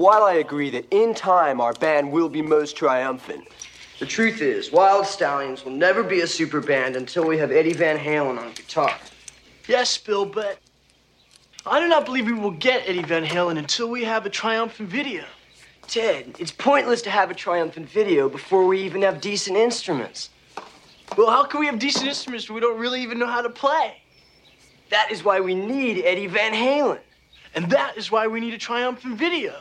while I agree that in time our band will be most triumphant, the truth is, Wild Stallions will never be a super band until we have Eddie Van Halen on guitar. Yes, Bill, but I do not believe we will get Eddie Van Halen until we have a triumphant video. Ted, it's pointless to have a triumphant video before we even have decent instruments. Well, how can we have decent instruments if we don't really even know how to play? That is why we need Eddie Van Halen. And that is why we need a triumphant video.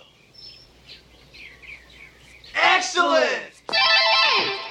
Excellent! I'm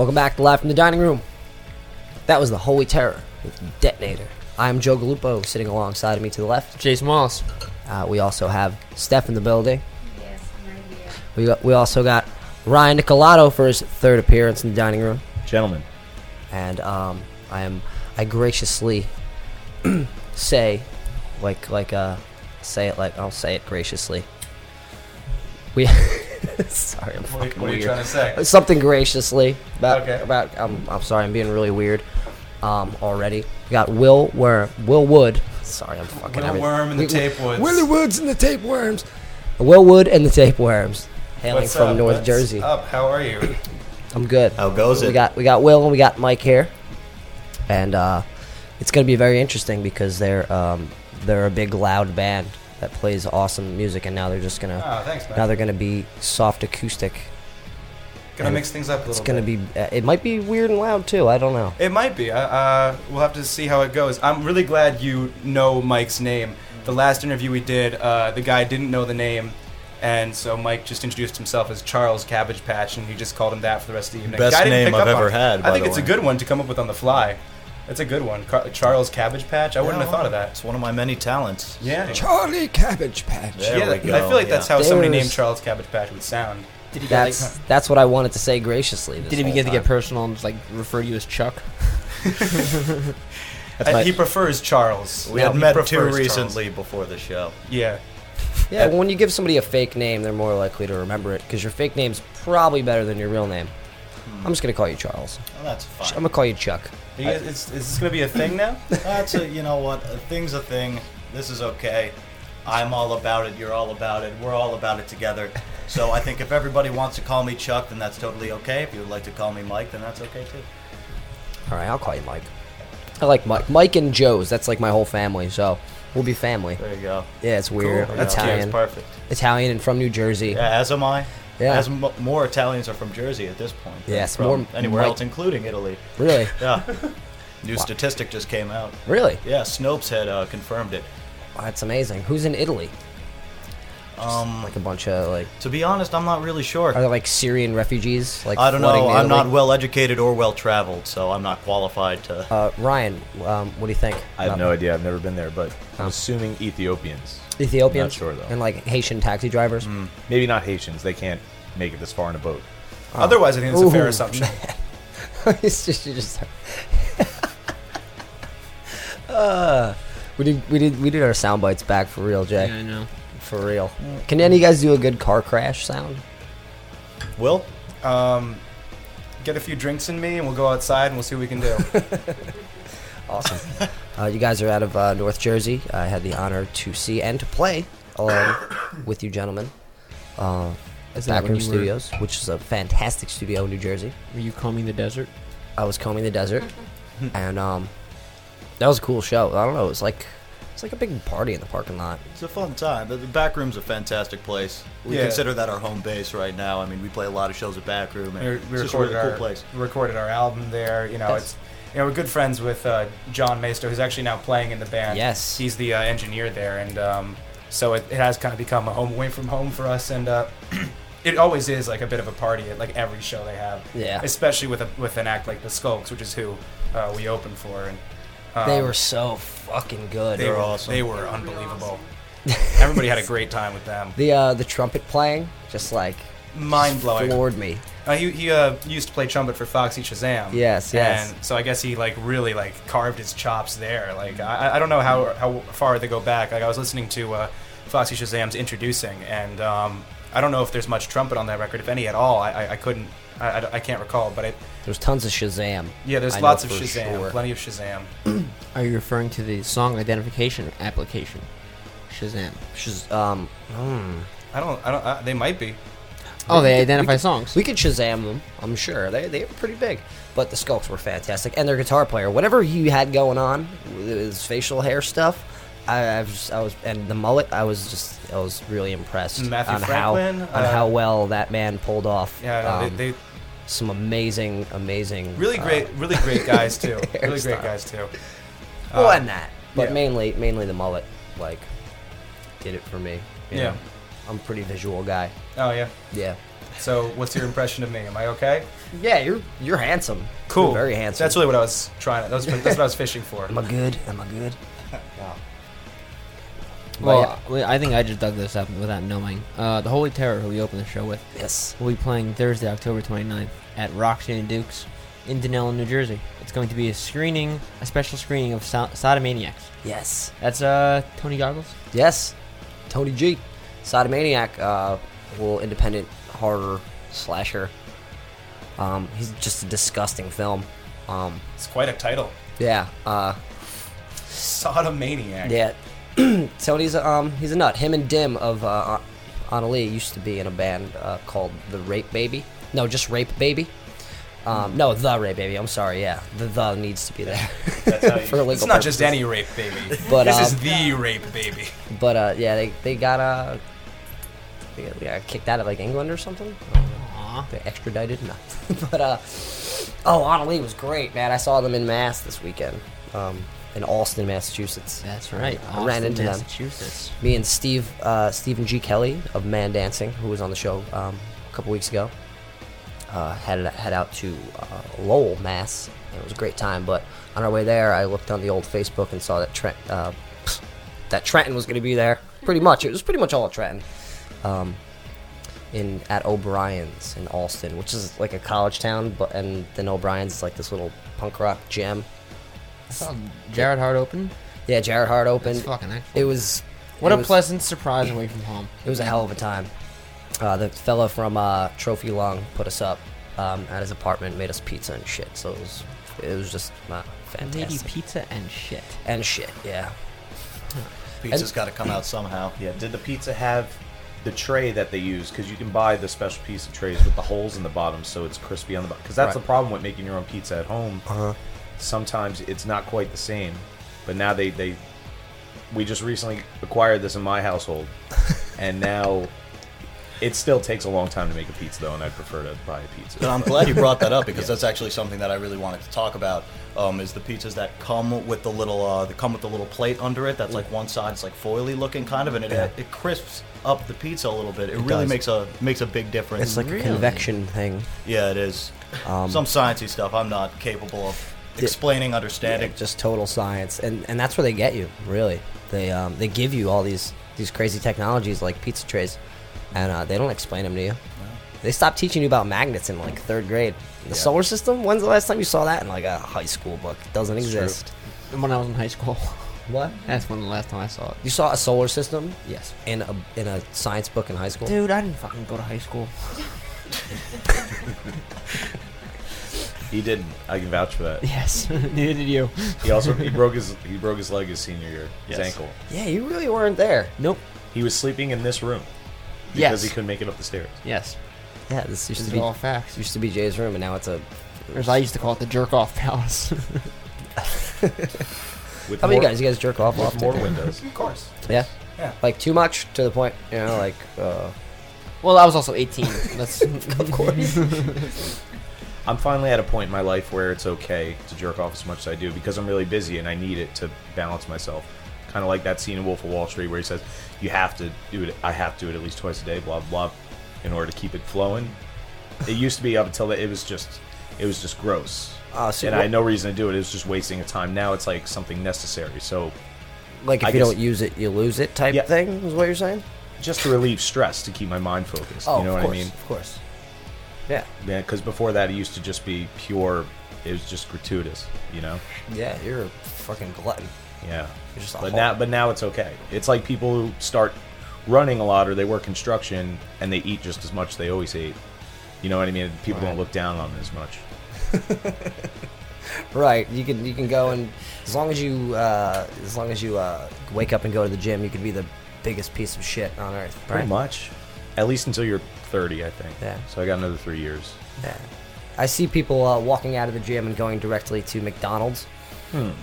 Welcome back to Live from the Dining Room. That was the Holy Terror with Detonator. I'm Joe Galupo, sitting alongside of me to the left. Jason Wallace. Uh, we also have Steph in the building. Yes, I'm right here. We got, we also got Ryan Nicolato for his third appearance in the dining room, Gentlemen. and um, I am I graciously say, like like uh, say it like I'll say it graciously. We sorry, I'm What, fucking what are you weird. trying to say? Something graciously about Okay. about. Um, I'm sorry, I'm being really weird. Um, already we got Will Worm, Will Wood. Sorry, I'm fucking Will everything. Worm and the We- Tapewoods. Willie Woods and the Tapeworms. Will Wood and the Tapeworms, hailing What's from up? North What's Jersey. Up? How are you? I'm good. How goes we it? got we got Will and we got Mike here, and uh, it's gonna be very interesting because they're um, they're a big loud band that plays awesome music, and now they're just gonna Oh, thanks, now they're gonna be soft acoustic. Gonna and mix things up a little It's gonna bit. be uh, it might be weird and loud too. I don't know. It might be. Uh, uh, we'll have to see how it goes. I'm really glad you know Mike's name. the last interview we did, uh, the guy didn't know the name, and so Mike just introduced himself as Charles Cabbage Patch, and he just called him that for the rest of the evening. Best Guy name I've ever it. had, I think the it's a good one to come up with on the fly. That's a good one, Car- Charles Cabbage Patch. I wouldn't have thought of that. It's one of my many talents. Yeah, Charlie Cabbage Patch. There yeah. we I go, feel like that's yeah. how somebody There's- named Charles Cabbage Patch would sound. Did he get like, That's that's what I wanted to say graciously. This did he whole begin to get time. personal and just like refer to you as Chuck? Uh, my- he prefers Charles. We No, had he met prefers too Charles. recently before the show. Yeah. Yeah, when you give somebody a fake name, they're more likely to remember it because your fake name's probably better than your real name. I'm just gonna call you Charles. Well, that's fine. I'm gonna call you Chuck. Are you guys- is, is this gonna be a thing now? That's a, you know what? A thing's a thing. This is okay. I'm all about it. You're all about it. We're all about it together. So I think if everybody wants to call me Chuck, then that's totally okay. If you would like to call me Mike, then that's okay too. All right, I'll call you Mike. I like Mike. Mike and Joe's. That's like my whole family. So we'll be family. There you go. Yeah, it's weird. Cool. That's Italian, That's perfect. Italian, and from New Jersey. Yeah, as am I. Yeah. As m- more Italians are from Jersey at this point. than Yes, from more- anywhere Mike- else, including Italy. Really, Yeah. New statistic just came out. really. Yeah, Snopes had uh, confirmed it. Wow, that's amazing. Who's in Italy? Um, Like a bunch of like. to be honest, I'm not really sure. Are there like Syrian refugees? Like I don't know. to I'm not well educated or well traveled, so I'm not qualified to. Uh, Ryan, um, what do you think? I have about no idea. I've never been there, but Oh. I'm assuming Ethiopians. Ethiopians Not sure, though. and like Haitian taxi drivers. Maybe not Haitians. They can't make it this far in a boat. Otherwise, I think it's a fair Ooh, assumption. it's just you just. uh, we did we did we did our sound bites back for real, Jay. Yeah, I know. For real. Can any of you guys do a good car crash sound? Will? Um, get a few drinks in me, and we'll go outside and we'll see what we can do. Awesome. Uh, you guys are out of uh, North Jersey. I had the honor to see and to play along with you gentlemen. Uh, at that when Backroom you were- Studios, which is a fantastic studio in New Jersey. Were you combing the desert? I was combing the desert, and um, that was a cool show. I don't know. It was like it's like a big party in the parking lot. It's a fun time. The, the back room's a fantastic place. We Yeah. consider that our home base right now. I mean, we play a lot of shows at back room, and we, it's just a recorded really cool our place. we recorded our album there. You know, Yes. it's you know we're good friends with uh, John Maisto, who's actually now playing in the band. Yes. he's the uh, engineer there, and um, so it, it has kind of become a home away from home for us, and uh, it always is like a bit of a party at like every show they have. Yeah. especially with a with an act like the Skulks, which is who uh, we open for, and um, they were so fucking good. they They're were awesome. They were unbelievable. Everybody had a great time with them. the uh, the trumpet playing just like Mind blowing. floored me. Uh, he he uh, used to play trumpet for Foxy Shazam. Yes, yes. And so I guess he like really like carved his chops there. Like I, I don't know how how far they go back. Like I was listening to uh, Foxy Shazam's introducing, and um, I don't know if there's much trumpet on that record, if any at all. I I, I couldn't. I, I, I can't recall, but it, There's tons of Shazam. yeah, there's lots of Shazam, sure. plenty of Shazam. Are you referring to the song identification application? Shazam. Shaz- um, hmm. I don't, I don't, uh, they might be. Oh, they could- identify could- songs. We could Shazam them, I'm sure. They they were pretty big. But the Skulks were fantastic. And their guitar player, whatever he had going on with his facial hair stuff, I, I was I was and the mullet, I was just I was really impressed Matthew on Franklin, how on uh, how well that man pulled off. Yeah, no, um, they, they some amazing, amazing really uh, great, really great guys too. really great guys too. well, Uh, and that, but yeah. mainly mainly the mullet, like, did it for me. Yeah. know. I'm a pretty visual guy. Oh yeah. Yeah. So what's your impression of me? Am I okay? Yeah, you're you're handsome. Cool. You're very handsome. That's really what I was trying. That was, that's what I was fishing for. Am I good? Am I good? Well, well, I think I just dug this up without knowing. Uh, the Holy Terror, who we opened the show with, Yes. will be playing Thursday, October 29th at Roxy and Dukes in Dunellen, New Jersey. It's going to be a screening, a special screening of so- Sodomaniacs. Yes. That's uh, Tony Goggles. Yes. Tony G. Sodomaniac, uh, little independent horror slasher. Um, he's just a disgusting film. Um, It's quite a title. yeah. Uh, Sodomaniac. yeah. Tony's um he's a nut. Him and Dim of uh, Annalie used to be in a band uh, called the Rape Baby. No, just Rape Baby. Um, no, the Rape Baby. I'm sorry. Yeah, the the needs to be there That's how you, for legal it's not just any rape baby. But, this um, is the rape baby. But uh, yeah, they they got uh, they got, they got kicked out of like England or something. They extradited, no. but uh, oh, Annalie was great, man. I saw them in mass this weekend. Um, in Allston, Massachusetts. That's right. I ran Austin, into them. Massachusetts. Me and Steve, uh, Stephen G. Kelly of Man Dancing, who was on the show um, a couple weeks ago, uh, headed head out to uh, Lowell, Mass. It was a great time. But on our way there, I looked on the old Facebook and saw that Trent, uh, that Trenton was going to be there. Pretty much, it was pretty much all at Trenton. Um, in at O'Brien's in Allston, which is like a college town, but and then O'Brien's is like this little punk rock gem. I saw Jared Hart open. Yeah, Jared Hart opened. That's fucking excellent. It was What it a was- pleasant surprise away from home. It was a hell of a time. Uh, the fella from uh, Trophy Lungs put us up um, at his apartment, made us pizza and shit. So it was, it was just uh, Lady fantastic. pizza and shit. and shit, yeah. Pizza's got to come out somehow. Yeah. Did the pizza have the tray that they use? Because you can buy the special piece of trays with the holes in the bottom, so it's crispy on the bottom. Because that's Right. the problem with making your own pizza at home. Uh-huh. Sometimes it's not quite the same. But now they they we just recently acquired this in my household, and now it still takes a long time to make a pizza though, and I'd prefer to buy a pizza. And I'm glad you brought that up because that's actually something that I really wanted to talk about. Um, is the pizzas that come with the little uh, that come with the little plate under it? That's like one side it's like foily looking kind of, and it Yeah. it crisps up the pizza a little bit. It, really does. makes a makes a big difference. It's like Really? a convection thing. yeah, it is. Um, Some sciencey stuff I'm not capable of explaining, understanding. Yeah, just total science, and and that's where they get you. Really, they um, they give you all these these crazy technologies like pizza trays, and uh, they don't explain them to you. They stopped teaching you about magnets in like third grade. The solar system. When's the last time you saw that in like a high school book? It doesn't It's true. exist. When I was in high school. What? That's when the last time I saw it. You saw a solar system Yes. in a in a science book in high school? Dude, I didn't fucking go to high school. He didn't. I can vouch for that. Yes. Neither did you. He also he broke his he broke his leg his senior year, his ankle. Yeah, you really weren't there. Nope. He was sleeping in this room because Yes. he couldn't make it up the stairs. Yes. Yeah, this used These to be all facts. used to be Jay's room, and now it's a. Or as I used to call it, the jerk off palace. With How about you guys? You guys jerk off with often? more windows. Of course. Yeah. Yeah. Like too much to the point, you know, like. uh well, I was also 18. That's Of course. I'm finally at a point in my life where it's okay to jerk off as much as I do because I'm really busy and I need it to balance myself. Kind of like that scene in Wolf of Wall Street where he says, "You have to do it. I have to do it at least twice a day." Blah blah, in order to keep it flowing. It used to be up until it was just, it was just gross, Uh, so and I had no reason to do it. It was just wasting of time. Now it's like something necessary. So like if I you guess- don't use it, you lose it type Yeah. thing is what you're saying? just to relieve stress, to keep my mind focused. Oh, you know what course, I mean? Of course. Yeah. Yeah, because before that, it used to just be pure. It was just gratuitous. You know. Yeah, you're a fucking glutton. Yeah. But now, but now it's okay. It's like people who start running a lot or they work construction and they eat just as much as they always ate. You know what I mean? People don't look down on it as much. Right. You can you can go and as long as you uh, as long as you uh, wake up and go to the gym, you could be the biggest piece of shit on earth. Right. Pretty much. At least until you're 30, I think. Yeah. So I got another three years. Yeah. I see people uh, walking out of the gym and going directly to McDonald's.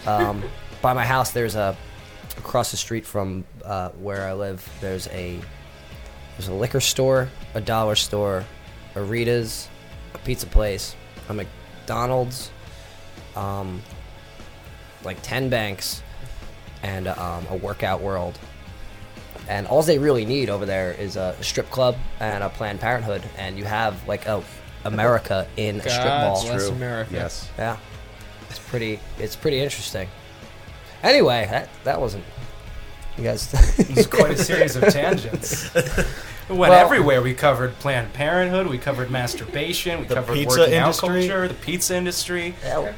Um, by my house, there's a across the street from uh, where I live. There's a there's a liquor store, a dollar store, a Rita's, a pizza place, a McDonald's, um, like ten banks, and um, a workout world. And all they really need over there is a strip club and a Planned Parenthood, and you have like a America in a strip God mall. bless America. Yes. Yeah, it's pretty. It's pretty interesting. Anyway, that that wasn't. You guys. It's quite a series of tangents. We went Well- everywhere. We covered Planned Parenthood. We covered masturbation. We The covered pizza working industry. out culture. The pizza industry. Yeah,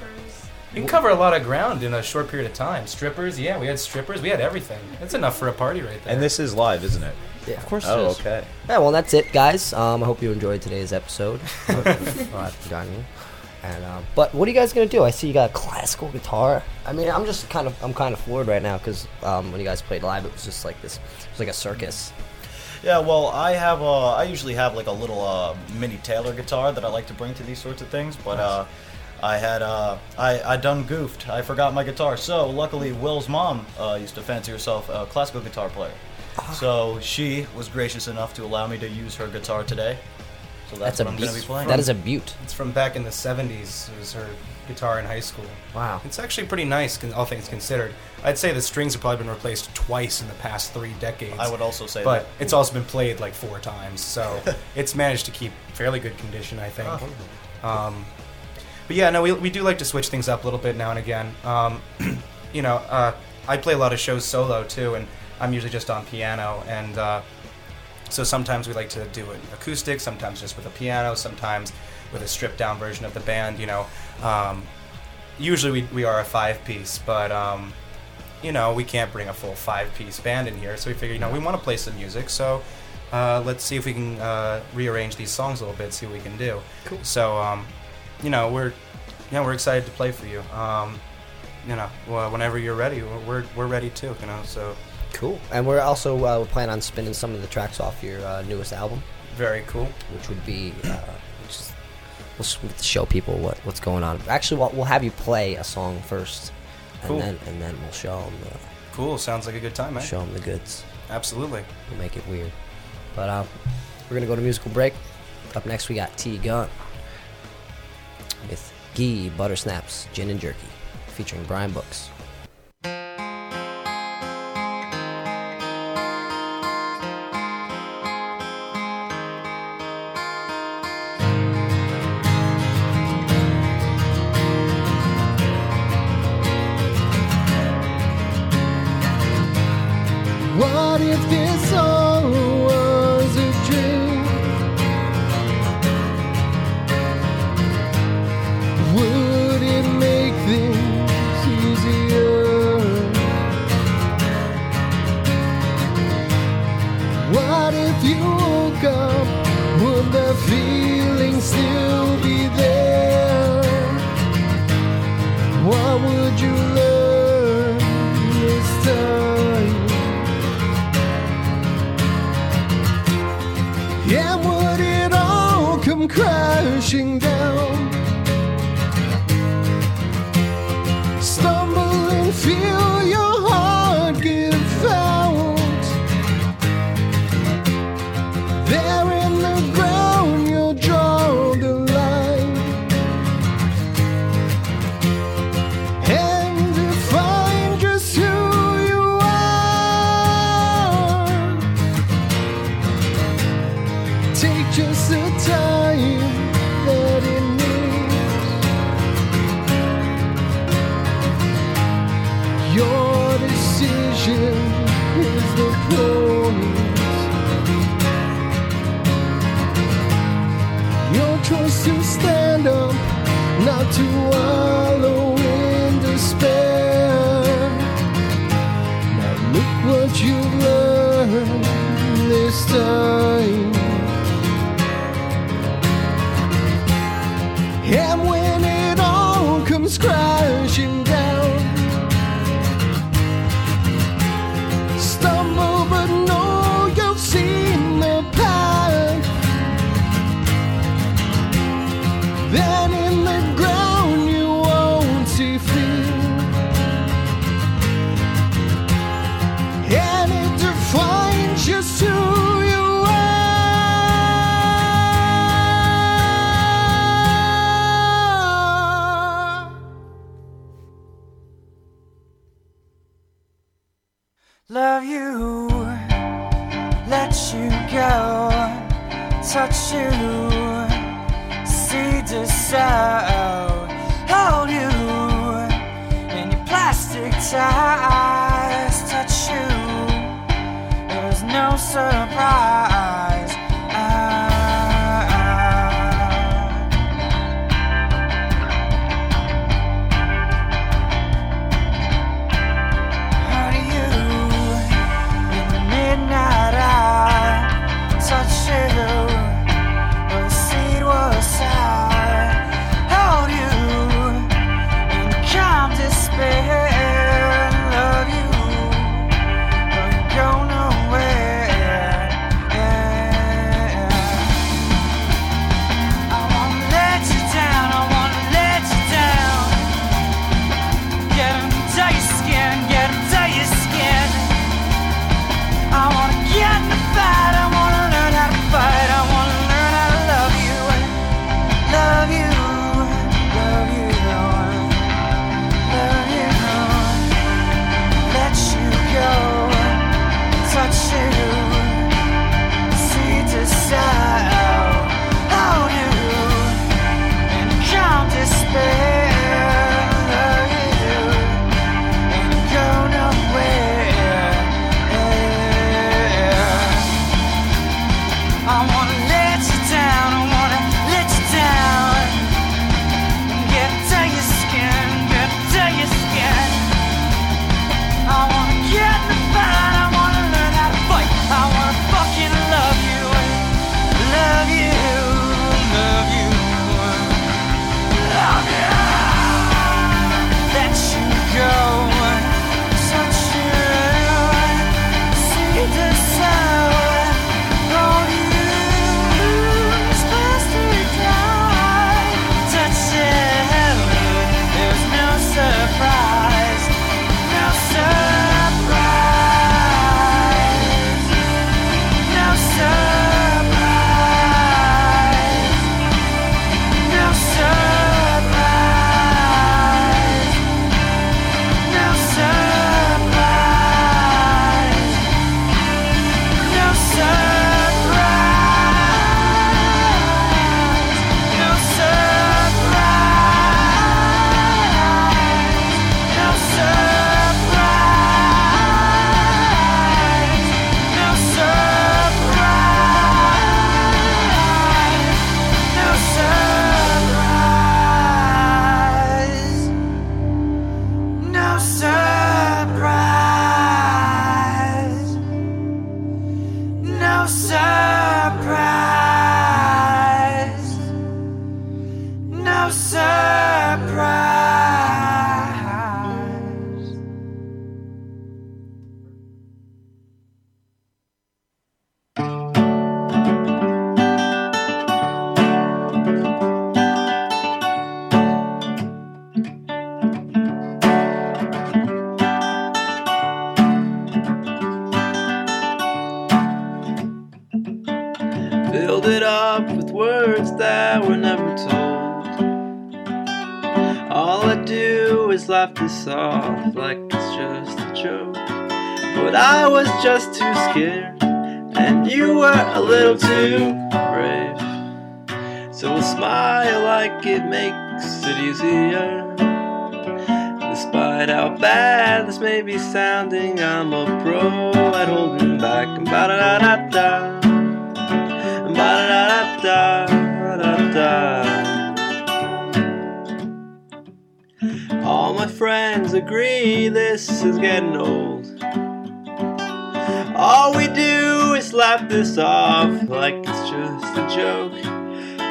You can cover a lot of ground in a short period of time. Strippers, yeah, we had strippers. We had everything. That's enough for a party right there. And this is live, isn't it? Yeah. Of course it Oh, okay. Yeah, well, that's it, guys. Um, I hope you enjoyed today's episode. uh, Daniel. And um, but what are you guys gonna do? I see you got a classical guitar. I mean, I'm just kind of I'm kind of floored right now because um, when you guys played live, it was just like this. It was like a circus. Yeah, well, I have uh, I usually have like a little uh, mini Taylor guitar that I like to bring to these sorts of things, but uh, I had uh, I I done goofed. I forgot my guitar. So luckily, Will's mom uh, used to fancy herself a classical guitar player. So she was gracious enough to allow me to use her guitar today. So That's that's, a what I'm beat. going to be playing. That is a butte. It's from back in the 70s. It was her guitar in high school. Wow. It's actually pretty nice, con- all things considered. I'd say the strings have probably been replaced twice in the past three decades. I would also say But that. it's also been played like four times, so it's managed to keep fairly good condition, I think. Um, but yeah, no, we, we do like to switch things up a little bit now and again. Um, you know, uh, I play a lot of shows solo too, and I'm usually just on piano, and uh, so sometimes we like to do an acoustic, sometimes just with a piano, sometimes with a stripped down version of the band. You know, um, usually we, we are a five piece, but um, you know we can't bring a full five piece band in here, so we figure you know we want to play some music, so uh, let's see if we can uh, rearrange these songs a little bit, see what we can do. Cool. So um, you know we're yeah we're excited to play for you. Um, you know, well, whenever you're ready, we're, we're we're ready too. You know, so Cool. And we're also uh, we plan on spinning some of the tracks off your uh, newest album, very cool. which would be uh, which is, we'll show people what, what's going on. Actually, we'll, we'll have you play a song first, and Cool. then and then we'll show them the Cool. Sounds like a good time, man. them the goods. Absolutely. We'll make it weird. But uh, we're gonna go to musical break. Up next, we got T Gun with Gee Butter Snaps Gin and Jerky, featuring Brian Books. If this all was a dream? Would it make things easier? What if you woke up? Would the feeling like it makes it easier. Despite how bad this may be sounding, I'm a pro at holding back. Ba-da-da-da-da. Ba-da-da-da-da. All my friends agree this is getting old. All we do is laugh this off like it's just a joke.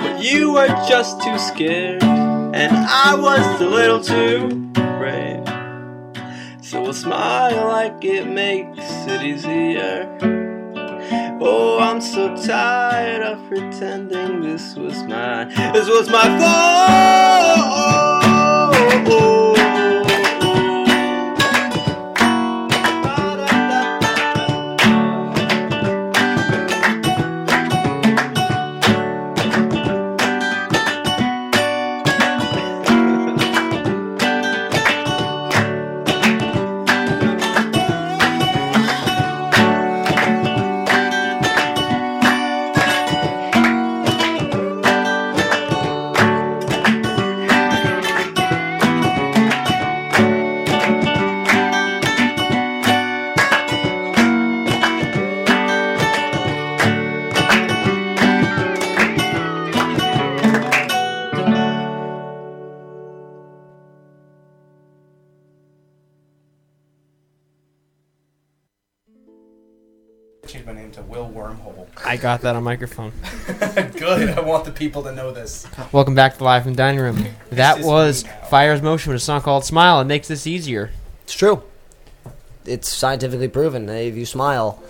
But you were just too scared, and I was a little too brave. So we'll smile like it makes it easier. Oh, I'm so tired of pretending this was mine. This was my fault. Got that on microphone. Good. I want the people to know this. Welcome back to Live from the Dining Room. That is was me now. Fire's Motion with a song called Smile. It makes this easier. It's true. It's scientifically proven. that If you smile,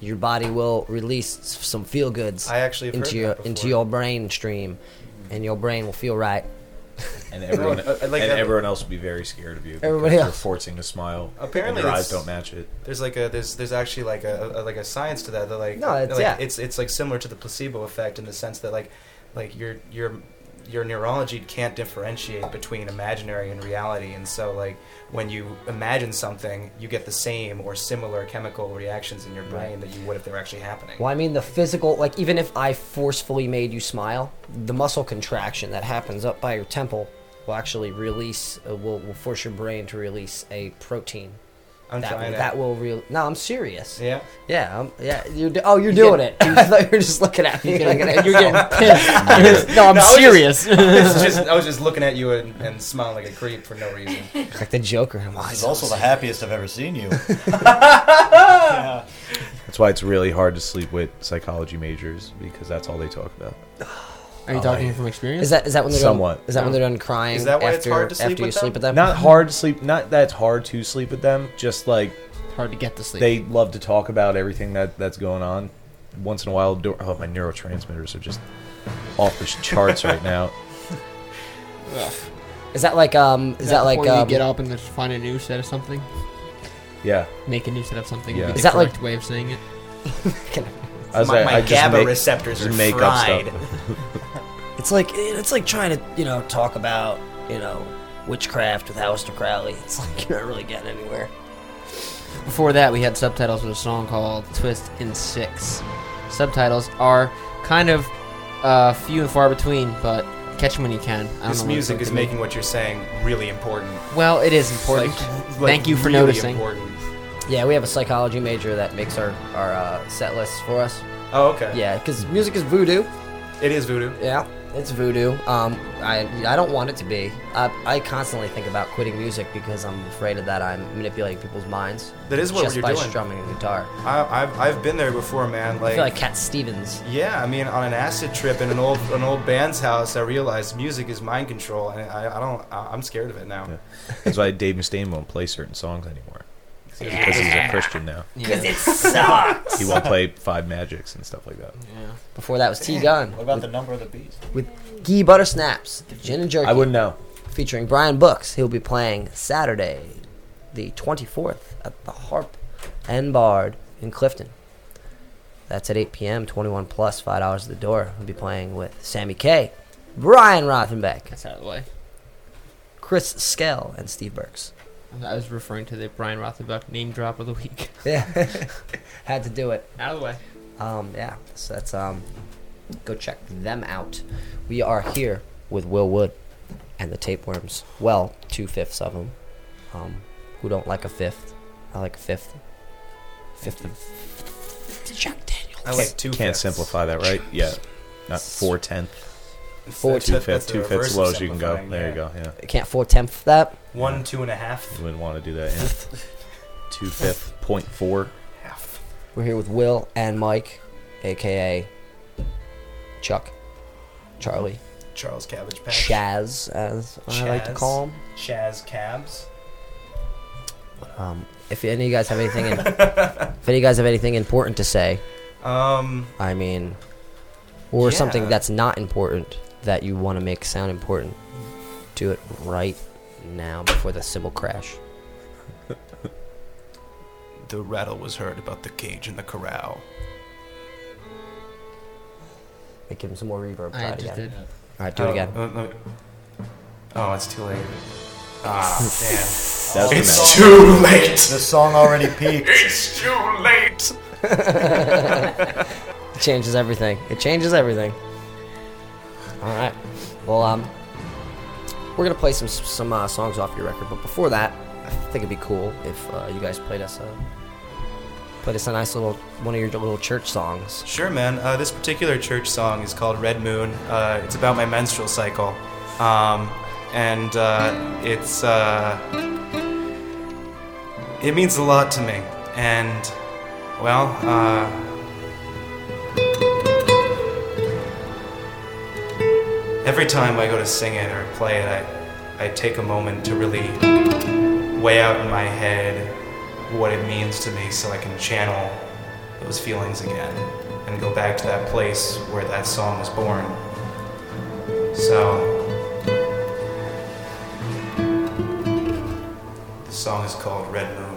your body will release s- some feel goods I actually have into your that into your brain stream, and your brain will feel right. And everyone, I- I like and that- everyone else will be very scared of you. because Everybody you're else. forcing a smile. Apparently and your it's- eyes don't match it. There's like a there's there's actually like a, a like a science to that. That like No, it's- like, yeah. it's it's like similar to the placebo effect in the sense that like like your your your neurology can't differentiate between imaginary and reality, and so like when you imagine something, you get the same or similar chemical reactions in your brain that you would if they were actually happening. Well, I mean, the physical, like, even if I forcefully made you smile, the muscle contraction that happens up by your temple will actually release, uh, will, will force your brain to release a protein. I'm that, trying to. that will real. No, I'm serious. yeah. Yeah, um, yeah. You're do- oh, you're You doing get- it. I thought you were just looking at me. You're like, getting, you're getting pissed. no, I'm No, I was serious. I was just I was just looking at you and, and smiling like a creep for no reason. like the Joker. Why This is also the happiest I've ever seen you. That's why it's really hard to sleep with psychology majors because that's all they talk about. Are you talking from experience? Is that is that when they're Somewhat. Done, is that when they're done crying? Is that why after, it's hard to sleep after you with sleep them? with them? Not hard to sleep. Not that it's hard to sleep with them. Just like hard to get to sleep? they love to talk about everything that that's going on. Once in a while, do- oh, my neurotransmitters are just off the charts right now. Is that like um? Is, that, like before um? you get up and just find a new set of something? Yeah, Make a new set of something. Yeah. would be Is the that like- correct way of saying it? I was my like, my I GABA make- receptors are make fried. It's like it's like trying to you know talk about you know witchcraft with Aleister Crowley. It's like you're not really getting anywhere. Before that, we had subtitles with a song called "Twist in Six. Subtitles are kind of uh, few and far between, but catch them when you can. I don't This music is like to me. making what you're saying really important. Well, it is important. Like- like Thank you for really noticing. Important. Yeah, we have a psychology major that makes our our uh, set lists for us. Oh, okay. Yeah, because music is voodoo. It is voodoo. Yeah, It's voodoo. Um, I I don't want it to be. I, I constantly think about quitting music because I'm afraid of that I'm manipulating people's minds. That is what just you're by doing. strumming a guitar. I, I've I've been there before, man. I Like, feel like Cat Stevens. yeah, I mean, on an acid trip in an old an old band's house, I realized music is mind control, and I, I don't. I- I'm scared of it now. That's why Dave Mustaine won't play certain songs anymore. Because he's a Christian now. Because it sucks. He won't play Five Magics and stuff like that. Yeah. Before that was T Gun. What about the number of the beast? with Gee Butter Snaps, Gin and Jerky. I wouldn't know. Featuring Brian Books. He'll be playing Saturday, the 24th, at the Harp and Bard in Clifton. That's at 8 p.m. 21 plus, five dollars at the door. He'll be playing with Sammy K, Brian Rothenbeck, That's out of the way. Chris Skell, and Steve Burks. I was referring to the Brian Rothenbuck name drop of the week. Yeah, had to do it. out of the way. Um, yeah, so that's um, go check them out. We are here with Will Wood and the Tapeworms. Well, two fifths of them. Um, who don't like a fifth? I like a fifth. Fifth of Jack Daniels. I like two. Can't fifths. simplify that, right? Yeah. Not four tenth. Four Two That's fifths. the Two reverse fifths of low as you can go. simplifying, There yeah. you go. Yeah. You can't four tenth that. One, two and a half. You wouldn't want to do that. Yeah. Two fifth point four. Half. We're here with Will and Mike, aka Chuck, Charlie, Charles Cabbage Patch. Chaz, as I like to Chaz. call him. Chaz Cabs. Um, if any of you guys have anything, in, if any of you guys have anything important to say, Um, I mean, or something that's not important that you want to make sound important, do it right now before the cymbal crash. the rattle was heard about the cage in the corral. Make give him some more reverb. Try I it just again. did. All right, do it Oh, again. uh, uh, oh, it's too late. Ah, damn. That's the It's too late. The song already peaked. It's too late. It changes everything. It changes everything. All right. Well, um, we're gonna play some some uh, songs off your record, but before that, I think it'd be cool if uh, you guys played us a played us a nice little one of your little church songs. Sure, man. Uh, this particular church song is called Red Moon. Uh, it's about my menstrual cycle. Um, and uh, it's. Uh, it means a lot to me. And, well, every time I go to sing it or play it, I, I take a moment to really weigh out in my head what it means to me so I can channel those feelings again and go back to that place where that song was born. So, the song is called Red Moon.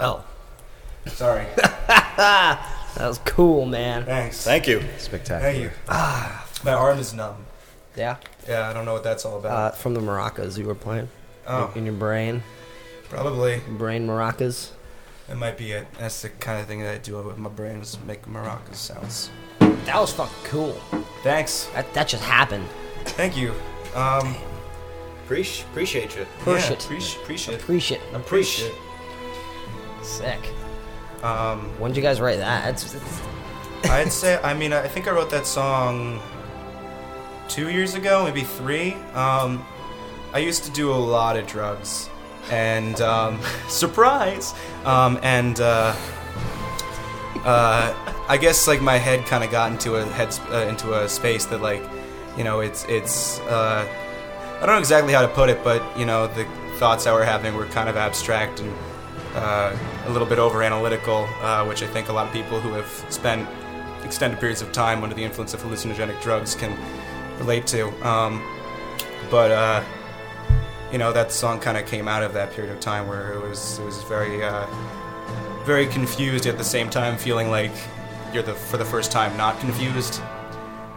Well, Sorry. that was cool, man. Thanks. Thank you. Spectacular. Thank you. Ah, my arm is numb. Yeah. Yeah, I don't know what that's all Uh, about. from the maracas you were playing oh, in your brain, probably. brain maracas. It might be it. That's the kind of thing that I do with my brain is make maracas sounds. That was fucking cool. Thanks. That that just happened. Thank you. Um, Appreciate, appreciate you. Push yeah, it. Appreciate, appreciate. Appreciate. Appreciate. Sick. Um, When did you guys write that? It's, it's, I'd say. I mean, I think I wrote that song two years ago, maybe three. Um, I used to do a lot of drugs, and um, surprise. Um, and uh, uh, I guess like my head kind of got into a head uh, into a space that like, you know, it's it's. Uh, I don't know exactly how to put it, but you know, the thoughts I were having were kind of abstract and uh, a little bit over analytical, uh, which I think a lot of people who have spent extended periods of time under the influence of hallucinogenic drugs can relate to. Um, but uh, you know, that song kind of came out of that period of time where it was it was very uh, very confused at the same time feeling like you're the for the first time not confused.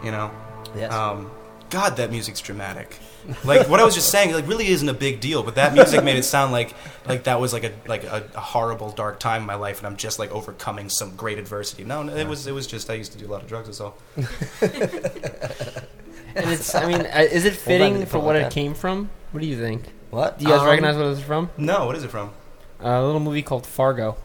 You know. yes. Um, God, that music's dramatic. Like what I was just saying, like really isn't a big deal, but that music made it sound like like that was like a like a, a horrible dark time in my life, and I'm just like overcoming some great adversity. No, no, it was it was just I used to do a lot of drugs. That's all. And it's, I mean, uh, is it fitting you for what it came from? What do you think? what? Do you guys Um, recognize what it's from? No, what is it from? a little movie called Fargo.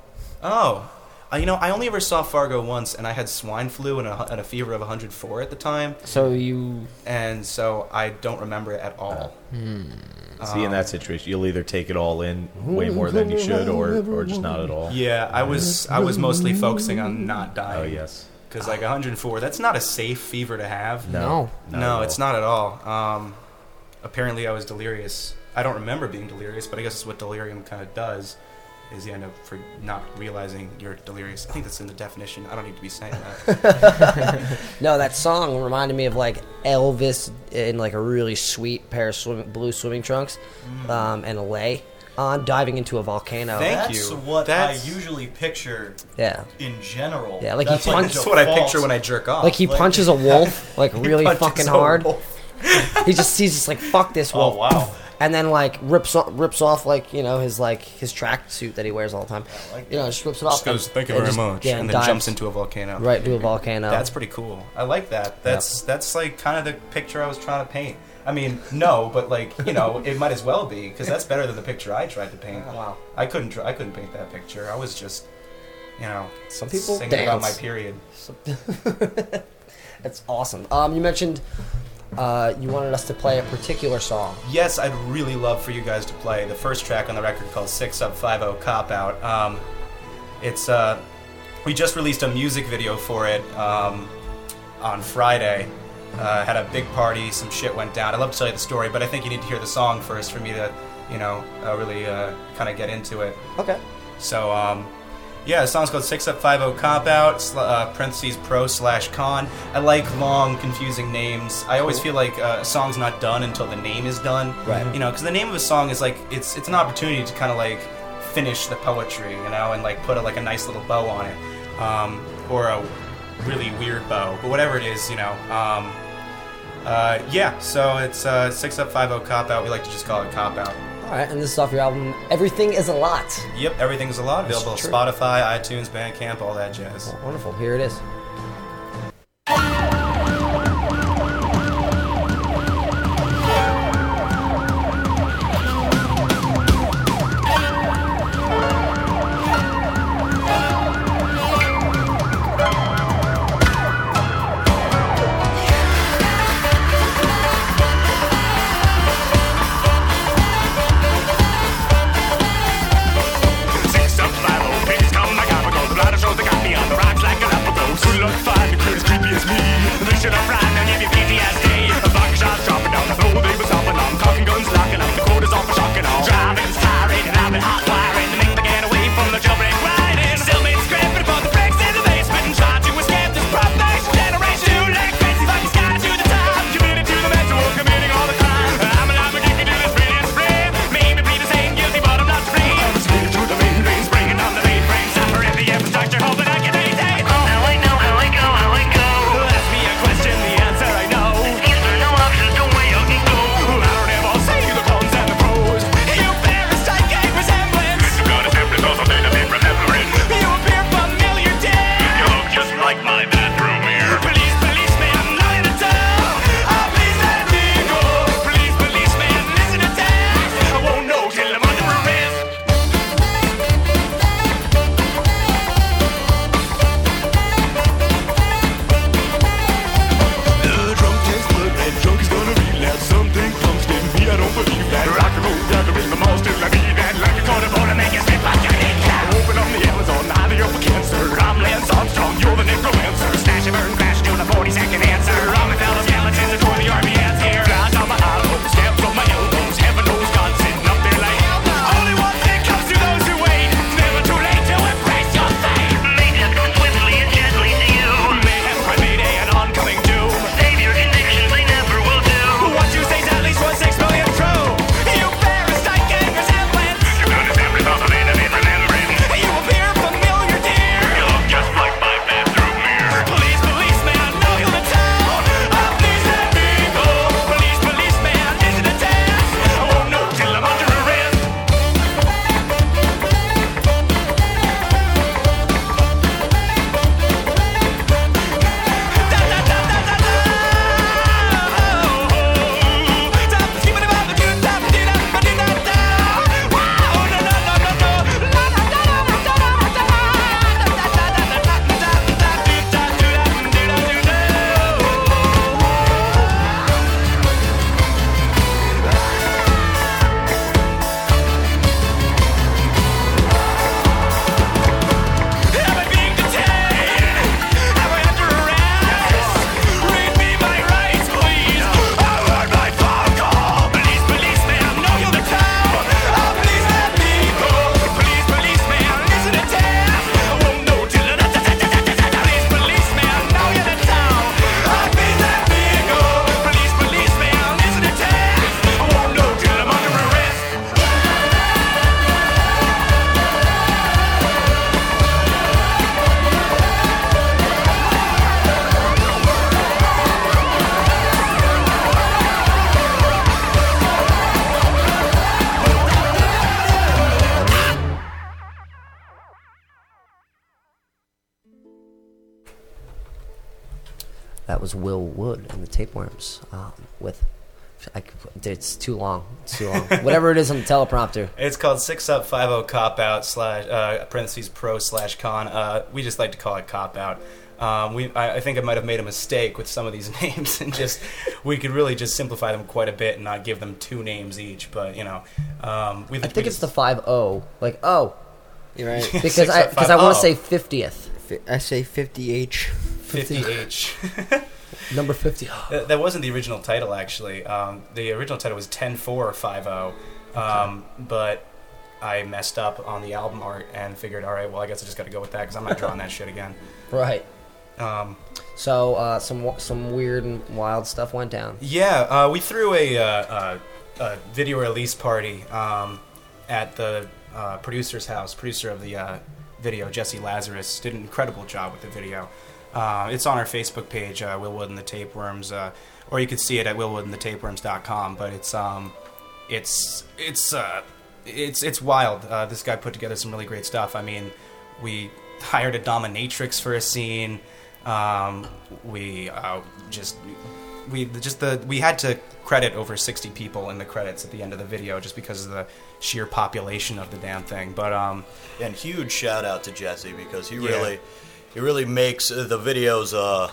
Oh, you know, I only ever saw Fargo once, and I had swine flu and a, and a fever of 104 at the time, So you, and so I don't remember it at all. See, in that situation, you'll either take it all in way more than you should, or or just not at all. Yeah, I was I was mostly focusing on not dying. Oh yes. because like 104, that's not a safe fever to have. no. Not no, it's not at all. Um, apparently, I was delirious. I don't remember being delirious, but I guess it's what delirium kind of does. Is you end up for not realizing you're delirious. I think that's in the definition. I don't need to be saying that. No, that song reminded me of like Elvis in like a really sweet pair of swim, blue swimming trunks, um, and a lei on diving into a volcano. Thank That's you. what That's- I usually picture Yeah, in general. Yeah, like he That's punched- the that's what I picture when I jerk off. like he like- punches a wolf like really fucking hard. He just sees just like fuck this Oh wolf. wow! And then like rips o- rips off like you know his like his track suit that he wears all the time. Like you know, just rips it off. Just goes, thank you very just- much, yeah, and then dives jumps into a volcano. right into a volcano. That's pretty cool. I like that. That's that's like kind of the picture I was trying to paint. I mean, no, but like you know, it might as well be because that's better than the picture I tried to paint. Wow. I couldn't. I couldn't paint that picture. I was just, you know, Some people singing about my dance. period. That's awesome. Um, you mentioned uh, you wanted us to play a particular song. Yes, I'd really love for you guys to play the first track on the record called Six Up Five O Cop Out. Um, it's uh, we just released a music video for it um, on Friday. Uh, had a big party, some shit went down. I'd love to tell you the story, but I think you need to hear the song first for me to, you know, uh, really uh, kind of get into it. Okay. So, um, yeah, the song's called Six Up Five O Cop Out, uh, parentheses pro slash con. I like long, confusing names. I always feel like uh, a song's not done until the name is done. Right. You know, because the name of a song is like it's it's an opportunity to kind of like finish the poetry, you know, and like put a, like a nice little bow on it, um, or a really weird bow, but whatever it is, you know. Um, uh, yeah, so it's uh, Six Up Five O Cop Out. We like to just call it Cop Out. All right, and this is off your album. Everything is a lot. Yep, everything's a lot. Available. Spotify, iTunes, Bandcamp, all that jazz. Wonderful. Here it is. Tapeworms um, with. I, it's too long. It's too long. Whatever it is on the teleprompter. It's called Six Up Five O Cop Out slash uh, parentheses pro slash con. Uh, we just like to call it Cop Out. Um, we, I, I think I might have made a mistake with some of these names, and just we could really just simplify them quite a bit and not give them two names each. But you know, um, we, I think it's the five O. Like oh, You're right. because I because I want to oh. say fiftieth. Fi- I say 50H. fifty H. Number fifty. That that wasn't the original title, actually. Um, the original title was 10450, um, but I messed up on the album art and figured, all right, well, I guess I just got to go with that because I'm not drawing that shit again. Right. Um, So uh, some some weird and wild stuff went down. yeah, uh, we threw a, uh, uh, a video release party um, at the uh, producer's house. Producer of the uh, video, Jesse Lazarus, did an incredible job with the video. Uh, it's on our Facebook page, uh, Will Wood and the Tapeworms, uh, or you can see it at willwoodandthetapeworms.com. But it's um, it's it's uh, it's it's wild. Uh, this guy put together some really great stuff. I mean, we hired a dominatrix for a scene. Um, we uh, just we just the we had to credit over 60 people in the credits at the end of the video just because of the sheer population of the damn thing. But um, And huge shout out to Jesse because he Yeah. He really makes uh, the videos. Uh,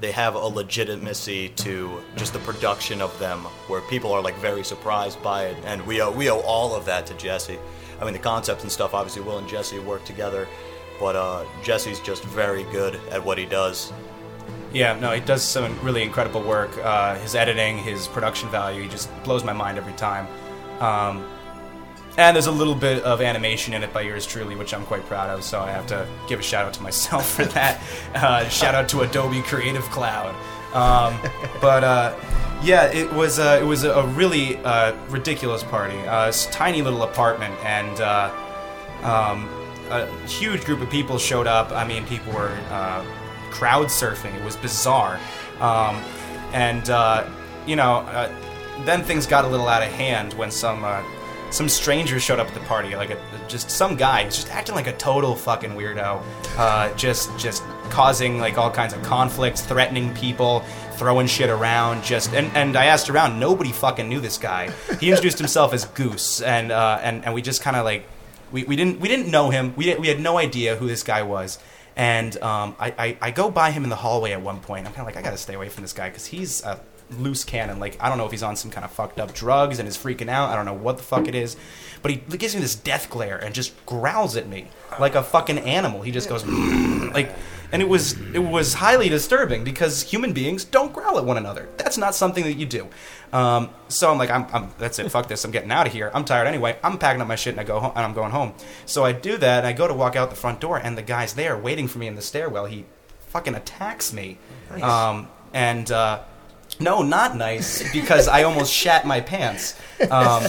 they have a legitimacy to just the production of them, where people are like very surprised by it, and we owe we owe all of that to Jesse. I mean, the concepts and stuff. Obviously, Will and Jesse work together, but uh, Jesse's just very good at what he does. Yeah, no, he does some really incredible work. Uh, his editing, his production value, he just blows my mind every time. Um, and there's a little bit of animation in it by yours truly, which I'm quite proud of. So I have to give a shout out to myself for that. Uh, shout out to Adobe Creative Cloud. Um, but uh, yeah, it was uh, it was a really uh, ridiculous party. Uh, it's a tiny little apartment, and uh, um, a huge group of people showed up. I mean, people were uh, crowd surfing. It was bizarre, um, and uh, you know, uh, then things got a little out of hand when some uh, some strangers showed up at the party. Like a, just some guy, who's just acting like a total fucking weirdo, uh, just just causing like all kinds of conflicts, threatening people. Throwing shit around, just and, and I asked around. Nobody fucking knew this guy. He introduced himself as Goose, and uh, and and we just kind of like we, we didn't we didn't know him. We we had no idea who this guy was. And um, I, I I go by him in the hallway at one point. I'm kind of like I gotta stay away from this guy because he's a loose cannon. Like I don't know if he's on some kind of fucked up drugs and is freaking out. I don't know what the fuck it is, but he gives me this death glare and just growls at me like a fucking animal. He just goes like. And it was it was highly disturbing because human beings don't growl at one another. That's not something that you do. Um, so I'm like, I'm, I'm that's it. Fuck this. I'm getting out of here. I'm tired anyway. I'm packing up my shit and I go home and I'm going home. So I do that and I go to walk out the front door and the guy's there waiting for me in the stairwell. He fucking attacks me. Um, and uh, no, not nice because I almost shat my pants. Um,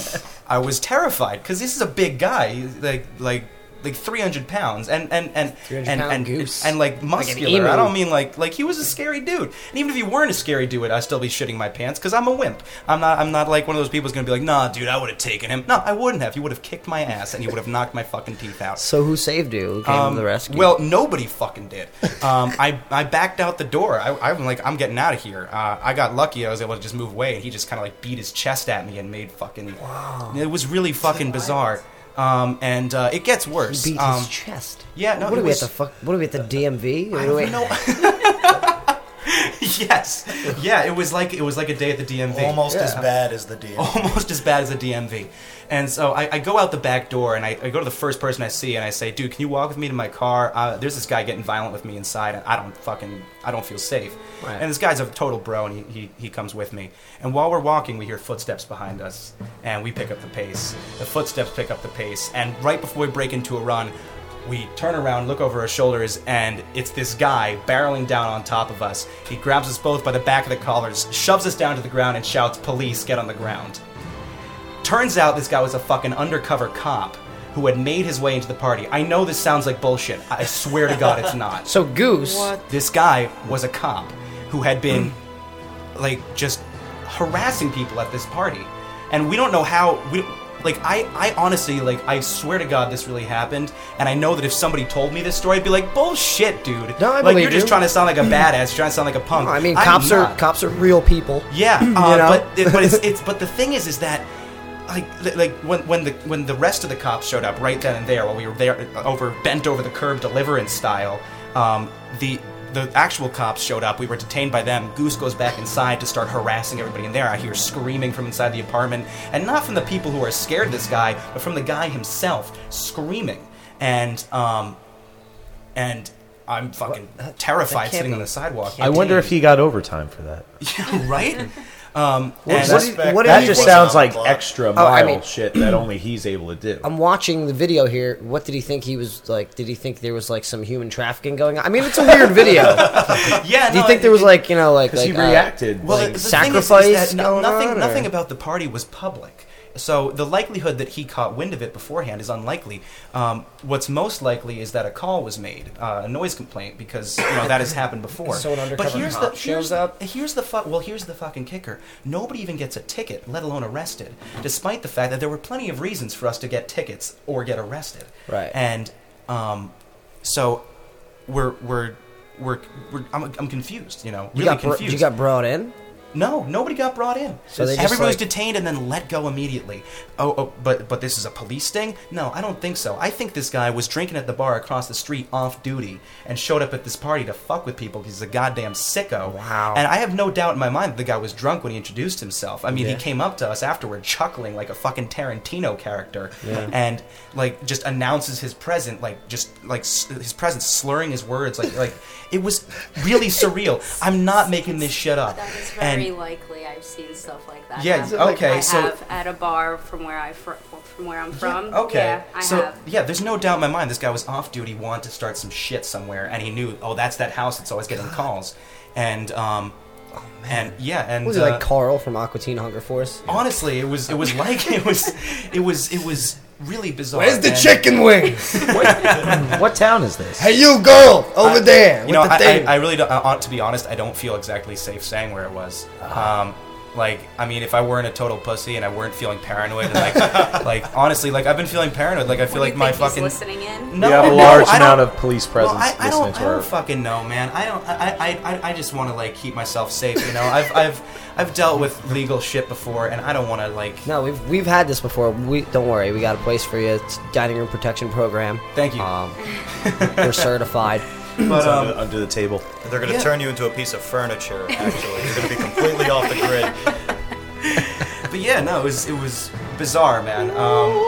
I was terrified because this is a big guy, like like like 300 pounds and and and 300 and, and, goose. and like muscular. emu. I don't mean like like he was a scary dude. And even if he weren't a scary dude, I'd still be shitting my pants because I'm a wimp. I'm not I'm not like one of those people who's gonna be like, nah, dude, I would have taken him. No, I wouldn't have. He would have kicked my ass and he would have knocked my fucking teeth out. So who saved you? Who came Um, to the rescue? Well, nobody fucking did. Um, I, I backed out the door. I, I'm like, I'm getting out of here. Uh, I got lucky. I was able to just move away, and he just kind of like beat his chest at me and made fucking. Wow. It was really fucking bizarre. Um, and uh, it gets worse. beat um, his chest. yeah, no, what are we was- at the fuck? What are we at the DMV? I we- don't know. yes, yeah. It was like it was like a day at the DMV. Almost as bad as the DMV. almost as bad as the DMV. And so I, I go out the back door and I, I go to the first person I see and I say, "Dude, can you walk with me to my car? Uh, there's this guy getting violent with me inside, and I don't fucking I don't feel safe." Right. And this guy's a total bro, and he, he he comes with me. And while we're walking, we hear footsteps behind us, and we pick up the pace. The footsteps pick up the pace, and right before we break into a run. We turn around, look over our shoulders, and it's this guy barreling down on top of us. He grabs us both by the back of the collars, shoves us down to the ground, and shouts, Police, get on the ground. Turns out this guy was a fucking undercover cop who had made his way into the party. I know this sounds like bullshit. I swear to God it's not. So Goose. This guy was a cop who had been like just harassing people at this party. And we don't know how we like I, I honestly like I swear to God this really happened, and I know that if somebody told me this story, I'd be like, bullshit, dude. No, I like believe you're just you. trying to sound like a badass, you're trying to sound like a punk. I mean, I'm cops are cops are real people. Yeah, You uh, know? but it, but it's, it's but the thing is, is that like like when when the when the rest of the cops showed up right then and there while we were there over bent over the curb deliverance style, um, the the actual cops showed up. We were detained by them. Goose goes back inside to start harassing everybody in there. I hear screaming from inside the apartment, and not from the people who are scared of this guy, but from the guy himself screaming. And um, and I'm fucking terrified sitting be- on the sidewalk. I wonder if he got overtime for that. Yeah, right? Um, What- what what that just sounds like extra Oh, I mile mean- shit that only he's able to do. I'm watching the video here. What did he think he was like? Did he think there was like some human trafficking going on? I mean, it's a weird video. yeah, Do you no, think it- there was like you know like he like, uh, reacted. Well, like the sacrifice thing is, is that no- going nothing, on, nothing about the party was public. So the likelihood that he caught wind of it beforehand is unlikely. Um, what's most likely is that a call was made, uh, a noise complaint, because you know that has happened before. So an undercover but here's cop the shows here's, up? Here's the fu- well, here's the fucking kicker. Nobody even gets a ticket, let alone arrested, despite the fact that there were plenty of reasons for us to get tickets or get arrested. Right. And um, so we're we're we're, we're I'm, I'm confused. You know, You really got br- confused. you got brought in. No, nobody got brought in. So Everybody was detained and then let go immediately. Oh, oh, but but this is a police sting? No, I don't think so. I think this guy was drinking at the bar across the street off duty and showed up at this party to fuck with people because he's a goddamn sicko. Wow. And I have no doubt in my mind that the guy was drunk when he introduced himself. I mean, Yeah. he came up to us afterward chuckling like a fucking Tarantino character Yeah. and like just announces his present like just like s- his presence slurring his words like like it was really surreal. I'm not making this shit up. That is And- very likely. I've seen stuff like that. Yeah, happen. okay, I so- have at a bar from where I fr- from where I'm from. Okay. Yeah, I so have. yeah, there's no doubt in my mind this guy was off duty, wanted to start some shit somewhere, and he knew, oh, that's that house that's always getting calls, and um, and yeah, and Was he uh, like Carl from Aqua Teen Hunger Force? honestly, it was it was like it was it was it was really bizarre. Where's the and- chicken wings? what town is this? hey, you girl over there. You know, the I, thing. I, I really don't. Uh, to be honest, I don't feel exactly safe saying where it was. Um, like, I mean, if I weren't a total pussy and I weren't feeling paranoid, and like, like honestly, like I've been feeling paranoid. Like I feel What like you my think he's fucking listening in? No, you have a large I amount of police presence Well, I, I listening don't, to I our. don't fucking know, man. I don't. I, I, I, I just want to like keep myself safe. You know, I've, I've, I've dealt with legal shit before, and I don't want to like. No, we've we've had this before. We don't worry. We got a place for you. It's dining room protection program. Thank you. Um, we're certified. But um, under, under the table. They're going to Yeah. turn you into a piece of furniture, actually. You're going to be completely off the grid. but yeah, no, it was it was bizarre, man. Um,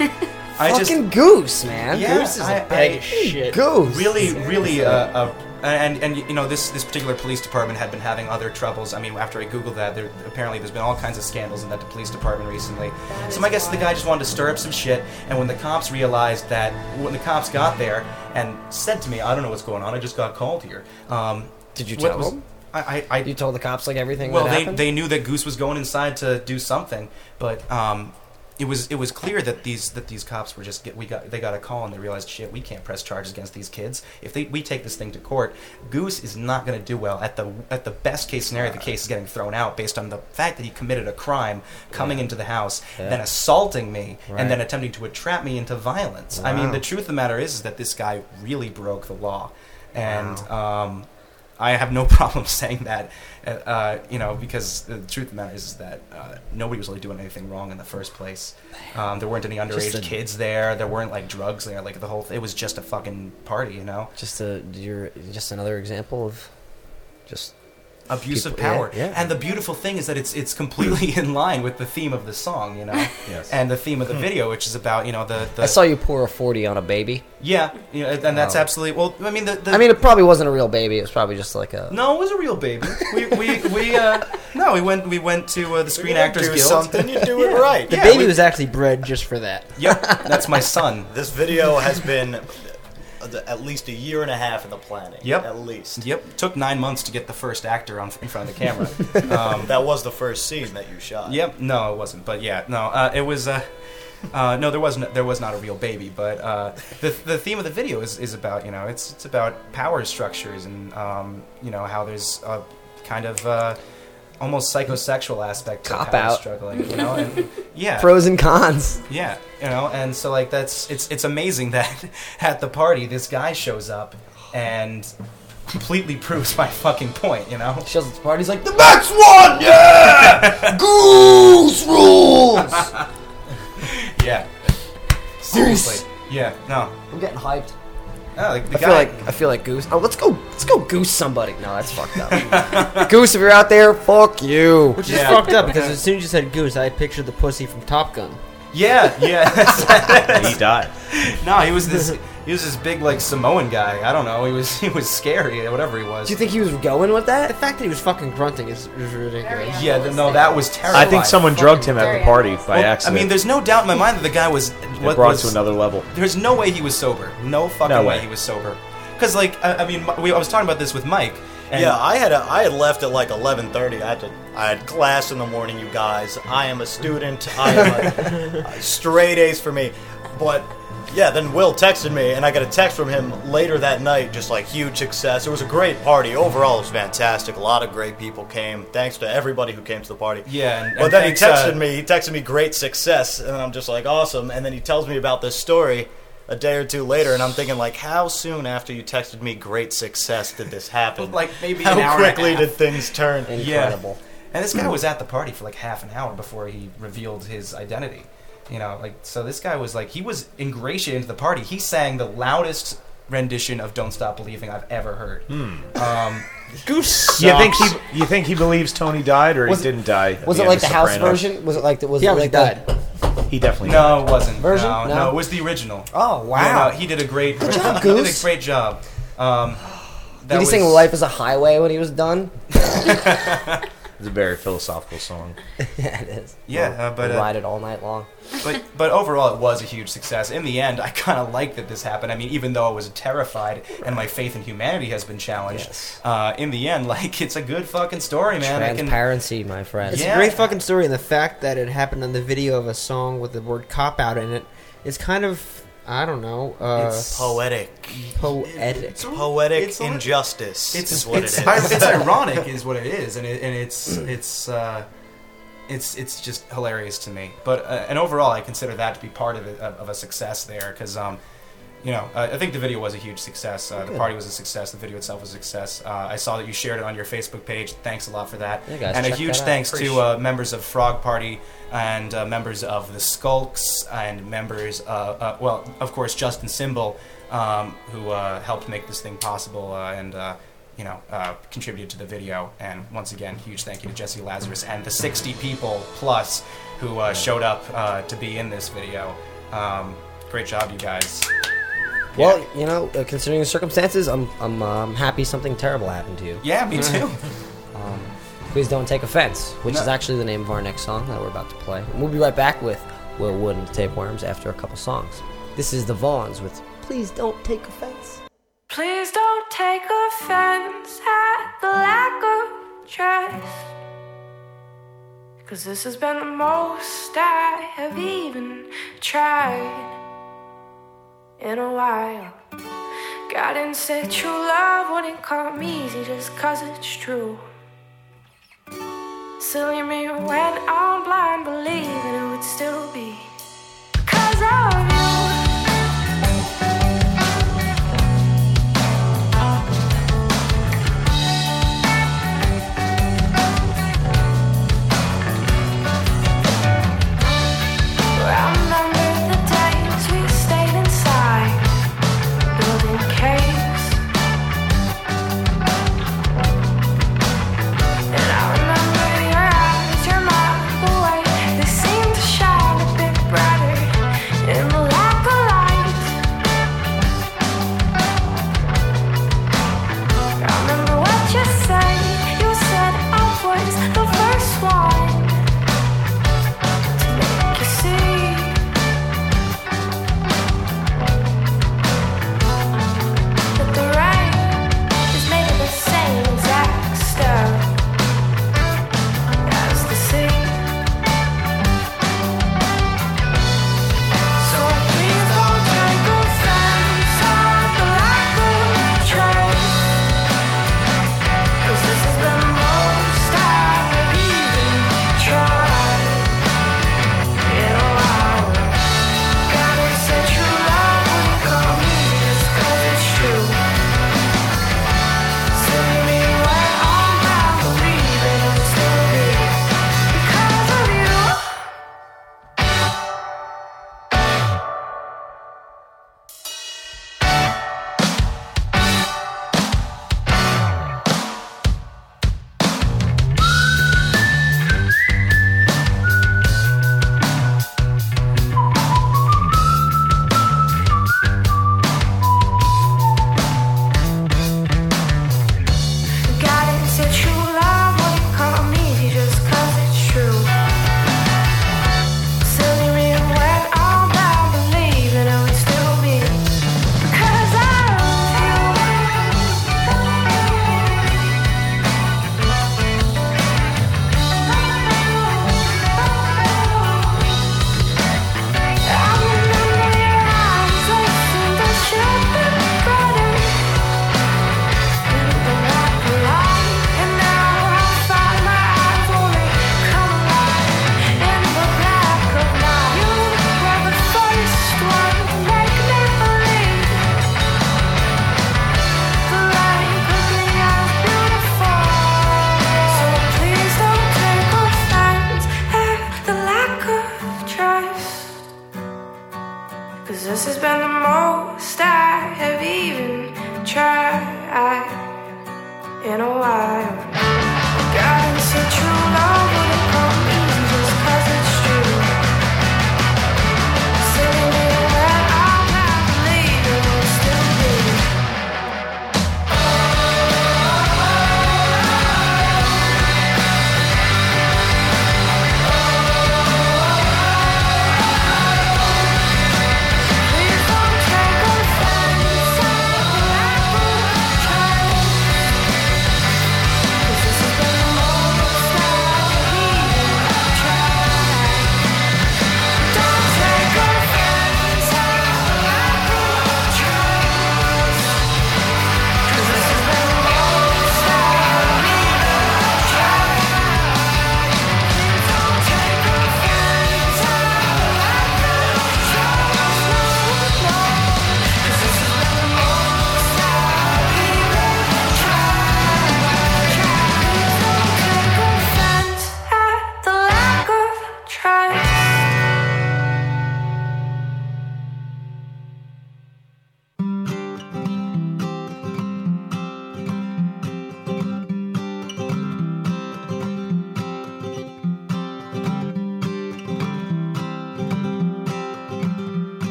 I just goose, man. Yeah, goose is I- a bag I- of shit. Goose. really, really, uh, uh, and and you know this this particular police department had been having other troubles. I mean, after I googled that, there apparently there's been all kinds of scandals in that police department recently. So my guess is the guy just wanted to stir up some shit. And when the cops realized that, when the cops got there and said to me, "I don't know what's going on. I just got called here." Um, Did you tell was- them? I, I, I You told the cops like everything. well, that they, happened? they knew that Goose was going inside to do something, but um, it was it was clear that these that these cops were just get we got they got a call and they realized shit we can't press charges against these kids. If they we take this thing to court Goose is not going to do well. At the at the best case scenario the case is getting thrown out based on the fact that he committed a crime coming into the house Yeah. then assaulting me Right. and then attempting to entrap me into violence. I mean the truth of the matter is, is that this guy really broke the law. And um, I have no problem saying that, uh, you know, because the truth of the matter is, is that uh, nobody was really doing anything wrong in the first place. Um, there weren't any underage a- kids there. There weren't like drugs there. Like the whole, it was just a fucking party, you know. just a you're just another example of just Abuse of People- yeah, power. yeah. And the beautiful thing is that it's it's completely in line with the theme of the song, you know, Yes. and the theme of the video, which is about you know the, the I saw you pour a forty on a baby. yeah, you know, and that's Wow. absolutely well. I mean, the, the I mean, it probably wasn't a real baby. It was probably just like a. No, it was a real baby. We we, we uh no, we went we went to uh, the Screen Actors do Guild. something, you do it right. The Yeah, baby we- was actually bred just for that. Yep, that's my son. This video has been at least a year and a half in the planning. Yep. At least. Yep, took nine months to get the first actor on in front of the camera. Um, That was the first scene that you shot. yep, no, it wasn't. But yeah, no, uh, it was. Uh, uh, no, there wasn't. There was not a real baby, but uh, the the theme of the video is, is about you know it's it's about power structures and um, you know how there's a kind of uh, almost psychosexual aspect to Cop power out. struggling. You know, and Yeah. Pros and cons. Yeah, you know, and so like that's it's it's amazing that at the party this guy shows up and completely proves my fucking point. You know, shows up at the party. He's like the next one, Yeah, Goose rules. yeah, seriously, yeah, no, I'm getting hyped. No, like the I guy. feel like I feel like Goose. Oh, let's go. Let's go Goose somebody. No, that's fucked up. Goose, if you're out there, fuck you. Which is Yeah. fucked up because as soon as you said goose, I pictured the pussy from Top Gun. yeah, yeah. he died. no, he was this he was this big like Samoan guy. I don't know. He was he was scary, whatever he was. Do you think he was going with that? The fact that he was fucking grunting is, is ridiculous. Yeah, th- no, that was terrible. I think someone drugged him at the party by Well, I accident. mean, there's no doubt in my mind that the guy was it what brought was, it to another level. There's no way he was sober. No fucking No way. way. he was sober. Because like I, I mean, we, I was talking about this with Mike. And yeah, I had a, I had left at like 11:30. I had to I had class in the morning. You guys, I am a student. I am a, straight A's for me. But yeah, then Will texted me, and I got a text from him later that night, just like huge success. It was a great party. Overall, it was fantastic. A lot of great people came. Thanks to everybody who came to the party. Yeah, and- but and then thanks, he texted uh, me. He texted me great success, and I'm just like awesome. And then he tells me about this story. A day or two later, and I'm thinking, like, how soon after you texted me great success did this happen? Like, maybe how an hour and a quickly half. did things turn? Incredible. And this guy was at the party for like half an hour before he revealed his identity. You know, like so this guy was like he was ingratiated into the party. He sang the loudest rendition of "Don't Stop Believing" I've ever heard. Um, Goose. You think he? You think he believes Tony died or Was- he didn't die? at Was it end like of the house Sopranos? version? Was it like the was Yeah, it he like died. the He definitely. died. no, it wasn't. Version? No, No? no, it was the original. Oh Yeah, wow! no, he did a great. Good job, he did Goose. a great job. Um, that Did he sing was- "Life Is a Highway" when he was done? It's a very philosophical song. yeah, it is. Yeah, We'll- uh, but, we'll uh, ride it all night long. but but overall it was a huge success. In the end, I kind of like that this happened. I mean, even though I was terrified and my faith in humanity has been challenged, Yes. uh, in the end, like it's a good fucking story, man. I can, Transparency, my friend. It's Yeah. a great fucking story, and the fact that it happened on the video of a song with the word "cop out" in it is kind of I don't know, uh, It's Poetic. poetic. Poetic It's a injustice it's is what it's, it ir- is. it's ironic, is what it is, and it, and it's it's uh, it's it's just hilarious to me. But uh, and overall, I consider that to be part of it, of, of a success there, because um, you know, uh, I think the video was a huge success. Uh, the party was a success. The video itself was a success. Uh, I saw that you shared it on your Facebook page. Thanks a lot for that. Yeah, guys, and a check huge that out. thanks to uh, members of Frog Party and uh, members of the Skulks and members, uh, uh, well, of course, Justin Symbol, um, who uh, helped make this thing possible uh, and. Uh, you know, uh, contributed to the video. And once again, huge thank you to Jesse Lazarus and the 60 people plus who uh, showed up uh, to be in this video. Um, great job, you guys. Well, you know, uh, considering the circumstances, I'm I'm um, happy something terrible happened to you. Yeah, me too. Please don't take offense, which No. is actually the name of our next song that we're about to play. And we'll be right back with Will Wood and the Tapeworms after a couple songs. This is the Vaughns with Please Don't Take Offense. Please don't take offense at the lack of trust. Cause this has been the most I have even tried in a while. God didn't say true love wouldn't come easy just cause it's true. Silly me when I'm blind, believing it would still be because of you.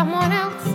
Someone else.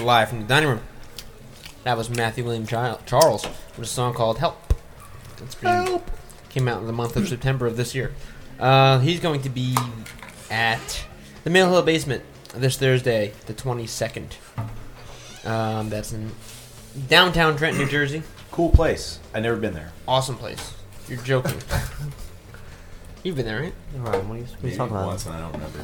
To Live from the Dining Room. That was Matthew William Chi- Charles with a song called Help. It's been, Came out in the month of September of this year. Uh, he's going to be at the Mill Hill Basement this Thursday, the 22nd. Um, that's in downtown Trenton, New Jersey. Cool place. I never been there. Awesome place. You're joking. You've been there, right? Ryan, what are you, what are you Maybe talking about? once and I don't remember.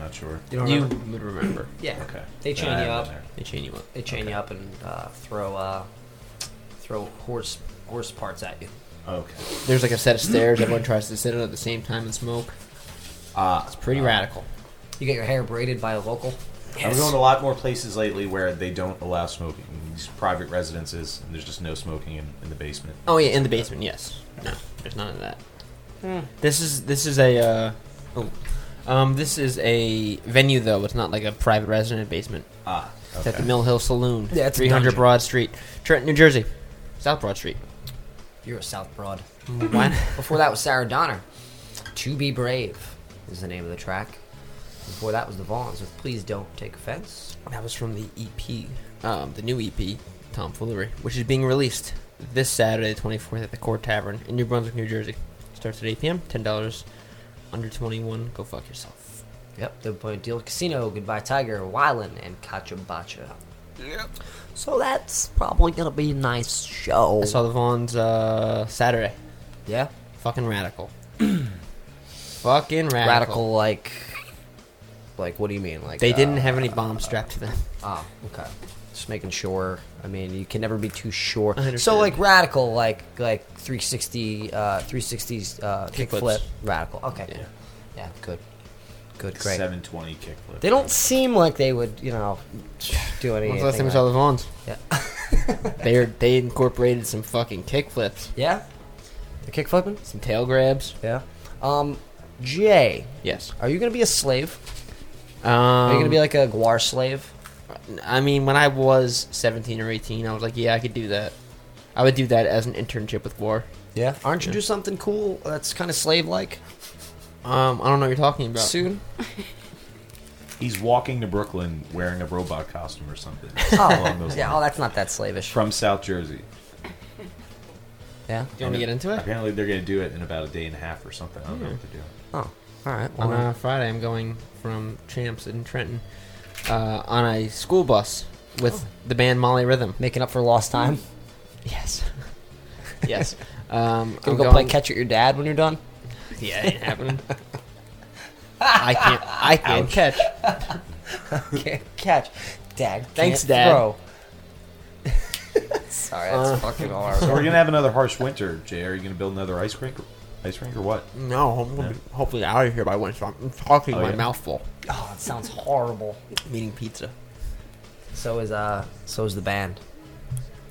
I'm not sure. You don't You remember? would remember. Yeah. Okay. They chain I you up. They chain you up. They chain you up and uh, throw uh, throw horse horse parts at you. Okay. There's like a set of stairs. Everyone tries to sit on at the same time and smoke. Uh, It's pretty radical. You get your hair braided by a local. I'm going to a lot more places lately where they don't allow smoking. These private residences, and there's just no smoking in, in the basement. Oh yeah, in the basement. Yes. No, there's none of that. This is this is a uh, oh, um, this is a venue though. It's not like a private resident basement. Ah, It's at the. Mill Hill Saloon. Yeah, it's a 300 dungeon. Broad Street, Trenton, New Jersey, South Broad Street. You're a South Broad. Why? Before that was Sarah Donner. To Be Brave is the name of the track. Before that was the Vaughns with Please Don't Take Offense. That was from the EP, um, the new EP, Tomfoolery, which is being released this Saturday, the 24th, at the Court Tavern in New Brunswick, New Jersey. Starts at 8 p.m. Ten dollars. Under 21, go fuck yourself. Yep, they play Deal Casino, Goodbye Tiger, Wyland, and Kachabacha. Yep. So that's probably gonna be a nice show. I saw the Vaughns uh, Saturday. Yeah? Fucking radical. Fucking radical. Radical, like. Like, what do you mean? Like They uh, didn't have any bombs strapped to them. Oh, okay. Just making sure. I mean, you can never be too sure. So, like radical, like like 360, uh, 360s uh, Kickflips. kickflip, radical. Okay, Yeah. yeah, yeah, good, good, great. 720 kickflip. They don't seem like they would, you know, do any. When's the last time we saw the Vaughns? Yeah. They are, they incorporated some fucking kick flips, yeah, the kick flipping. some tail grabs. Yeah. Um, Jay, Yes. are you gonna be a slave? Um, Are you gonna be like a GWAR slave? I mean, when I was 17 or 18, I was like, yeah, I could do that. I would do that as an internship with War. Yeah. Aren't you do something cool that's kind of slave-like Um, I don't know what you're talking about. soon? He's walking to Brooklyn wearing a robot costume or something. Oh, along those yeah. Oh, lines. that's not that slavish. From South Jersey. Yeah. Do you want to get into it? Apparently, they're going to do it in about a day and a half or something. I don't know what they're doing. Oh, all right. On Well, uh, Friday, I'm going from Champs in Trenton uh, on a school bus with the band Molly Rhythm. making up for lost time. Yes. yes. Um, Gonna I'm go going, play catch at your dad when you're done. Yeah, it ain't happening. I can't. I can't catch. Can't catch. Dad. Thanks, can't Dad. Throw. Sorry, that's Uh, fucking So hard. we're going to have another harsh winter, Jay. Are you going to build another ice rink? Ice rink or what? No, I'm gonna be hopefully out of here by Wednesday. I'm talking Oh, my yeah? mouth full. Oh, it sounds horrible. I'm eating pizza. So is uh, so is the band.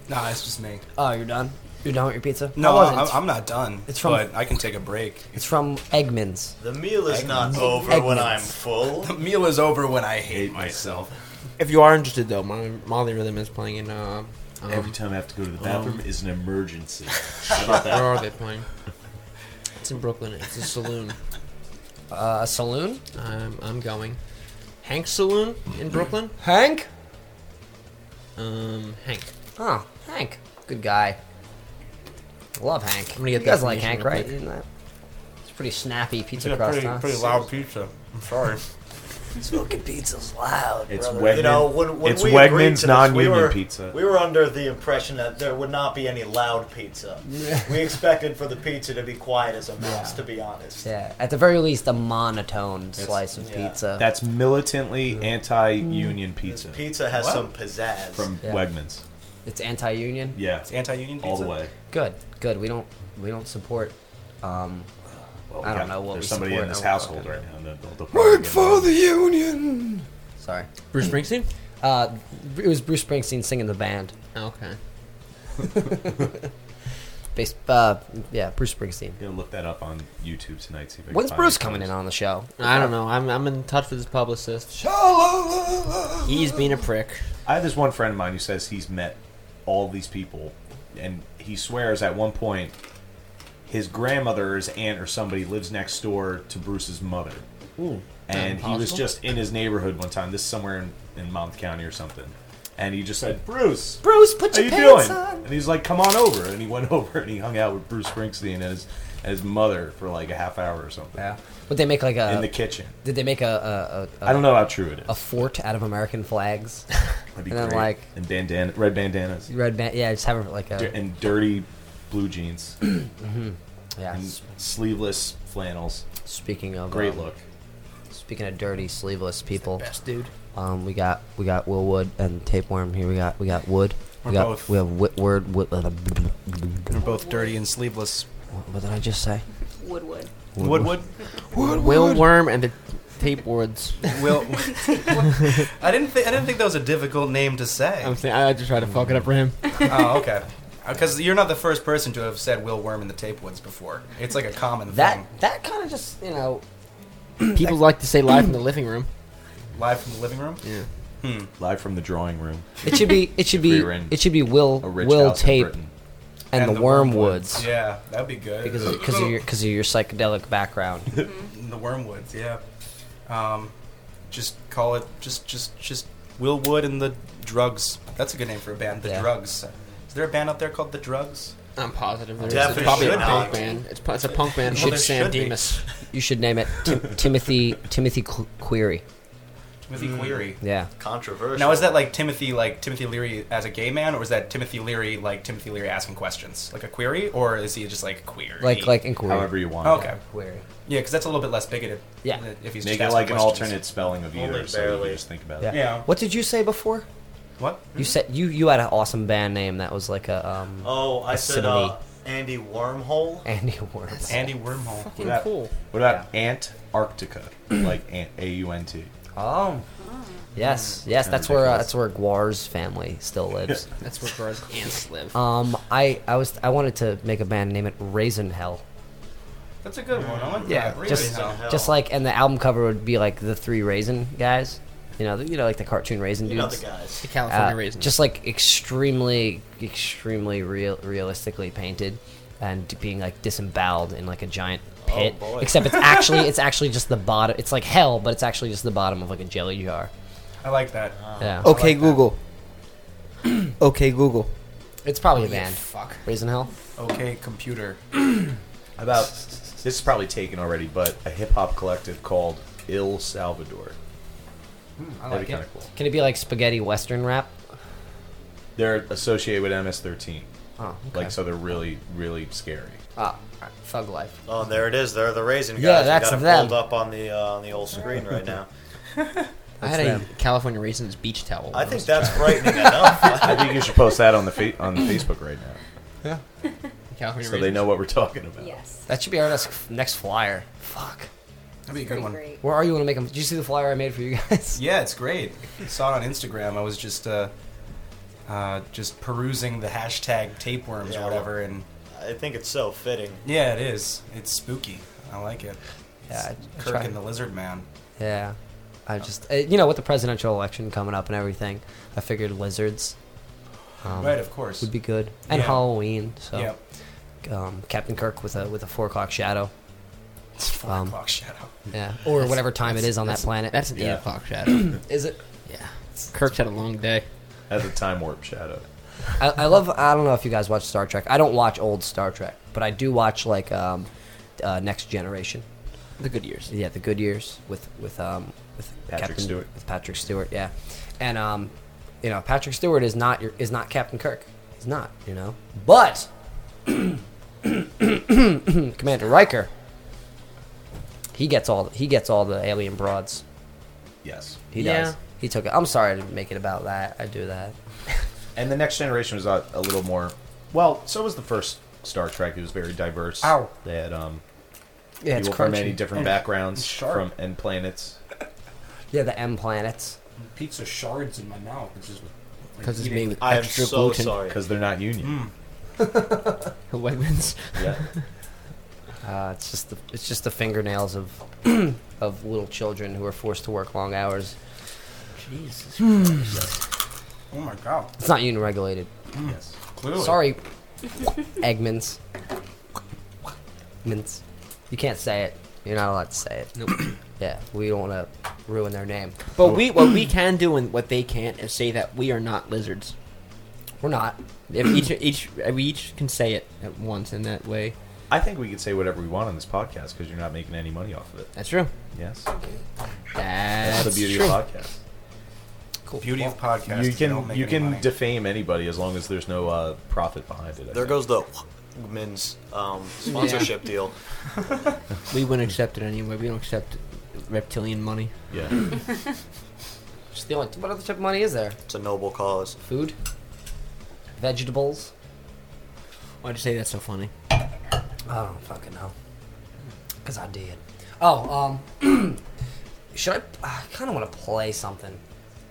Nah, it's just me. Oh, you're done. You're done with your pizza. No, I wasn't. I'm, I'm not done. It's from- but I can take a break. It's from Eggman's. The meal is not Eggman's. over when I'm Eggman's. full. The meal is over when I hate myself. If you are interested, though, my Molly Rhythm is playing in. Uh, um, Every time I have to go to the bathroom is an emergency. How about where that? are they playing? It's in Brooklyn. It's a saloon. Uh, a saloon. I'm, I'm going. Hank's Saloon in Brooklyn. Hank. Um, Hank. Oh, Hank. Good guy. Love Hank. I'm gonna get you the guys like Hank, right? Isn't that? It's pretty snappy pizza crust, pretty, huh? pretty loud pizza. I'm sorry. Smoking pizza's loud. It's brother. Wegman. You know, when, when it's we agreed Wegman's to this, non-union we were, pizza. We were under the impression that there would not be any loud pizza. we expected for the pizza to be quiet as a mouse, to be honest. Yeah, at the very least, a monotone slice of yeah. pizza. That's militantly anti-union pizza Pizza has What? some pizzazz. from Yeah. Wegmans. it's anti-union. Yeah, It's anti-union pizza. all the way. Good, good. We don't we don't support. Um, Well, I don't got- know what There's we somebody support. in this I don't household fucking right now. That they'll, they'll probably get mad. union. Sorry. Bruce Springsteen? Uh, it was Bruce Springsteen singing the band. Okay. Based, uh, yeah, Bruce Springsteen. Gonna look that up on YouTube tonight. See if I can When's find Bruce any coming in photos. on the show? I don't know. I'm, I'm in touch with his publicist. He's being a prick. I have this one friend of mine who says he's met all these people, and he swears at one point his grandmother or aunt or somebody lives next door to Bruce's mother. And he was just in his neighborhood one time. This is somewhere in, in Monmouth County or something. And he just said, Bruce, Bruce, put how your you pants doing? on. And he's like, come on over. And he went over and he hung out with Bruce Springsteen and his, and his mother for like a half hour or something Yeah. Would they make like a? in the kitchen. did they make a a, a, I don't know how true it is. a fort out of American flags? That'd be and then, like- and bandana, red bandanas, Red band. Yeah, just have like a. and dirty blue jeans. Yeah. and sleeveless flannels. Speaking of Great um, look. Speaking of dirty sleeveless people, Best dude. um, we got we got Will Wood and Tapeworm here. We got we got Wood. We We're got both. we have Whitward. Whit, uh, They're both dirty and sleeveless. what did I just say? Woodwood. Woodwood. Will Worm and the Tapewords. Will. I didn't. Th- I didn't think that was a difficult name to say. I'm saying I just tried to fuck it up for him. oh, okay. Because you're not the first person to have said Will Worm in the Tape Woods before. It's like a common That thing. that kind of just you know People like to say live from the living room. Live from the living room. Yeah. Live from the drawing room. it should be it should be We it should be Will Will Tape Britain. and, the, Wormwoods Yeah, that'd be good. because of, because of your because of your psychedelic background. the Wormwoods. Yeah. Um, just call it just just just Will Wood and the Drugs. That's a good name for a band. The Yeah. Drugs. Is there a band out there called the Drugs? I'm positive. There's Definitely it's probably a should punk be. band. It's, pu- it's a punk band. Well, Ship there Sam should be. Demas. You should name it Tim, Timothy Timothy Qu- Query. Timothy mm. Query. Yeah. Controversial. Now is that like Timothy like Timothy Leary as a gay man, or is that Timothy Leary like Timothy Leary asking questions like a query, or is he just like a queer? Like like inquiry. However you want. Okay. Query. Yeah, because that's a little bit less bigoted. Yeah. If he's Make just it asking like an questions. alternate spelling of either, Only so you barely. can just think about Yeah. it. Yeah. What did you say before? What? You said you you had an awesome band name that was like a um Oh, I a said simile. uh, Andy Wormhole. Andy Worms. Andy Wormhole. What about, cool. what about Antarctica? like Ant, A U N T. Oh. Yes, yes, that's where uh, that's where GWAR's family still lives. That's where Gar's ants live. um, I I was I wanted to make a band name it Raisin Hell. That's a good one. I like Yeah, that. just Raisin Hell. just like and the album cover would be like the three raisin guys. You know, the, you know, like the cartoon raisin You know dudes. the guys. the California Uh, raisins. Just like extremely, extremely real, realistically painted, and being like disemboweled in like a giant pit. Oh, boy. Except it's actually it's actually just the bottom. It's like hell, but it's actually just the bottom of like a jelly jar. I like that. Yeah. okay, Google. okay, Google. It's probably a Oh, yeah, band. fuck. Raisin Hell. Okay, computer. About this is probably taken already, but a hip hop collective called Il Salvador. I That'd like be kind it. of cool. Can it be like spaghetti western rap? They're associated with MS-13, Oh, like so they're really, really scary. Ah, Thug Life. Oh, there it is. They're the raisin guys. Yeah, We that's got it them. pulled up on the uh, on the old screen right now. I had them. a California raisins beach towel. I when think was that's child. frightening enough. I think you should post that on the fa- on the Facebook right now, Yeah. California Raisins. so they raisins. know what we're talking about. Yes. That should be our next next flyer. Fuck. That'd be a good one. great. Where are you want to make them? Did you see the flyer I made for you guys? Yeah, it's great. I saw it on Instagram. I was just uh, uh, just perusing the hashtag tapeworms Yeah, or whatever, and I think it's so fitting. yeah, it is. It's spooky. I like it. Yeah, I- I Kirk tried. and the Lizard Man. Yeah. I just, uh, you know, with the presidential election coming up and everything, I figured lizards um, right, of course. would be good, and Yeah. Halloween. So, Yep. um, Captain Kirk with a with a four o'clock shadow, It's four Um, o'clock shadow. yeah, or whatever time it is on that planet. That's an Yeah. eight o'clock shadow. is it? yeah. Kirk's had a long day. As a time warp shadow. I, I love. I don't know if you guys watch Star Trek. I don't watch old Star Trek, but I do watch like um, uh, Next Generation. The good years. Yeah, the good years with with um, with Patrick Captain Stewart. With Patrick Stewart, yeah, and um, you know, Patrick Stewart is not your is not Captain Kirk. He's not, you know, but Commander Riker, he gets all he gets all the alien broads. Yes. He Yeah. does. He took it. I'm sorry to make it about that. I do that. And the next generation was a, a little more. Well, so was the first Star Trek. It was very diverse. Ow. They had um, Yeah, it's people from crunchy. many different And backgrounds sharp. from and planets. Yeah, the M planets. Pizza shards in my mouth. It's just Because it's made with I am extra so gluten. sorry. Because they're not union. Wegmans. Yeah. Uh, it's just the it's just the fingernails of of little children who are forced to work long hours. Jesus Christ. Oh my god. It's not union regulated. yes. Clearly. Sorry, Eggmans. Mints. You can't say it. You're not allowed to say it. Nope. Yeah, we don't want to ruin their name. But we, what we can do and what they can't is say that we are not lizards. We're not. If each, each, we each can say it at once in that way. I think we could say whatever we want on this podcast because you're not making any money off of it. That's true. Yes. That's, That's the beauty true. of podcasts. Cool. Beauty of podcast. You can make you can money. defame anybody as long as there's no uh, profit behind it. I There think. goes the men's um, sponsorship deal. We wouldn't accept it anyway. We don't accept reptilian money. Yeah. Just the only. What other type of money is there? It's a noble cause. Food, vegetables. Why'd you say that's so funny? I don't fucking know. Cause I did. Oh, um, should I? I kind of want to play something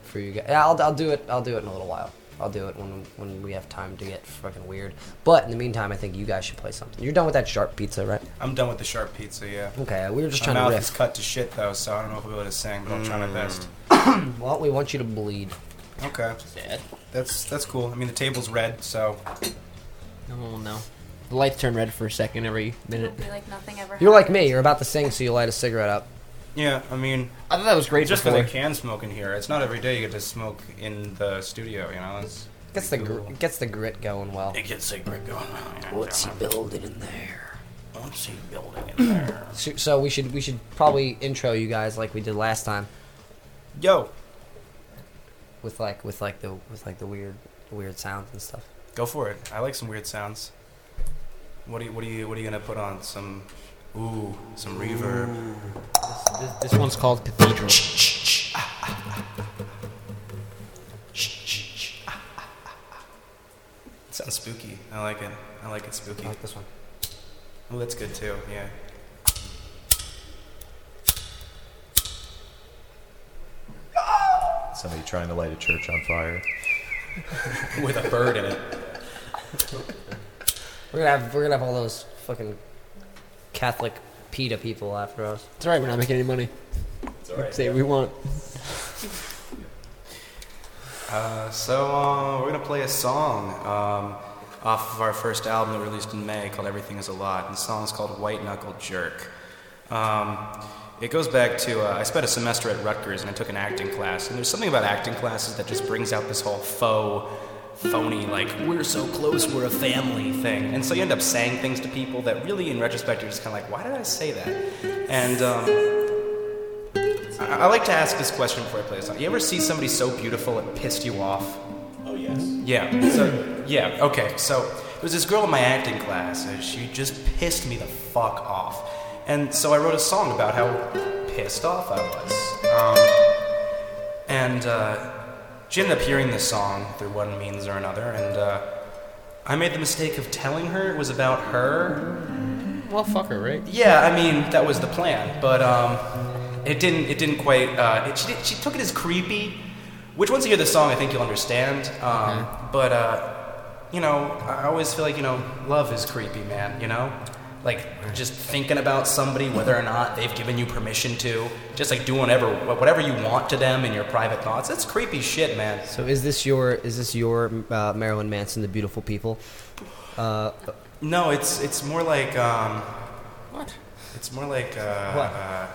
for you guys. Yeah, I'll, I'll do it. I'll do it in a little while. I'll do it when when we have time to get fucking weird. But in the meantime, I think you guys should play something. You're done with that sharp pizza, right? I'm done with the sharp pizza. Yeah. Okay, we were just My trying mouth to is cut to shit though, so I don't know if we'll be able to sing, but I'll try my best. Well, we want you to bleed. Okay. That's that's cool. I mean, the table's red, so Oh no. The lights turn red for a second every minute. It'll be like nothing ever You're like happened. me. You're about to sing, so you light a cigarette up. yeah. I mean, I thought that was great just before. because I can smoke in here, it's not every day you get to smoke in the studio. You know, it's Gets the pretty gr- gets the grit going well. It gets the grit going. What's he building in there? What's he building in there? So, so we should we should probably intro you guys like we did last time Yo, with like with like the with like the weird weird sounds and stuff. go for it. I like some weird sounds. What are you what are you what are you gonna put on? Some ooh, some reverb. This, this one's called Cathedral. sounds spooky. I like it. I like it spooky. I like this one. Oh, that's good too. Yeah. Somebody trying to light a church on fire. With a bird in it. We're gonna have we're gonna have all those fucking Catholic PETA people after us. It's alright, we're not making any money. It's alright. Say what we want. Uh, so uh, we're gonna play a song um, off of our first album that we released in May called "Everything Is a Lot." And the song is called "White Knuckle Jerk." Um, it goes back to uh, I spent a semester at Rutgers and I took an acting class. And there's something about acting classes that just brings out this whole faux, phony, like we're so close, we're a family thing. And so you end up saying things to people that really, in retrospect, you're just kind of like, why did I say that? And um, I, I like to ask this question before I play a song. You ever see somebody so beautiful it pissed you off? Oh yes. Yeah. So yeah. Okay. So there was this girl in my acting class, and she just pissed me the fuck off. And so I wrote a song about how pissed off I was. Um, and uh, she ended up hearing this song through one means or another, and uh, I made the mistake of telling her it was about her. Well, fuck her, right? Yeah, I mean that was the plan, but um, it didn't. It didn't quite. Uh, it, she, did- she took it as creepy, which once you hear the song, I think you'll understand. Um, But uh, you know, I always feel like you know, love is creepy, man. You know, like just thinking about somebody, whether or not they've given you permission to, just like doing whatever whatever you want to them in your private thoughts. That's creepy shit, man. So is this your is this your uh, Marilyn Manson, The Beautiful People? Uh, No, it's it's more like um, what? It's more like uh, What? uh,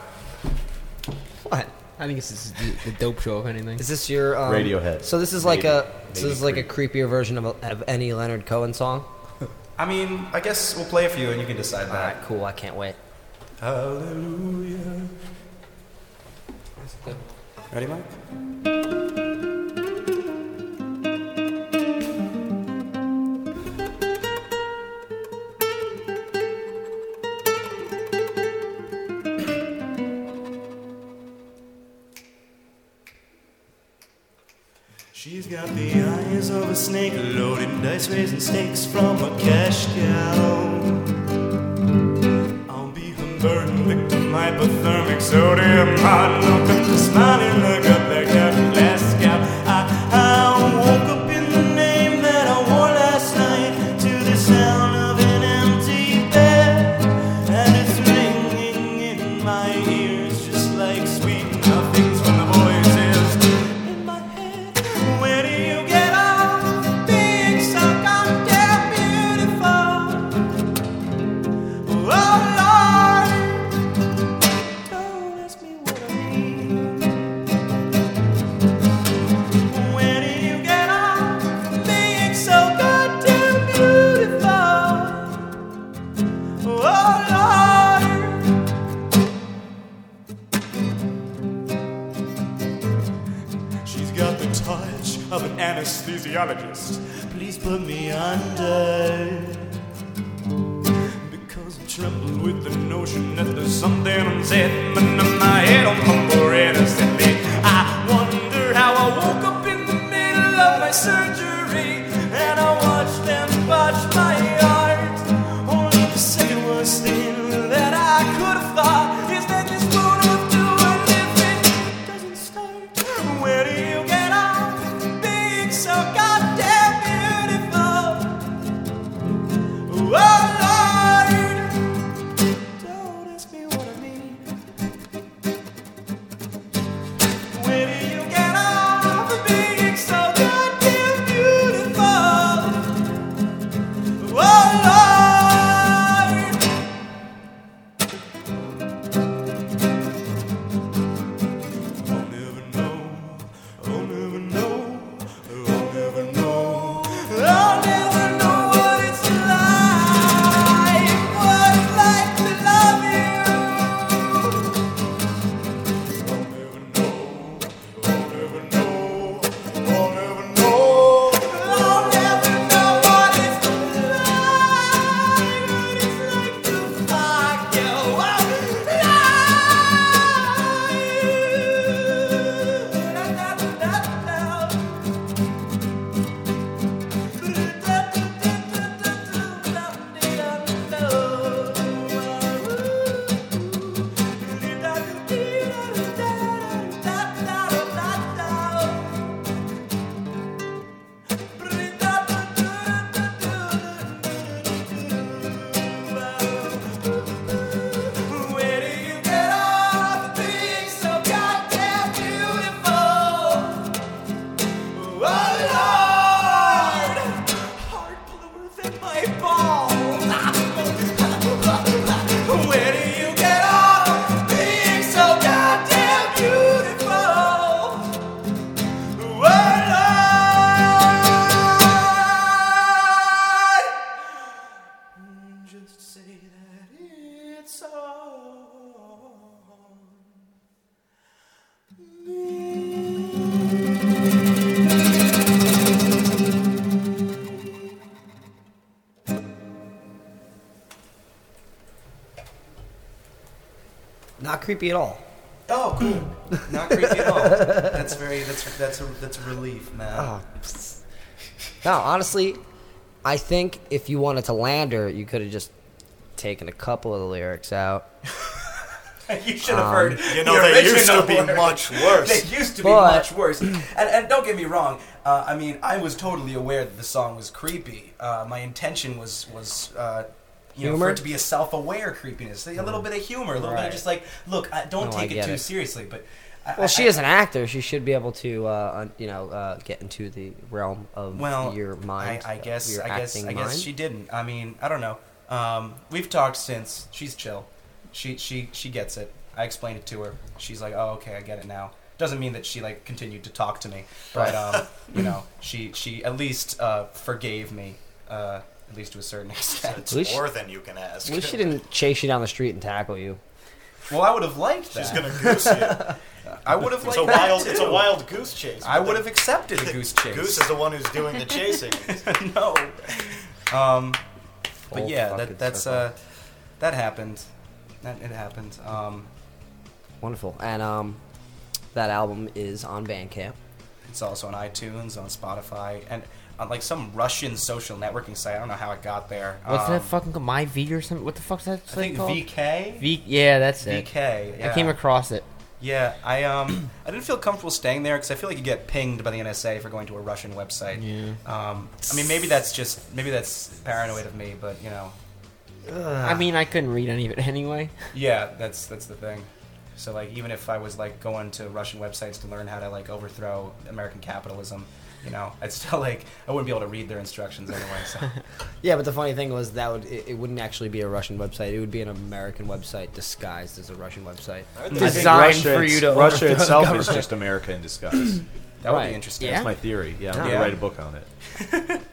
what? I think this is the, the dope show, if anything. Is this your um, Radiohead. So this is like Maybe. a so Maybe this is like a creepier version of, a, of any Leonard Cohen song. I mean, I guess we'll play a few and you can decide All that. right, cool. I can't wait. Hallelujah. Ready, Mike? She's got the eyes of a snake, loading dice, raising stakes from a cash cow. I'll be her burden victim, hypothermic sodium hot milk at the smiling look creepy at all. Oh, cool. Not creepy at all. That's very. That's that's a that's a relief, man. Oh, no, honestly, I think if you wanted to land her, you could have just taken a couple of the lyrics out. you should have Um, heard. You know, they used to be much worse. They used to be But- much worse. And, and don't get me wrong. Uh, I mean, I was totally aware that the song was creepy. Uh, my intention was was. Uh, you know, for Humor? it to be a self-aware creepiness, a little bit of humor, a little bit of just like, look, I, don't No, I take it too it. seriously. But I, Well, she is an actor. She should be able to, uh, you know, uh, get into the realm of well, your mind. I, I guess. I guess. acting I guess she didn't. I mean, I don't know. Um, we've talked since. She's chill. She she she gets it. I explained it to her. She's like, oh, okay, I get it now. Doesn't mean that she like continued to talk to me, but um, you know, she she at least uh, forgave me, uh, at least to a certain extent. At least- More than you can ask. At least she didn't chase you down the street and tackle you. Well, I would have liked that. She's gonna goose you. I would have It's liked a that wild. too. It's a wild goose chase. I would have accepted a goose chase. Goose is the one who's doing the chasing. no. Um, but Full yeah, fucking that that's circle. uh, that happened. That it happened. Um, Wonderful. And um, that album is on Bandcamp. it's also on iTunes, on Spotify, and on like some Russian social networking site. I don't know how it got there. What's um, that fucking? My V or something? What the fuck's that I think called? VK. V. Yeah, that's it. VK. Yeah. I came across it. Yeah, I um I didn't feel comfortable staying there because I feel like you get pinged by the NSA for going to a Russian website. Yeah. Um, I mean, maybe that's just maybe that's paranoid of me, but you know, I mean, I couldn't read any of it anyway. yeah, that's that's the thing. So like, even if I was like going to Russian websites to learn how to like overthrow American capitalism, you know, I'd still like I wouldn't be able to read their instructions anyway. So Yeah, but the funny thing was that would it, it wouldn't actually be a Russian website. It would be an American website disguised as a Russian website. Designed for you to Russia overthrow the itself is just America in disguise. that would Right. be interesting. Yeah? That's my theory. Yeah, I'm Yeah. gonna write a book on it.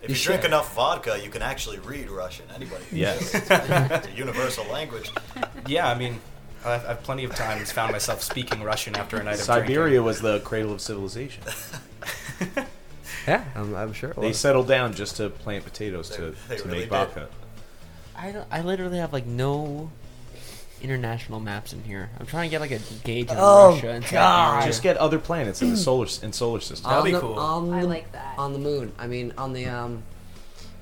If you, drink enough vodka, you can actually read Russian. Anybody? Yes. do it's a universal language. Yeah, I mean, I've, I've plenty of times found myself speaking Russian after a night of Siberia drinking. was the cradle of civilization. Yeah, I'm, I'm sure. It They was. settled down just to plant potatoes They- to, they to really make did. vodka. I, don't- I literally have like no international maps in here. I'm trying to get like a gauge of Oh, Russia and God. Just get other planets in the solar in solar system. That'd on be the, cool. On I like that. On the moon. I mean, on the um,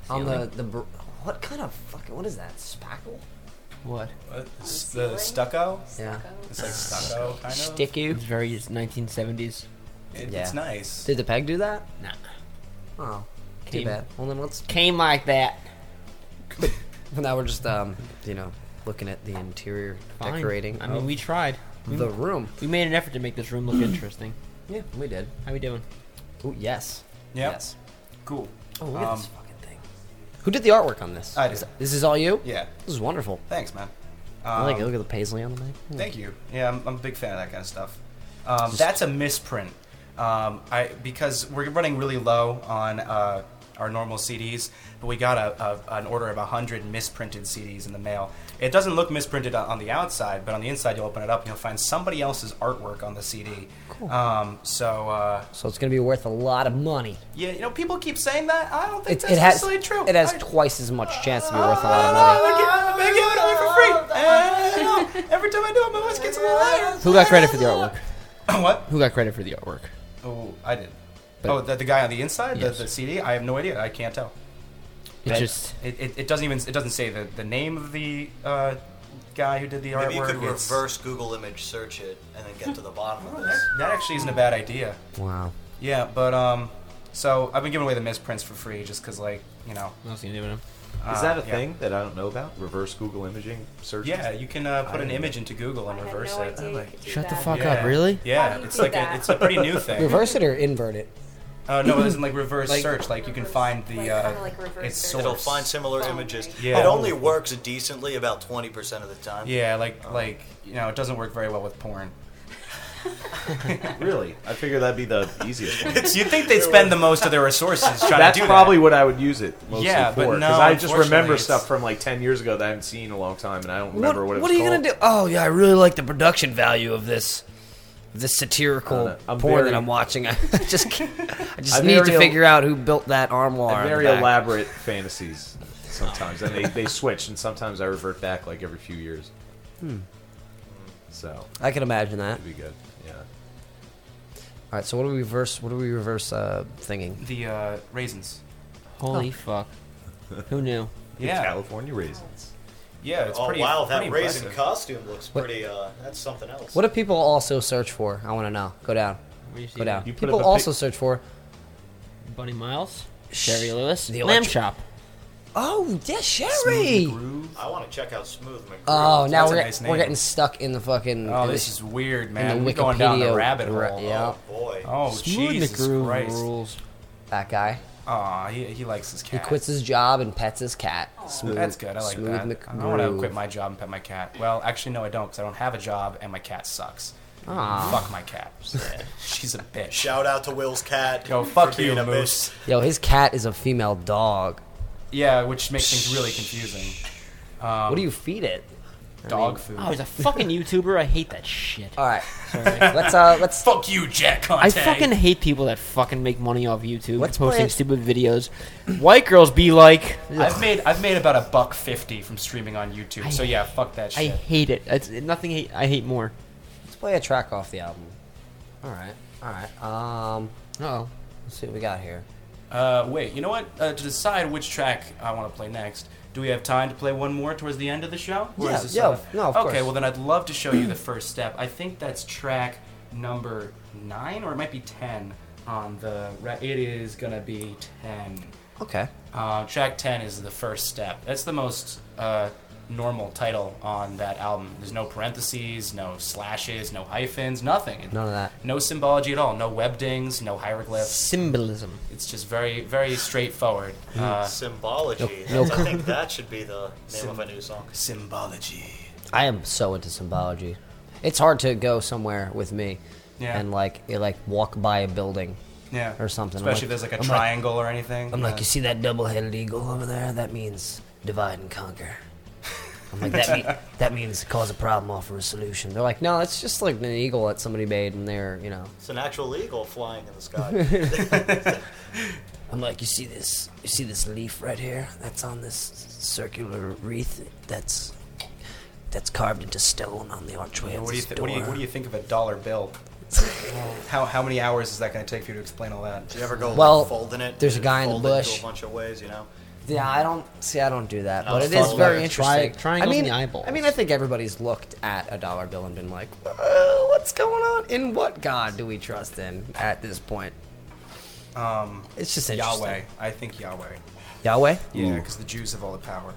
on the Ceiling? the br- what kind of fucking what is that? Spackle? What? What? the ceiling? stucco. Yeah. It's like stucco kind of. Stick you? It's very 1970s. It, Yeah. It's nice. Did the peg do that? Nah. Oh, too bad. Well then let's. Came like that. Well, now we're just um, you know, looking at the interior Fine. decorating. I mean, we tried. the room. We made an effort to make this room look interesting. Yeah, we did. How we doing? Oh yes. Yep. Yes. Cool. Oh, look at Um, this fucking thing. Who did the artwork on this? I Is- did. This is all you? Yeah. This is wonderful. Thanks, man. I like it. Um, Look at the paisley on the back. Thank you. Yeah, I'm, I'm a big fan of that kind of stuff. Um, that's a misprint. Um, I because we're running really low on uh, our normal CDs, but we got a, a, an order of hundred misprinted CDs in the mail. It doesn't look misprinted on, on the outside, but on the inside, you'll open it up and you'll find somebody else's artwork on the CD. Cool. Um, so uh, So it's going to be worth a lot of money. yeah, you know, people keep saying that. I don't think It, that's it has necessarily true. it has I- twice as much chance to be worth a lot of money. I give, it away for free. You every time I do it, my voice gets a little higher. Who got credit for the artwork? what? Who got credit for the artwork? Oh, I did. But- oh, the, the guy on the inside, Yes. the, the CD. I have no idea. I can't tell. It That- just it, it, it doesn't even it doesn't say the, the name of the uh, guy who did the artwork. Maybe you could It's- reverse Google image search it and then get to the bottom of this. That actually isn't a bad idea. Wow. Yeah, but um, so I've been giving away the misprints for free just because like you know. what else are you doing? Is uh, that a yeah. thing that I don't know about? Reverse Google imaging search? Yeah, you can uh, put I an didn't image into Google and I reverse no it. idea you could Shut the fuck Yeah. up! Really? Yeah, it's do like a, it's a pretty new thing. Reverse it or invert it? Uh, no, it isn't like reverse Like- search. Like you can find the Like, uh, kinda like its source. It'll find similar images. Yeah. It only works decently about 20% of the time. Yeah, like like you know, it doesn't work very well with porn. Really? I figure that'd be the easiest one. You'd think they'd spend the most of their resources trying That's to do probably that. what I would use it mostly Yeah, for. but no, I just remember unfortunately, stuff from like 10 years ago that I haven't seen in a long time, and I don't remember what, it was are you gonna do? Oh yeah, I really like the production value of this, this satirical I don't know. I'm porn very- that I'm watching. I just, can't- I just need to very el- figure out who built that armoire. I have in the very elaborate fantasies sometimes, and they, they switch, and sometimes I revert back like every few years. Hmm. So I can imagine that. it'd be good. Yeah. All right, so what do we reverse? What do we reverse? Uh, thinking. The uh, raisins. Holy Oh. fuck! Who knew? The Yeah. California raisins. Yeah, it's oh pretty. wow, that pretty raisin impressive. costume looks What- pretty. Uh, that's something else. What do people also search for? I want to know. Go down. Where do you see Go down. You put People up a pic- also search for. that? Bunny Miles, Shari Lewis, The Lamb electric- Chop. Oh, yeah, Shari. I want to check out Smooth McGroove. Oh, now That's a we're, nice we're name. getting stuck in the fucking. Oh, in this is weird, man. the We're going down the Wikipedia rabbit ra- hole. yeah. Oh boy. Oh, Smooth Jesus McGroove Christ. rules. that guy. Aw, he, he likes his cat. He cat. quits his job and pets his cat. Smooth, That's good. I like smooth that. McGroove. I want to quit my job and pet my cat. Well, actually, no, I don't, because I don't have a job and my cat sucks. Aw. Fuck my cat. She's a bitch. Shout out to Will's cat. Yo, fuck for you, being a Moose. bitch. Yo, his cat is a female dog. Yeah, which makes things really confusing. Um, What do you feed it? I Dog mean- food. Oh, he's a fucking YouTuber. I hate that shit. All right, let's uh, let's. Fuck you, Jack Conte. I fucking hate people that fucking make money off YouTube Let's posting it. stupid videos. White girls be like, I've made I've made about a buck fifty from streaming on YouTube. I- so yeah, fuck that shit. I shit. hate it. It's nothing. Hate, I hate more. Let's play a track off the album. All right, all right. Um, oh, let's see what we got here. Uh, wait, you know what? Uh, to decide which track I want to play next, do we have time to play one more towards the end of the show? Yeah, this, yeah, uh, no, of okay, course. well then I'd love to show you the first step. I think that's track number nine, or it might be ten on the. Re- it is gonna be ten. Okay. Uh, track ten is the first step. That's the most uh, normal title on that album. There's no parentheses, no slashes, no hyphens, nothing. None of that. No symbology at all. No web dings, no hieroglyphs. Symbolism. It's just very, very straightforward. Uh, Symbology. No- no- I think that should be the name Sym- of a new song. Symbology. I am so into symbology. It's hard to go somewhere with me Yeah. and like it, like walk by a building Yeah. or something. I'm Especially like- if there's like a I'm triangle or anything. I'm like, you see that double-headed eagle over there? That means divide and conquer. I'm like, that, mean, that means cause a problem, offer a solution. They're like, no, it's just like an eagle that somebody made, and they're, you know. It's an actual eagle flying in the sky. I'm like, you see this? You see this leaf right here? That's on this circular wreath. That's that's carved into stone on the archway of what do you this th- what do you what do you think of a dollar bill? how how many hours is that going to take for you to explain all that? Do you ever go Well, like, folding it? there's a guy in the fold it bush. a bunch of ways, you know. Yeah, I don't see. I don't do that, but it's it is all very interesting. tri- triangles I mean, in the eyeballs. I mean, I think everybody's looked at a dollar bill and been like, "Uh, "What's going on? In what God do we trust in at this point?" Um, It's just interesting. Yahweh. I think Yahweh. Yahweh? Yeah, because the Jews have all the power.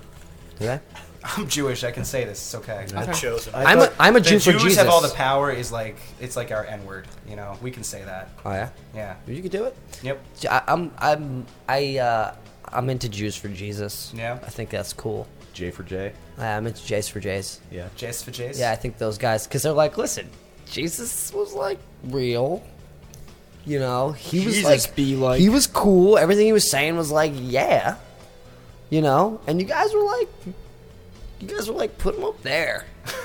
Do they? I'm Jewish. I can say this. It's okay. The chosen. I'm a, I'm a the Jew for Jews Jesus. have all the power. Is like it's like our N word. You know, we can say that. Oh yeah, Yeah. you could do it. Yep. I, I'm I'm I uh, I'm into Jews for Jesus. Yeah. I think that's cool. J for J. Uh, I'm into Jays for Jays. Yeah. Jace for Jace. Yeah, I think those guys because they're like, listen, Jesus was like real. You know, he was like, be like- he was cool. Everything he was saying was like, yeah. You know, and you guys were like, you guys were like, put him up there.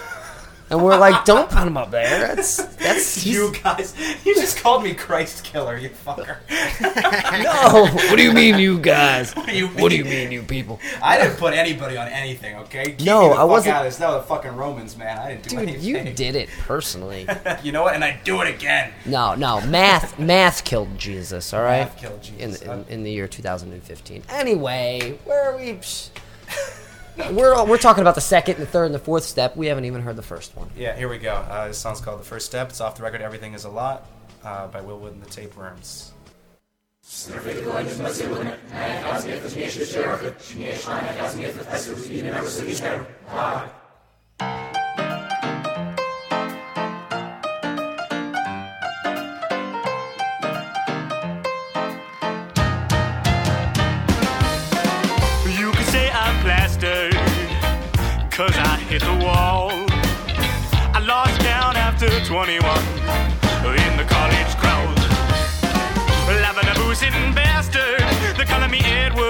And we're like, don't put him up there. That's that's You guys, you just called me Christ killer, you fucker. no. What do you mean, you guys? What do you What do you mean? mean, you people? I didn't put anybody on anything, okay? Keep No, me the I fuck wasn't- Out of this. That was the fucking Romans, man. I didn't do Dude, anything. you did it personally. you know what? And I do it again. No, no, math, math killed Jesus. All right, Math killed in, Jesus. in, in the year 2015. Anyway, where are we? Psh. We're we're talking about the second, the third, and the fourth step. We haven't even heard the first one. Yeah, here we go. Uh, this song's called "The First Step." It's off the record. Everything is a lot uh, by Will Wood and the Tapeworms. You hit the wall. I lost count after 21 in the college crowd. Laughing a boozing bastard. They calling me Edward,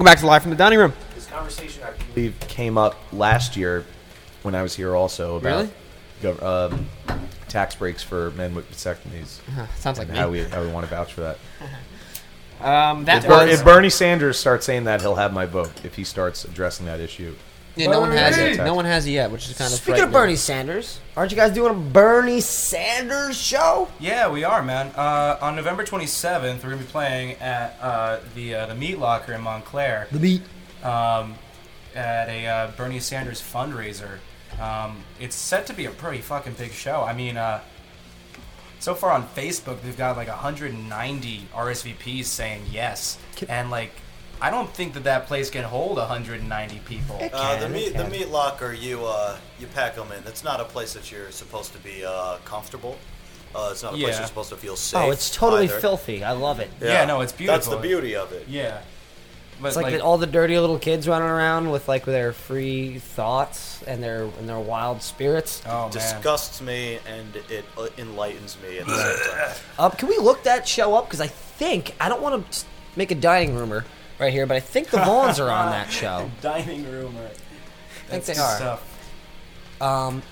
Welcome back to live from the dining room. This conversation, I believe, came up last year when I was here also about Really? gov- um, tax breaks for men with vasectomies. Uh, sounds like and me. how we how we want to vouch for that. Um, that if, Ber- if Bernie Sanders starts saying that, he'll have my vote if he starts addressing that issue. yeah, no one has it. No one has it yet, which is kind of Speaking of frightening. Bernie Sanders, aren't you guys doing a Bernie Sanders show? Yeah, we are, man. Uh, on November 27th, we're gonna be playing at uh, the uh, the Meat Locker in Montclair. The Meat. um, at a uh, Bernie Sanders fundraiser. Um, it's set to be a pretty fucking big show. I mean, uh, so far on Facebook, they've got like 190 RSVPs saying yes, and like, I don't think that that place can hold 190 people. Uh, the can, meat, it the meat locker, you uh, you pack them in. It's not a place that you're supposed to be uh, comfortable. Uh, it's not a place you're supposed to feel safe. Oh, it's totally either. filthy. I love it. Yeah, no, it's beautiful. That's the beauty of it. Yeah, but It's like, the, all the dirty little kids running around with like their free thoughts and their and their wild spirits. oh man, disgusts me and it uh, enlightens me at the same time. Uh, can we look that show up? Because I think I don't want to make a dining rumor right here, but I think the Vaughns are on that show. dining room. Or, I think That's they good are. Stuff. Um,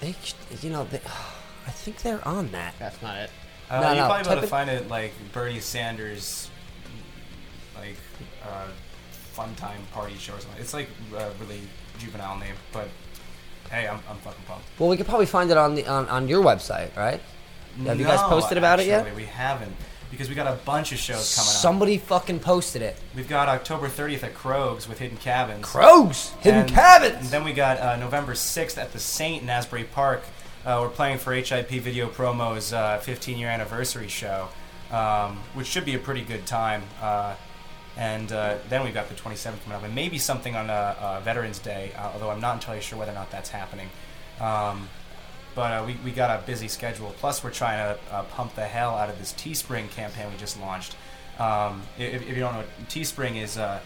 they, you know, they, I think they're on that. That's not it. Uh, No, you no, probably be able to it- find it like Bernie Sanders, like uh, fun time party show or something. It's like a really juvenile name, but hey, I'm, I'm fucking pumped. Well, we could probably find it on the on, on your website, right? Have you guys posted about it yet? We haven't because we got a bunch of shows coming up. Somebody fucking posted it. We've got October 30th at Krogh's with Hidden Cabins. Crows, hidden And- cabins. And then we got uh, November 6th at the Saint in Asbury Park. Uh, we're playing for HIP Video Promo's uh, 15 year anniversary show, um, which should be a pretty good time. Uh, and uh, then we've got the 27th coming up, and maybe something on Veterans Day, uh, although I'm not entirely sure whether or not that's happening. Um, but uh, we, we got a busy schedule. Plus, we're trying to uh, pump the hell out of this Teespring campaign we just launched. Um, if, if you don't know, Teespring is uh,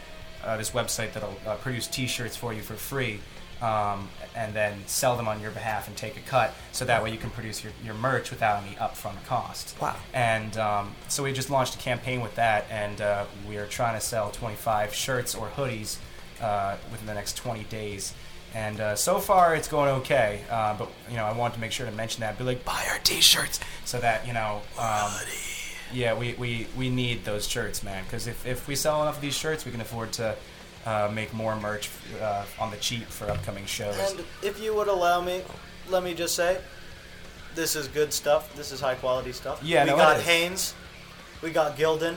uh, this website that'll uh, produce T-shirts for you for free, um, and then sell them on your behalf and take a cut. So that way you can produce your, your merch without any upfront cost. Wow. And um, so we just launched a campaign with that, and uh, we are trying to sell 25 shirts or hoodies uh, within the next 20 days. And uh, so far, it's going okay. Uh, but you know, I wanted to make sure to mention that. Be like, buy our T-shirts, so that you know. Um, yeah, we, we, we need those shirts, man. Because if, if we sell enough of these shirts, we can afford to uh, make more merch uh, on the cheap for upcoming shows. And if you would allow me, let me just say, this is good stuff. This is high quality stuff. Yeah, we no, got is. Hanes, we got Gildan,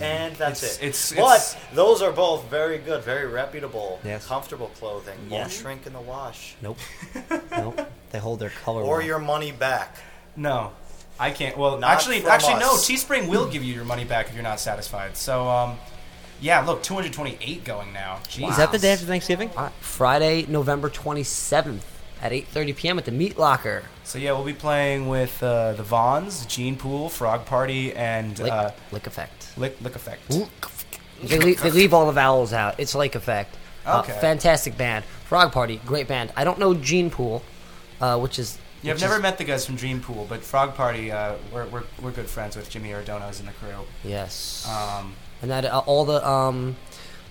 and that's It's- it. it's- but it's- those are both very good, very reputable, Yes. comfortable clothing. Yeah. Won't shrink in the wash, Nope. nope. They hold their color. or well. your money back. No, I can't. Well, Not actually, from actually, no. Teespring will give you your money back if you're not satisfied. So, um, yeah, look, 228 going now. Jeez. Is that the day after Thanksgiving? All right, Friday, November 27th at 8:30 p.m. at the Meat Locker. So yeah, we'll be playing with uh, the Vaughns, Gene Pool, Frog Party, and Lick, uh, lick effect. Lick Lick Effect. They leave, they leave all the vowels out. It's Lake Effect. Uh, fantastic band. Frog Party, great band. I don't know Gene Pool, uh, which is. Yeah, I've never is- met the guys from Dream Pool, but Frog Party, uh, we're, we're, we're good friends with Jimmy Ordono's in the crew. Yes. Um, and that uh, all the um,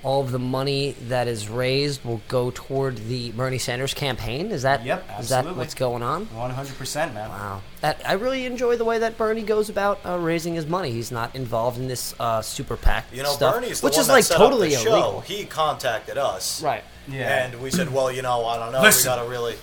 all of the money that is raised will go toward the Bernie Sanders campaign. Is that Yep, is that what's going on? 100%, man. Wow, that, I really enjoy the way that Bernie goes about uh, raising his money. He's not involved in this uh, super PAC You know, stuff, Bernie's the which one is that like set totally up the illegal. He contacted us, Right. Yeah. And we said, well, you know, I don't know. Listen. We gotta really.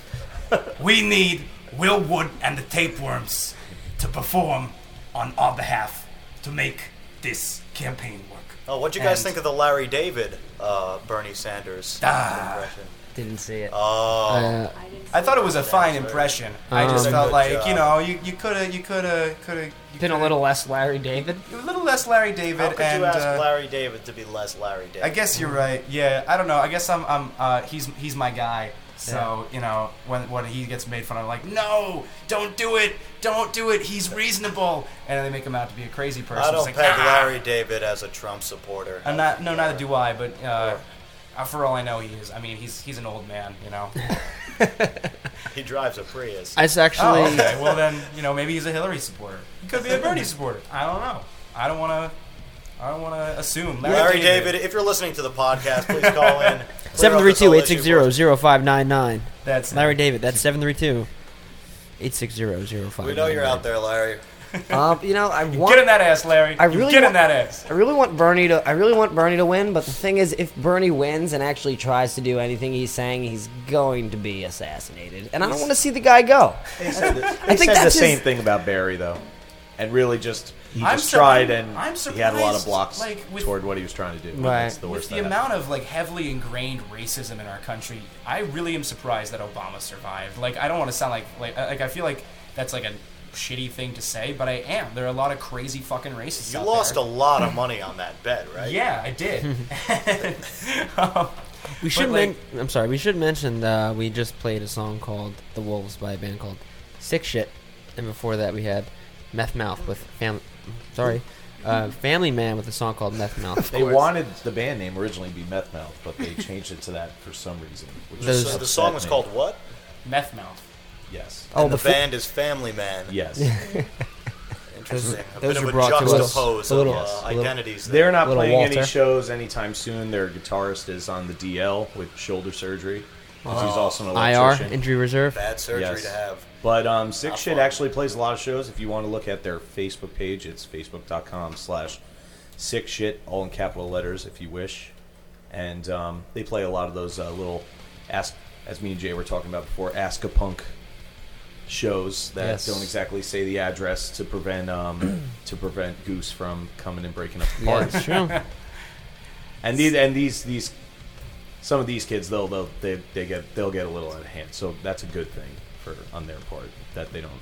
We need Will Wood and the Tapeworms to perform on our behalf to make this campaign work. Oh, what'd you guys And- think of the Larry David, uh, Bernie Sanders Ah. impression? Didn't see it. Oh, Uh, I thought it was a fine impression. I just Um, felt like job. you know you you could have you could have could have Been a little less Larry David. a little less Larry David how could and you ask uh, Larry David to be less Larry David? I guess you're right. Yeah, I don't know. I guess I'm I'm uh, he's he's my guy. So you know when when he gets made fun of, like no, don't do it, don't do it. He's reasonable, and then they make him out to be a crazy person. I don't like, peg "Ah." Larry David as a Trump supporter. I'm not. No, neither do I. But uh, uh, for all I know, he is. I mean, he's he's an old man. You know. He drives a Prius. It's actually. Oh, okay. Well, then you know maybe he's a Hillary supporter. He could be a Bernie supporter. I don't know. I don't want to. I don't want to assume. Larry David, if you're listening to the podcast, please call in. Seven three two eight six zero zero five nine nine. That's Larry David. That's seven three two eight six zero zero five. We know you're out there, Larry. Um, you know, I want Get in that ass, Larry. I You really get want, in that ass. I really want Bernie to. I really want Bernie to win. But the thing is, if Bernie wins and actually tries to do anything he's saying, he's going to be assassinated, and I don't want to see the guy go. They said, the, I they think said the that's same his- thing about Barry though, and really just he I'm just sur- tried I'm- and I'm he had a lot of surprised, blocks like, with- toward what he was trying to do. Right. That's the With the that amount of like heavily ingrained racism in our country, I really am surprised that Obama survived. Like, I don't want to sound like like like I feel like that's like a shitty thing to say, but I am. There are a lot of crazy fucking racists. You out lost there. a lot of money on that bet, right? Yeah, I did. Um, We should. like- men- I'm sorry. We should mention uh, we just played a song called "The Wolves" by a band called Sick Shit, and before that we had Meth Mouth with Fam. Sorry, uh, Family Man with a song called Meth Mouth. They wanted the band name originally to be Meth Mouth, but they changed it to that for some reason. Which Those- So the song was me. called what? Meth mouth. Yes. Oh, and the before- band is Family Man. Yes. Interesting. A those bit were of a brought to us juxtapose a little- of uh, a little- identities. They're not Little playing any Walter. shows anytime soon. Their guitarist is on the DL with shoulder surgery. 'Cause He's also an IR injury reserve. Bad surgery Yes. to have. But um, Sick Not Shit fun. actually plays a lot of shows. If you want to look at their Facebook page, it's facebook.com slash Sick Shit, all in capital letters if you wish. And um, they play a lot of those uh, little, ask as me and Jay were talking about before, Ask a Punk shows that Yes. don't exactly say the address to prevent um, to prevent Goose from coming and breaking up the Yeah, party. it's true. And these and these these some of these kids they'll they'll they, they get they'll get a little out of hand. So that's a good thing for on their part that they don't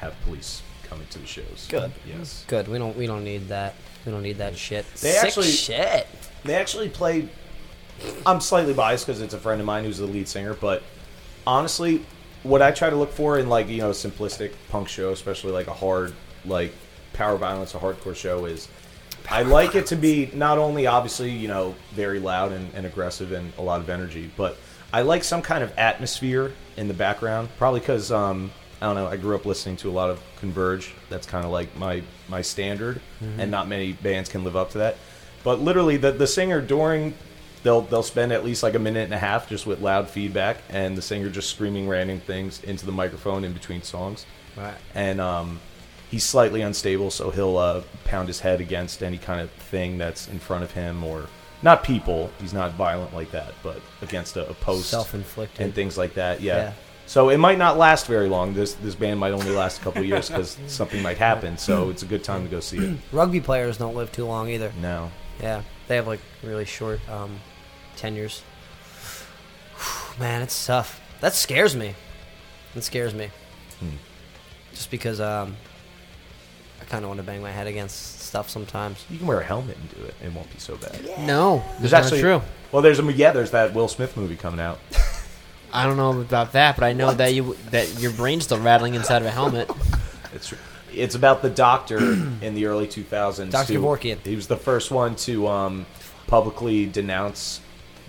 have police coming to the shows. Good. Yes. Good. We don't. We don't need that. We don't need that shit. They Sick actually- shit. They actually play. I'm slightly biased because it's a friend of mine who's the lead singer, but honestly, what I try to look for in like you know a simplistic punk show, especially like a hard like power violence, a hardcore show, is I like it to be not only obviously you know very loud and, and aggressive and a lot of energy, but I like some kind of atmosphere in the background. Probably because um, I don't know. I grew up listening to a lot of Converge. That's kind of like my my standard, and not many bands can live up to that. But literally, the the singer during they'll they'll spend at least like a minute and a half just with loud feedback, and the singer just screaming random things into the microphone in between songs. Right. And um, he's slightly unstable, so he'll uh, pound his head against any kind of thing that's in front of him, or not people. He's not violent like that, but against a, a post Self-inflicted. and things like that. Yeah. Yeah. So it might not last very long. This this band might only last a couple years because something might happen. So it's a good time to go see it. Rugby players don't live too long either. No. Yeah, they have like really short um, tenures. Man, it's tough. That scares me. It scares me. Hmm. Just because um, I kind of want to bang my head against stuff sometimes. You can wear a helmet and do it. It won't be so bad. No, There's that's actually not true. Well, there's a yeah. There's that Will Smith movie coming out. I don't know about that, but I know that you that your brain's still rattling inside of a helmet. It's it's about the doctor in the early 2000s. Dr. who- Kevorkian. He was the first one to um, publicly denounce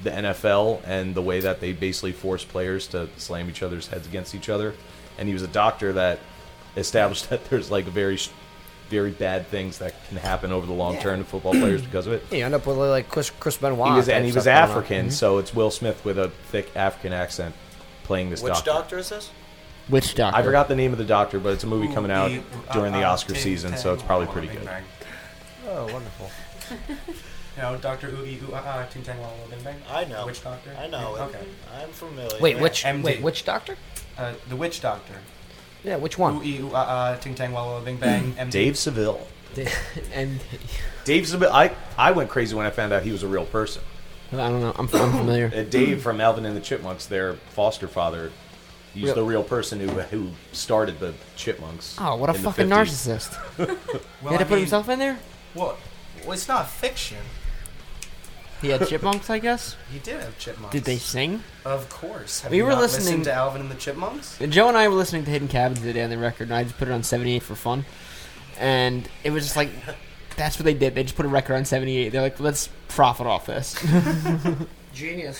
the NFL and the way that they basically force players to slam each other's heads against each other. And he was a doctor that established that there's like a very sh- very bad things that can happen over the long term to football players because of it. Yeah, you end up with like Chris, Chris Benoit. He was and he was stuff going on. African, Mhm. so it's Will Smith with a thick African accent playing this doctor. Which doctor. doctor is this? Which doctor? I forgot the name of the doctor, but it's a movie coming out during the uh, Oscar season, so it's probably pretty good. Oh, wonderful. You know, Doctor Oogie Ooh Ah Ting Tang Walla Bing Bang. I know. Witch Doctor. I know. Okay. I'm familiar. Wait, Yeah. which MD. wait which doctor? Uh, the Witch Doctor. Yeah, which one? Ooh Ee Ooh Ah Ah Ting Tang Walla Bing Bang. MD. Dave Seville. and Dave Seville. I, I went crazy when I found out he was a real person. I don't know. I'm, I'm familiar. Uh, Dave from Alvin and the Chipmunks, their foster father, he's Real- the real person who who started the Chipmunks. Oh, what a in the fucking 50s. narcissist! Well, he had to I put mean, himself in there. Well, well, it's not fiction. He had chipmunks, I guess. He did have chipmunks. Did they sing? Of course. Have We you were not listening- listened to Alvin and the Chipmunks? Joe and I were listening to Hidden Cabins today on the record, and I just put it on 78 for fun. And it was just like, that's what they did. They just put a record on 78. They're like, let's profit off this. Genius.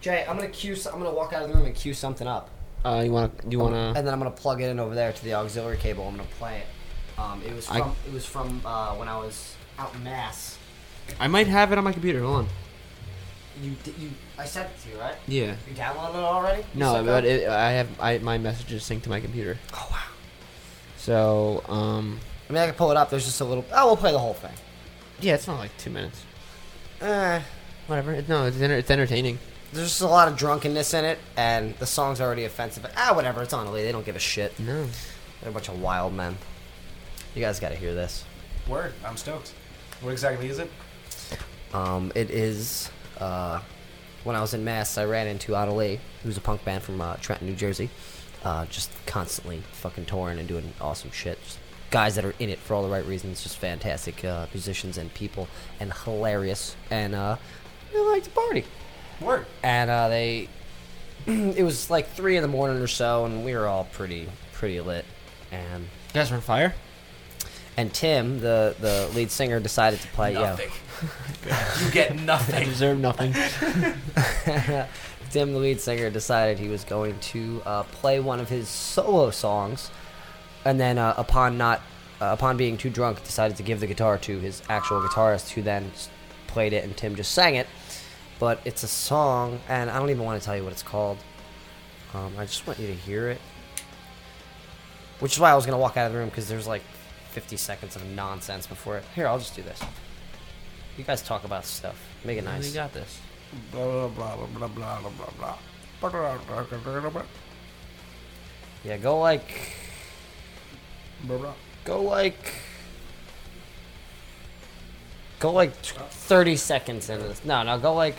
Jay, I'm gonna cue. I'm gonna walk out of the room and cue something up. Uh, you want to? You want to? And then I'm gonna plug it in over there to the auxiliary cable. I'm gonna play it. Um, it was I- from it was from uh, when I was out in mass. I might have it on my computer. Hold on. You di- you I sent it to you, right? Yeah. You downloaded it already? You No, but it, I have I my messages synced to my computer. Oh wow. So um, I mean, I can pull it up. There's just a little. Oh, we'll play the whole thing. yeah, it's not like two minutes. Eh, Whatever. It, no, it's enter- it's entertaining. there's just a lot of drunkenness in it, and the song's already offensive. But, ah, whatever. It's on Elite. They don't give a shit. No. They're a bunch of wild men. You guys got to hear this. Word. I'm stoked. What exactly is it? Um, it is. Uh, when I was in Mass, I ran into Adelie, who's a punk band from uh, Trenton, New Jersey. Uh, just constantly fucking touring and doing awesome shit. Just guys that are in it for all the right reasons. Just fantastic uh, musicians and people, and hilarious. And uh, they like to party. Work. And uh, they, it was like three in the morning or so, and we were all pretty pretty lit. And You guys were on fire. and Tim, the the lead singer, decided to play. Nothing. you get I nothing. deserve nothing. Tim, the lead singer, decided he was going to uh, play one of his solo songs, and then uh, upon not uh, upon being too drunk, decided to give the guitar to his actual guitarist, who then played it, and Tim just sang it. But it's a song, and I don't even want to tell you what it's called. Um, I just want you to hear it. Which is why I was gonna walk out of the room because there's like 50 seconds of nonsense before it. Here, I'll just do this. You guys talk about stuff. Make it nice. You got this. Blah blah blah blah blah blah blah blah. blah. Yeah, go like Blah, blah. Go like. Go like t- 30 seconds into this. No, no, go like.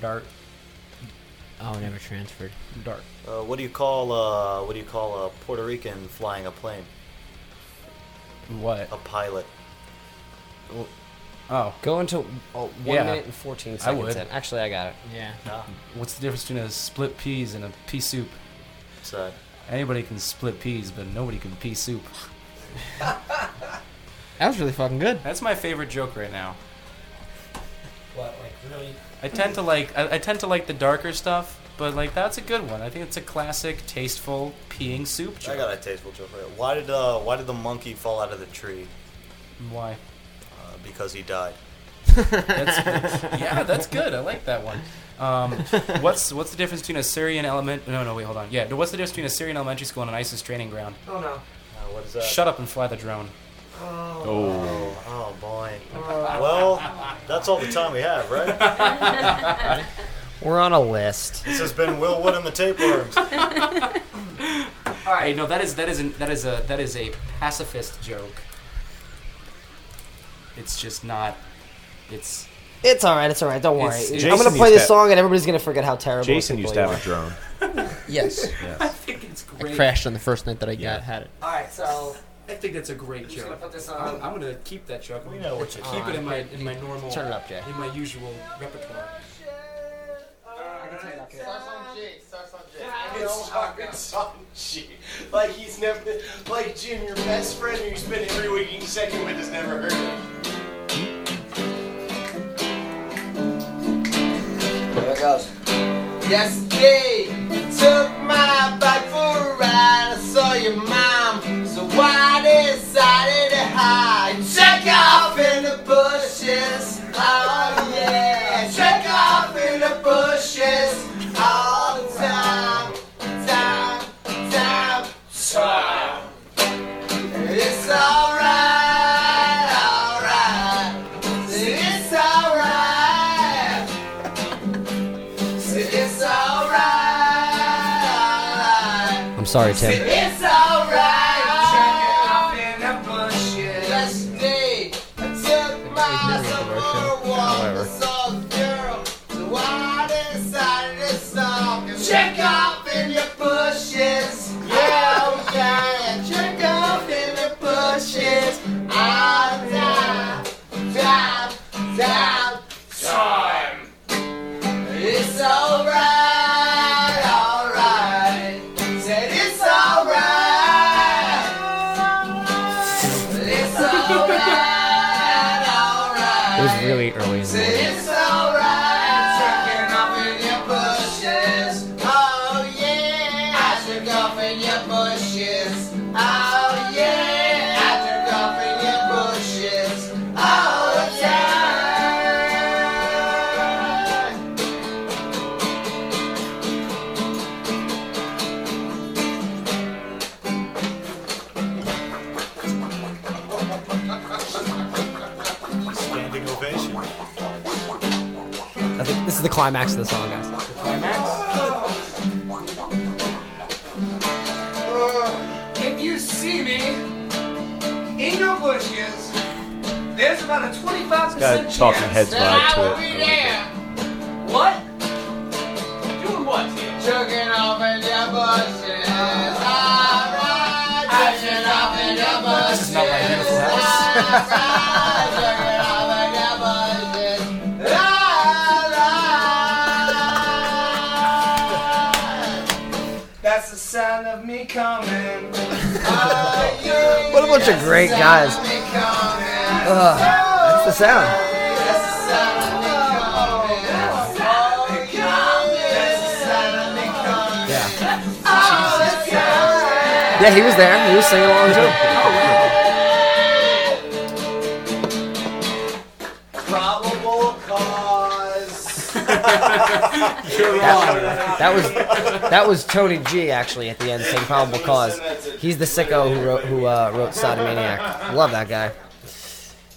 Dart. Oh, never transferred. Dart. Uh, what do you call uh, what do you call a Puerto Rican flying a plane? What? A pilot. Oh. Go into oh, 1 Yeah. minute and 14 I seconds would. in. Actually, I got it. Yeah. What's the difference between a split peas and a pea soup? What's that? Anybody can split peas, but nobody can pea soup. That was really fucking good. That's my favorite joke right now. What, like, really? I tend to like I, I tend to like the darker stuff, but like that's a good one. I think it's a classic, tasteful peeing soup I joke. got a tasteful joke. for you. Why did uh, why did the monkey fall out of the tree? Why? Because he died. That's, yeah, that's good. I like that one. Um, what's what's the difference between a Syrian element? No, no, wait, hold on. Yeah, what's the difference between a Syrian elementary school and an ISIS training ground? Oh, no. Uh, what is that? Shut up and fly the drone. Oh, oh boy. well, that's all the time we have, right? We're on a list. This has been Will Wood and the Tapeworms. All right, no, that is that is an, that is a that is a pacifist joke. It's just not. It's It's alright, it's alright, don't worry. It's- I'm gonna used play this to- song and everybody's gonna forget how terrible Jason used to you have a drone. Yes. I think it's I great. crashed on the first night that I got had it. Alright, so. I think that's a great just gonna joke. put this I'm. I'm gonna keep that joke. We know what you keep it in my in my normal. Turn it up, Jay. In my usual repertoire. It's on G. Like he's never, like Jim, your best friend who you spend every waking second with has never heard it. Goes. Yesterday, took my bike for a ride. I saw your mom, so I decided to hide. Check off in the bushes, oh yeah. Check off in the bushes sorry, Tim. Climax of the song, guys. If you see me in your bushes, there's about a 25% chance Talking Heads that I will be I like there. What? Doing what? Chugging off in your bushes. Alright, chugging off in your bushes. This is not my beautiful house. Coming. What a bunch of great guys. Ugh, that's the sound. Yeah, he was there. He was singing along too. That was that was Tony G actually at the end saying probable cause. He's the sicko who wrote who uh, wrote Sodomaniac. Love that guy.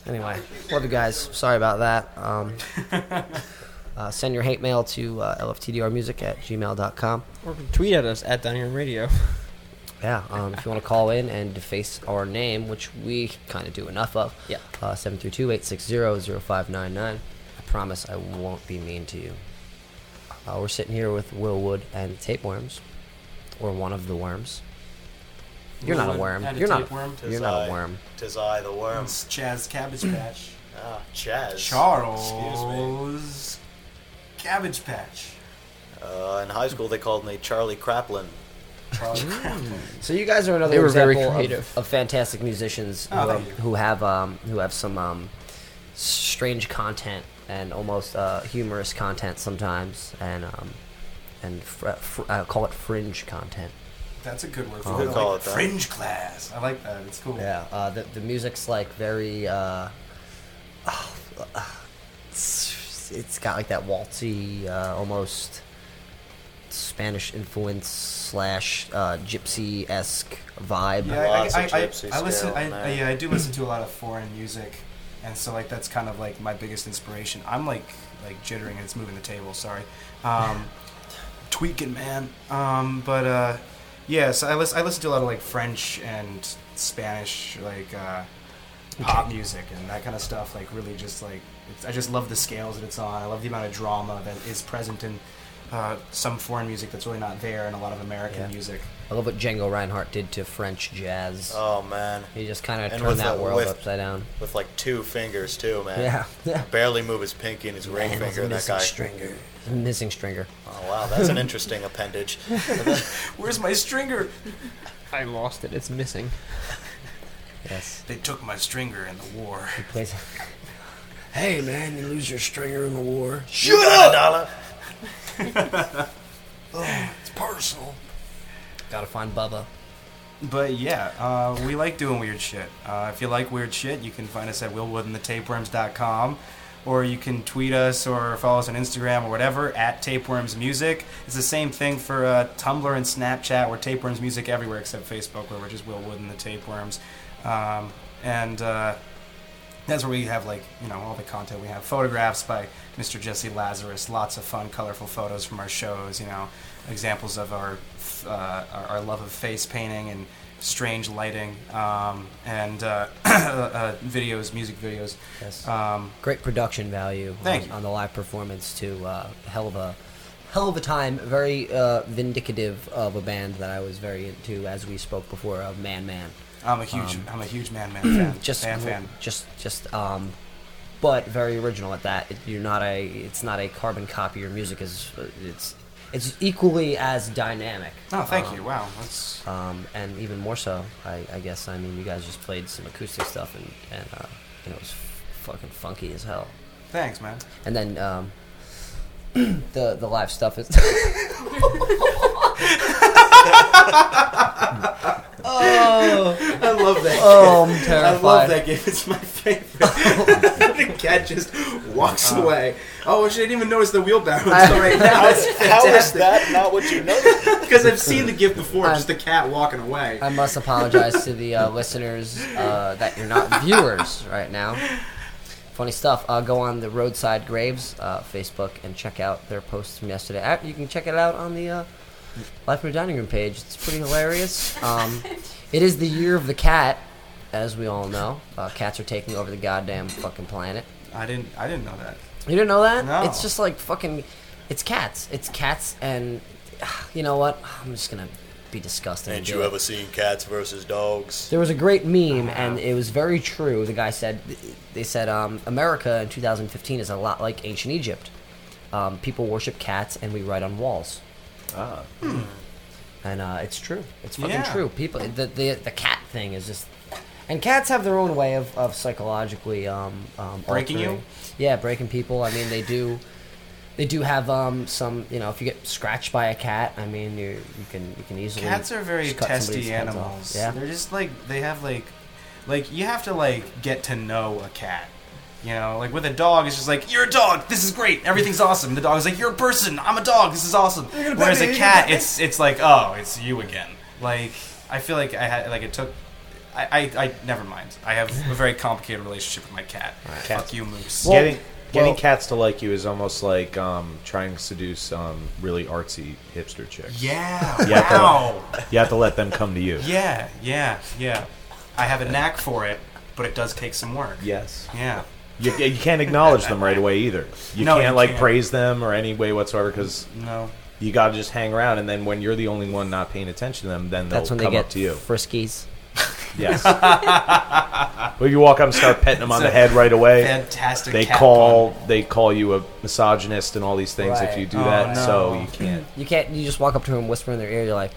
Anyway, love you guys. Sorry about that. Um, uh, send your hate mail to uh, lftdrmusic at gmail.com. Or tweet at us at Dining Room Radio. Yeah, um, if you want to call in and deface our name, which we kind of do enough of, Yeah. uh, 732-860-0599. I promise I won't be mean to you. Uh, we're sitting here with Will Wood and Tapeworms, or one of the worms. You're not a worm. a You're not. tapeworm? You're not a worm. Tis I, the worm. It's Chaz Cabbage Patch. Ah, Chaz. Charles Excuse me. Cabbage Patch. Uh, in high school, they called me Charlie Kraplin. Charles So you guys are another They were very example of- Of, fantastic musicians Oh, who, thank have, who have um, who have some um, strange content and almost uh, humorous content sometimes, and um, and fr- fr- I call it fringe content. That's a good word for Oh. it. Call Like it that. fringe class. I like that. It's cool. Yeah, uh, the the music's like very. Uh, it's, it's got like that waltzy, uh, almost Spanish influence slash uh, gypsy esque vibe. Yeah, I, Lots I, I, I, I listen. I, yeah, I do listen to a lot of foreign music, and so like that's kind of like my biggest inspiration. I'm like like jittering and it's moving the table. Sorry, um, tweaking, man. Um, but uh, yeah, so I listen. I listen to a lot of like French and Spanish like uh, pop music and that kind of stuff. Like really, just like it's, I just love the scales that it's on. I love the amount of drama that is present in. Uh, some foreign music that's really not there in a lot of American Yeah. music. I love what Django Reinhardt did to French jazz. Oh man, He just kind of turned that the- world with- upside down. with like two fingers too, man. Yeah, yeah. Barely move his pinky and his ring Man, finger. That missing guy. stringer. Missing stringer. Oh wow, that's an interesting appendage. Where's my stringer? I lost it. It's missing. Yes. They took my stringer in the war. He plays. Hey man, you lose your stringer in the war. Shut up, dollar. Oh, it's personal. Gotta find Bubba. But yeah, uh, we like doing weird shit. Uh, if you like weird shit, you can find us at willwoodandthetapeworms.com or you can tweet us or follow us on Instagram or whatever at Tapeworms Music. It's the same thing for uh, Tumblr and Snapchat. We're Tapeworms Music everywhere except Facebook, where we're just Will Wood and the Tapeworms. Um, and uh, that's where we have like you know all the content we have photographs by mr jesse lazarus lots of fun colorful photos from our shows you know examples of our uh, our, love of face painting and strange lighting um, and uh, uh, videos music videos Yes. um, Great production value on, on the live performance too. Uh, hell of a hell of a time. Very uh, vindicative of a band that I was very into, as we spoke before of Man Man. i'm a huge Um, i'm a huge man man fan Just fan fan just just um, but very original at that. It, you're not a it's not a carbon copy. Your music is it's it's equally as dynamic. oh thank Um, you wow that's um, and even more so, I, I guess. I mean, you guys just played some acoustic stuff, and and uh, it was f- fucking funky as hell. thanks man And then um, the the live stuff is. oh, i love that oh, I'm terrified. I love that game. It's my favorite. the cat just walks away. Oh, I didn't even notice the wheelbarrow until right now. It's How is fantastic. that not what you know? Because I've seen the gift before, I'm- just the cat walking away. I must apologize to the uh, listeners uh, that you're not viewers right now. Funny stuff. Uh, go on the Roadside Graves uh, Facebook and check out their posts from yesterday. Uh, You can check it out on the uh, Live from the Dining Room page. It's pretty hilarious. Um, it is the year of the cat, as we all know. Uh, cats are taking over the goddamn fucking planet. I didn't. I didn't know that. You didn't know that? No. It's just like fucking. It's cats. It's cats, and you know what? I'm just gonna be disgusting. and Ain't you it. ever seen cats versus dogs? There was a great meme, and it was very true. The guy said, they said, um, America in 2015 is a lot like ancient Egypt. Um, people worship cats, and we write on walls. Ah. And uh, it's true. It's fucking Yeah. true. People, the, the the cat thing is just, and cats have their own way of, of psychologically um, um, Breaking you? Altering- Yeah, breaking people. I mean, they do. They do have um, some, you know, if you get scratched by a cat, I mean, you you can you can easily. Cats are very just cut somebody's testy animals. Yeah. They're just like they have like like you have to like get to know a cat. You know, like with a dog, it's just like you're a dog. This is great. Everything's awesome. The dog's like you're a person. I'm a dog. This is awesome. Whereas me, a cat, gonna pet me. it's it's like oh, it's you again. Like I feel like I had like it took. I, I, I never mind. I have a very complicated relationship with my cat. Fuck you, Moose. getting getting well- cats to like you is almost like um, trying to seduce um, really artsy hipster chicks. yeah. You have, to, Wow. you have to let them come to you. Yeah. Yeah. Yeah. I have a knack for it, but it does take some work. Yes. Yeah. You, you can't acknowledge them right away either. You No, can't you like can't. praise them or any way whatsoever because No. you got to just hang around. And then when you're the only one not paying attention to them, then they'll That's when they come get up to you. friskies. Yes. but if you walk up and start petting them on the head right away, Fantastic. they cat call pun. they call you a misogynist and all these things if Right. you do Oh, that. So you can't. You can't. You just walk up to them, whisper in their ear. You're like,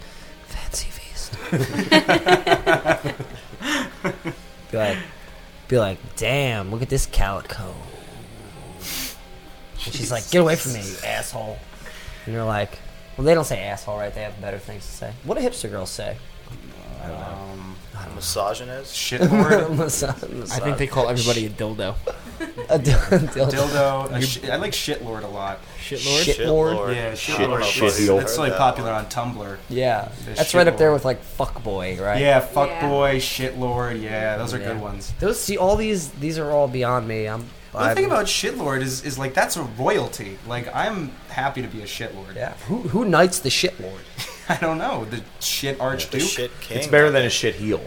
"Fancy feast." be like, be like, "Damn, look at this calico." And she's like, "Get away from me, you asshole!" And you're like, "Well, they don't say asshole, right? They have better things to say." What do hipster girls say? Um, Misogynist? shitlord. I think they call everybody a dildo. A dil- dildo. dildo. A shi- I like shitlord a lot. Shitlord. Shitlord. Yeah, Shit- shitlord. shit It's- heel. It's really popular on Tumblr. Yeah, The that's right up there shitlord. with like fuckboy, right? Yeah, fuckboy, Yeah. boy, shitlord. Yeah, those are Yeah. good ones. Those see all these. These are all beyond me. I'm. Well, the I'm- thing about shitlord is, is like that's a royalty. Like I'm happy to be a shitlord. yeah. Who who knights the shitlord? I don't know the shit archduke. The archduke. shit king. It's better than a shit heel.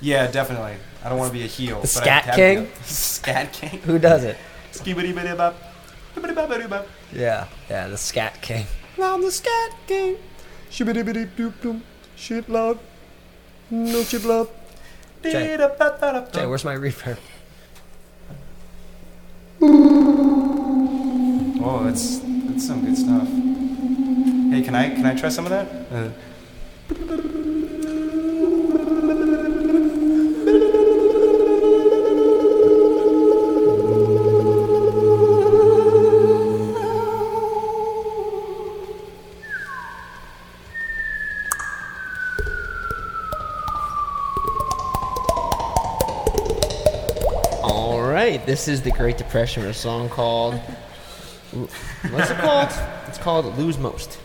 Yeah, definitely. I don't want to be a heel. The but scat I king? to- Scat king. Who does it? Skibidi-bidi-bop. Bibbidi-bop-bidi-bop. Yeah, yeah, the scat king. I'm the scat king. Shibbidi-bidi-doop-doom. Shit love. No shit love. Jay, Dee-da-ba-ba-da-ba. Jay, where's my reverb? Oh, that's that's some good stuff. Hey, can I can I try some of that? Uh, this is the Great Depression a song called. What's it called? It's called "Lose Most."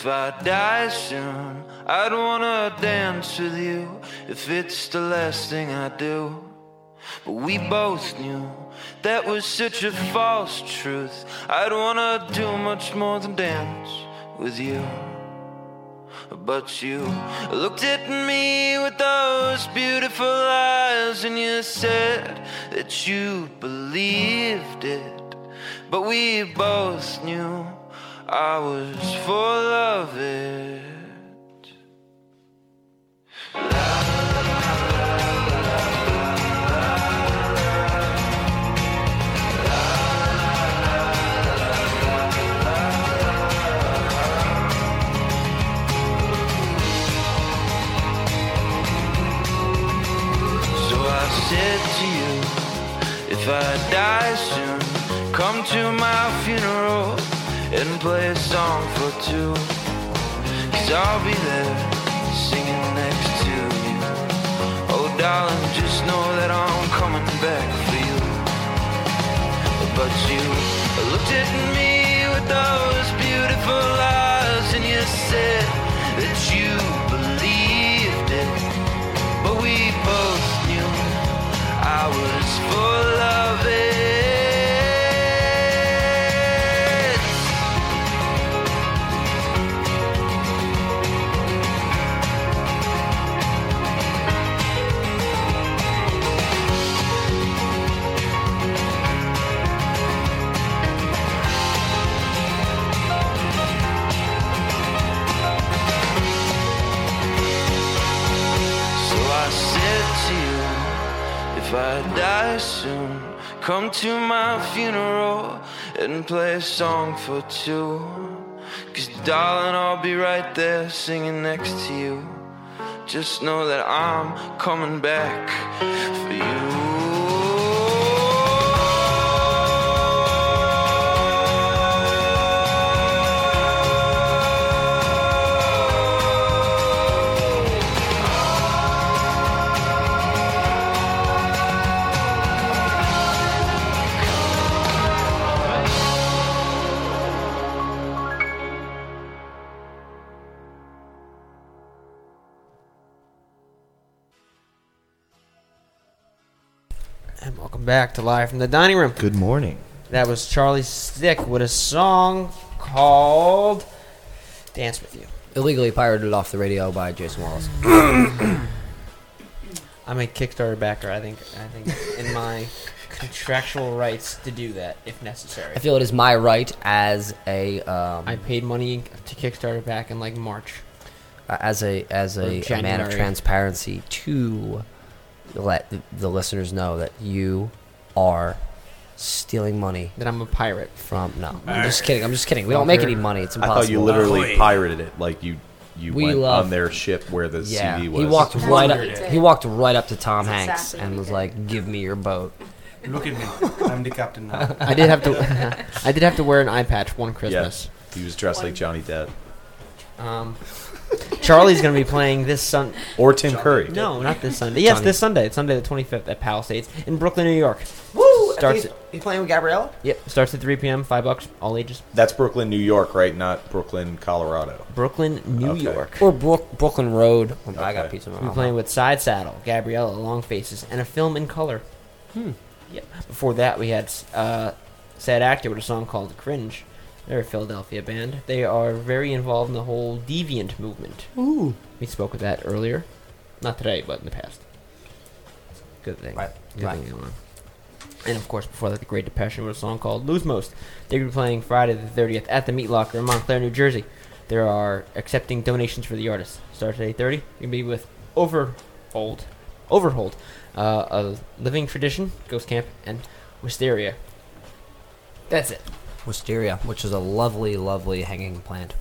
If I die soon, I'd wanna dance with you if it's the last thing I do. But we both knew that was such a false truth. I'd wanna do much more than dance with you. But you looked at me with those beautiful eyes and you said that you believed it. But we both knew I was full of it. So I said to you, if I die soon, come to my funeral and play a song for two. Cause I'll be there singing next to you. Oh, darling, just know that I'm coming back for you. But you looked at me with those beautiful eyes and you said that you believed it. But we both knew I was full of it. I die soon, come to my funeral and play a song for two. Cause darling, I'll be right there singing next to you. Just know that I'm coming back for you. Back to Live from the Dining Room. Good morning. That was Charlie Stick with a song called Dance With You. Illegally pirated off the radio by Jason Wallace. I'm a Kickstarter backer. I think I think in my contractual rights to do that if necessary. I feel it is my right as a um, I paid money to Kickstarter back in like March. as a as a, a man of transparency to let the, the listeners know that you are stealing money That I'm a pirate. from no. I'm just kidding. I'm just kidding. We don't make any money. It's impossible. I impossible. thought you literally Ahoy. pirated it, like you you We went love- on their ship where the Yeah, CD was. he walked That's right up. He walked right up to Tom That's Hanks exactly and what was we like, "Give me your boat." Look at me. I'm the captain now. I did have to. I did have to wear an eye patch one Christmas. Yes, he was dressed like Johnny Depp Um, Charlie's gonna be playing this Sun. or Tim Curry. No, not this Sunday. Yes, Johnny. this Sunday. It's Sunday the 25th at Palisades in Brooklyn, New York. Woo! Starts he's, at- he's playing with Gabriella. Yep, starts at 3 p.m. Five bucks, all ages. That's Brooklyn, New York, right? Not Brooklyn, Colorado. Brooklyn, New Okay. York. Or Brook, Brooklyn Road. I got pizza. We're playing with Side Saddle, Gabriella, Long Faces, and a film in color. Hmm. Yep. Before that, we had uh, Sad Actor with a song called Cringe. They're a Philadelphia band. They are very involved in the whole deviant movement. Ooh. We spoke of that earlier. Not today, but in the past. Good thing. Right, Good right. thing going on. And of course, before that, the Great Depression with a song called Lose Most. They're going to be playing Friday the 30th at the Meat Locker in Montclair, New Jersey. They are accepting donations for the artists. Starts at 8.30. You're going to be with Overhold, Overhold, uh, a Living Tradition, Ghost Camp, and Wisteria. That's it. Wisteria, which is a lovely, lovely hanging plant.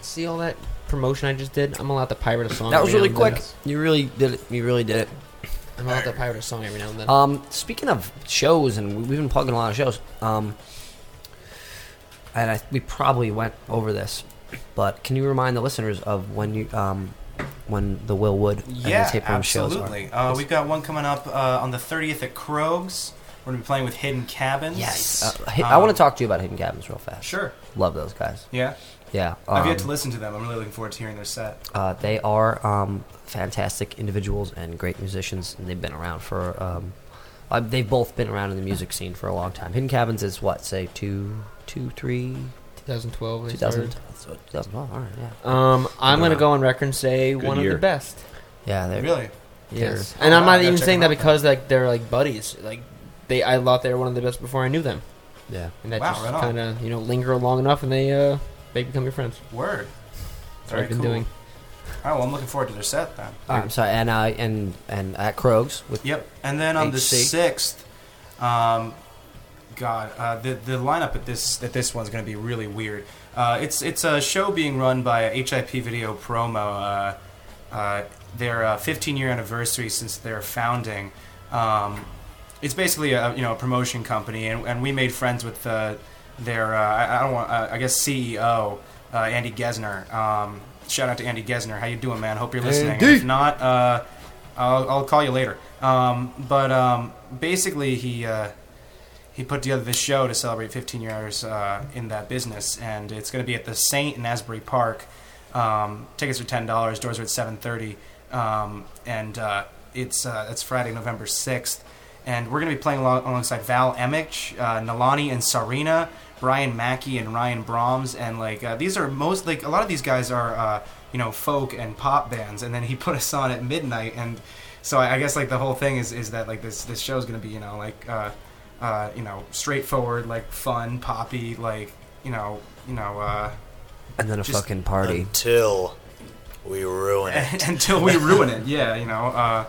See all that promotion I just did? I'm allowed to pirate a song. That was really quick. then. You really did it. You really did it. I'm allowed to pirate a song every now and then. Um, speaking of shows, and we- we've been plugging a lot of shows. Um, and I, we probably went over this, but can you remind the listeners of when you um, when the Will Wood and Yeah, the Tapeworm shows are? absolutely. Uh, we've got one coming up uh, on the 30th at Krogh's. We're gonna be playing with Hidden Cabins. Yes. Uh, hi- I want to Um, talk to you about Hidden Cabins real fast. Sure. Love those guys. Yeah. Yeah. I've yet um, to listen to them. I'm really looking forward to hearing their set. Uh, they are um, fantastic individuals and great musicians, and they've been around for. Um, uh, they've both been around in the music scene for a long time. Hidden Cabins is what, say two, two, three, 2012. they 2000, started. so 2012. All right, yeah. Um, I'm gonna go on record and say Good one year. of the best. Yeah, they're Really? Yes, they're- and Oh, I'm not gotta even saying them that out because like they're like buddies. Like they, I thought they were one of the best before I knew them, yeah. and that Wow, just right on. kind of you know linger long enough, and they uh they become your friends. Word. That's what Very I've been cool. doing. Oh, well, I'm looking forward to their set then. Uh, I'm sorry, and uh, and and at Krogh's with Yep. And then on the HC. sixth, um, God, uh, the the lineup at this at this one's going to be really weird. Uh, it's it's a show being run by HIP Video Promo. Uh, uh, their uh, 15 year anniversary since their founding. Um, it's basically a you know a promotion company, and, and we made friends with uh, their uh, I, I don't want uh, I guess CEO uh, Andy Gesner. Um, shout out to Andy Gesner. How you doing, man? Hope you're listening. Andy. If not, uh, I'll, I'll call you later. Um, but um, basically, he uh, he put together this show to celebrate 15 years uh, in that business, and it's going to be at the Saint in Asbury Park. Um, tickets are ten dollars. Doors are at 7:30, um, and uh, it's uh, it's Friday, November 6th. And we're going to be playing along, alongside Val Emmich, uh, Nalani and Sarina, Brian Mackey and Ryan Brahms, and like uh, these are most like a lot of these guys are uh, you know folk and pop bands. And then he put us on at midnight, and so I, I guess like the whole thing is is that like this this show is going to be you know like uh, uh, you know straightforward like fun poppy like you know you know uh, and then a just fucking party. Until we ruin it. until we ruin it. Yeah, you know, uh,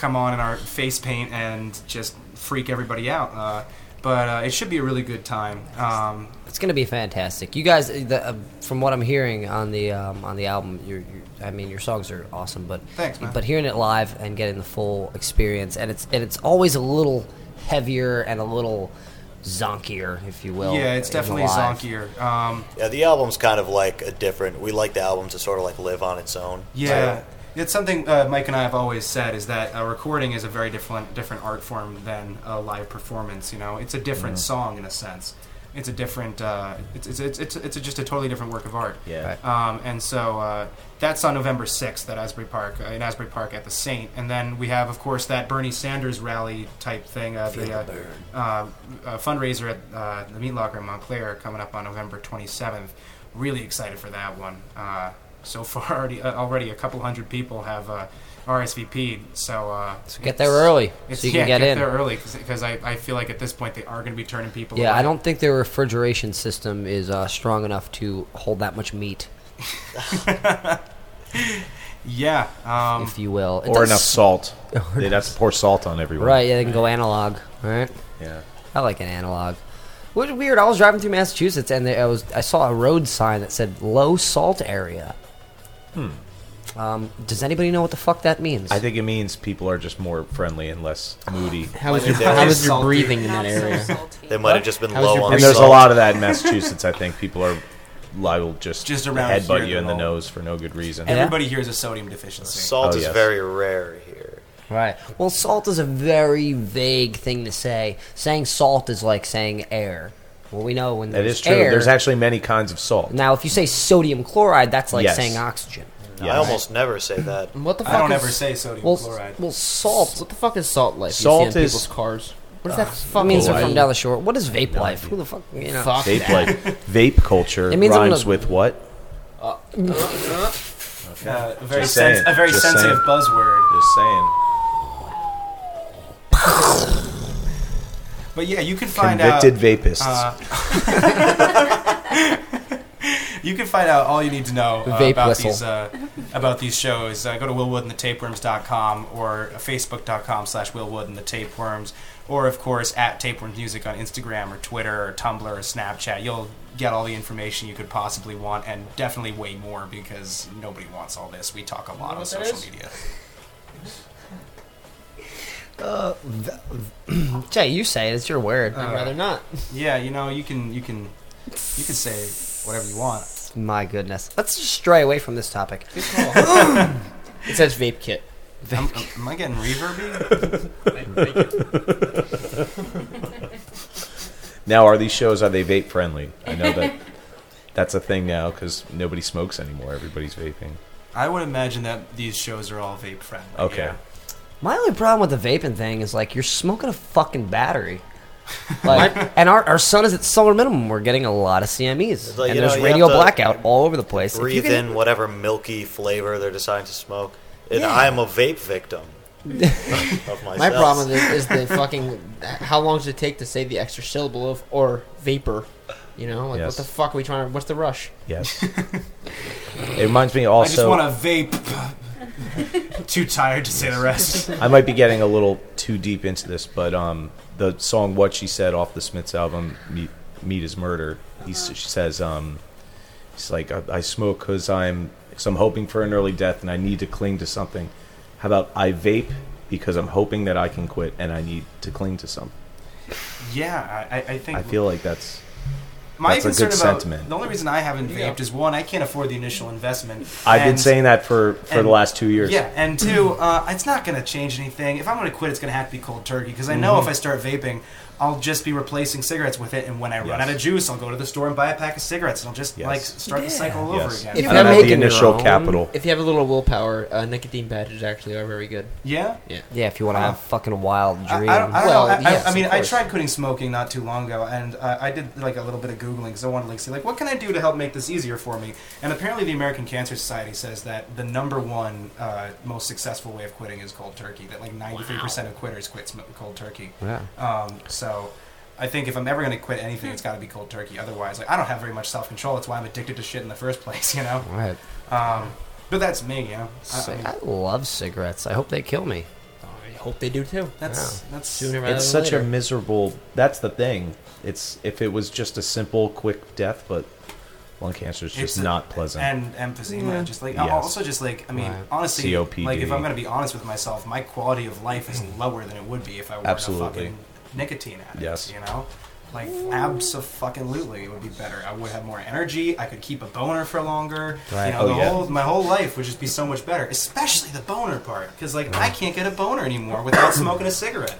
come on in our face paint and just freak everybody out. Uh, but uh, it should be a really good time. Um, It's gonna be fantastic. You guys, the, uh, from what I'm hearing on the um, on the album, you're, you're, I mean, your songs are awesome, but Thanks, man. but hearing it live and getting the full experience, and it's and it's always a little heavier and a little zonkier, if you will. yeah, it's definitely live. zonkier. Um, Yeah, the album's kind of like a different. We like the album to sort of like live on its own. Yeah, it's something uh, Mike and I have always said is that a recording is a very different different art form than a live performance. You know, it's a different Mhm. song in a sense. It's a different. Uh, it's, it's it's it's it's just a totally different work of art. Yeah. Um, and so uh, that's on November sixth at Asbury Park uh, in Asbury Park at the Saint. And then we have, of course, that Bernie Sanders rally type thing. Uh, the uh, uh, uh, fundraiser at uh, the Meat Locker in Montclair coming up on November twenty seventh. Really excited for that one. So far, already uh, already a couple hundred people have uh, RSVP'd. So, uh, So get there early so you can yeah, get in. there early because I, I feel like at this point they are going to be turning people. Yeah, away. I don't think their refrigeration system is uh, strong enough to hold that much meat, Yeah, um, if you will, It Or does- enough salt. Or They'd have to pour salt on everyone. Right? Yeah, they can go analog. Right? Yeah. I like an analog. What's weird? I was driving through Massachusetts and I was I saw a road sign that said low salt area. Hmm. Um, does anybody know what the fuck that means? I think it means people are just more friendly and less moody. How was your, how was your breathing in that area? They might have just been How was low your on And there's a salt. lot of that in Massachusetts. I think people are liable just Just around headbutt here, you in the they're all- nose for no good reason. everybody here is a sodium deficiency. Salt Oh, is yes. very rare here. Right. Well, salt is a very vague thing to say. Saying salt is like saying air. Well, we know when That there's is true. air- There's actually many kinds of salt. now if you say sodium chloride, that's like Yes. saying oxygen. I almost never say that. What the fuck I don't is, ever say sodium Well, chloride. well, salt. What the fuck is salt life? Salt you see on is- people's cars. What does that That fucking means they're Oh, from I- down the shore. What is vape life? Who the fuck? You know. Fuck Vape that. like vape culture It means I'm rhymes gonna- with what? Uh, uh, uh. uh, a very, Just sens- saying. a very Just sensitive saying. buzzword. Just saying. But yeah, you can find Convicted out. vapists. Uh, you can find out all you need to know uh, Vape about whistle. these uh, about these shows. Uh, go to willwoodandthetapeworms.com or facebook.com slash willwoodandthetapeworms or of course at tapeworms music on Instagram or Twitter or Tumblr or Snapchat. You'll get all the information you could possibly want and definitely way more because nobody wants all this. We talk a lot on what that social is? media. Uh, Jay, you say it. It's your word. I'd uh, rather not. Yeah, you know you can you can you can say whatever you want. My goodness. Let's just stray away from this topic. It says vape kit. Am, am I getting reverby? Now, are these shows are they vape friendly? I know that that's a thing now because nobody smokes anymore. Everybody's vaping. I would imagine that these shows are all vape friendly. Okay. yeah. My only problem with the vaping thing is like you're smoking a fucking battery. Like, and our, our sun is at solar minimum. We're getting a lot of CMEs, like, and you there's know, you radio have to blackout all over the place. If you Breathe can- in whatever milky flavor they're deciding to smoke. And Yeah. I am a vape victim of myself. My problem is, it is the fucking. How long does it take to say the extra syllable of or vapor? You know, like Yes. what the fuck are we trying to? What's the rush? Yes. it reminds me also. I just also. want to vape. Too tired to say the rest. I might be getting a little too deep into this, but um, the song "What She Said" off the Smiths album, "Meat, Meat Is Murder," he s- she says, um, "It's like I, I smoke because I'm, cause I'm hoping for an early death, and I need to cling to something. How about I vape because I'm hoping that I can quit, and I need to cling to something. Yeah, I, I I think I feel like that's my that's a concern good about sentiment. the only reason I haven't vaped is one, I can't afford the initial investment. I've been and- saying that for for and- the last two years. Yeah, and two, uh, it's not going to change anything. If I'm going to quit, it's going to have to be cold turkey because I know Mhm. if I start vaping, I'll just be replacing cigarettes with it, and when I run out of juice, I'll go to the store and buy a pack of cigarettes, and I'll just Yes. like start the cycle all over again. If you're don't have the initial own- capital. If you have a little willpower, uh, nicotine patches actually are very good. yeah. Yeah. yeah, if you want to have fucking a wild I, dream. I don't, I don't Well, know. I, yes, I, I mean, I tried quitting smoking not too long ago, and uh, I did like a little bit of googling because I wanted to like see like what can I do to help make this easier for me. And apparently, the American Cancer Society says that the number one uh, most successful way of quitting is cold turkey. That like ninety three percent of quitters quit sm- cold turkey. Yeah. Um, so. I think if I'm ever going to quit anything, it's got to be cold turkey. Otherwise, like I don't have very much self control. That's why I'm addicted to shit in the first place, you know. Right. Um, but that's me, you know. I, I mean, I love cigarettes. I hope they kill me. I hope they do too. that's that's Sooner rather it's than such later. a miserable. That's the thing. It's if it was just a simple, quick death, but lung cancer is just It's a- not pleasant. and emphysema Yeah. just like Yes. also just like i mean Right. honestly COPD. like if i'm going to be honest with myself my quality of life is lower than it would be if i were Absolutely. a fucking nicotine addict Yes. you know like absolutely it would be better i would have more energy i could keep a boner for longer Right. you know Oh, the yeah. whole my whole life would just be so much better especially the boner part because like i can't get a boner anymore without smoking a cigarette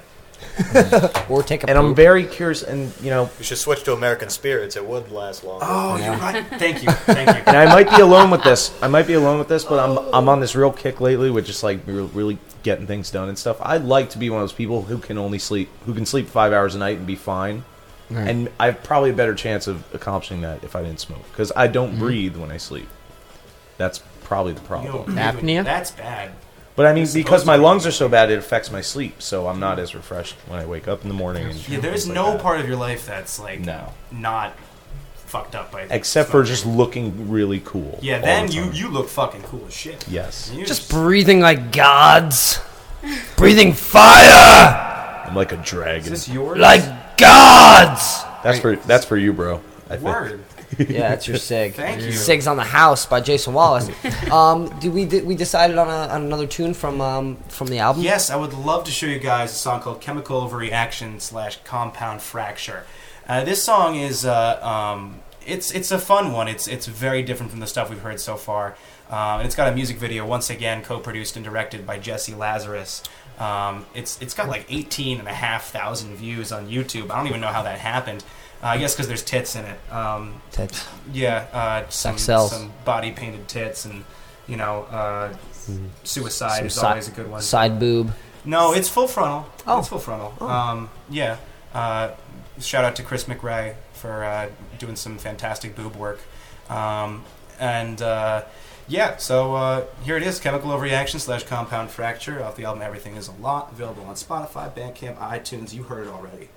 Or take a and I'm very curious, and you know, You should switch to American Spirits. It would last longer. oh you're right thank you thank you and I might be alone with this. I might be alone with this, but I'm I'm on this real kick lately with just like really getting things done and stuff. I'd like to be one of those people who can only sleep, who can sleep five hours a night and be fine. Right. And I have probably a better chance of accomplishing that if I didn't smoke, because I don't mm-hmm. breathe when I sleep. That's probably the You problem. know, Apnea? that's bad But I mean, It's because my lungs are so bad, it affects my sleep. So I'm not as refreshed when I wake up in the morning. And Yeah, there's things like no that. part of your life that's like No. not fucked up by except for just looking really cool. yeah. Then the you you look fucking cool as shit. yes, You Just breathing like gods. breathing fire I'm like a is dragon. this yours? like gods. That's for that's for you, bro. I think. Yeah, that's your sig. Thank you. Sig's on the house by Jason Wallace. Um, did we did we decided on, a, on another tune from um, from the album? Yes, I would love to show you guys a song called "Chemical Overreaction" slash "Compound Fracture." Uh, this song is uh, um, it's it's a fun one. It's it's very different from the stuff we've heard so far, um, and it's got a music video once again co-produced and directed by Jesse Lazarus. Um, it's it's got like 18 and a half thousand views on YouTube. I don't even know how that happened. Uh, I guess because there's tits in it. Um, Tits. yeah, uh, some, some body painted tits, and you know, uh, suicide Some is si- always a good one. Side boob. No, it's full frontal. Oh. It's full frontal. Um, yeah. Uh, shout out to Chris McRae for uh, doing some fantastic boob work. Um, and uh, yeah, so uh, here it is Chemical Overreaction slash Compound Fracture off the album Everything Is a Lot, available on Spotify, Bandcamp, iTunes. You heard it already.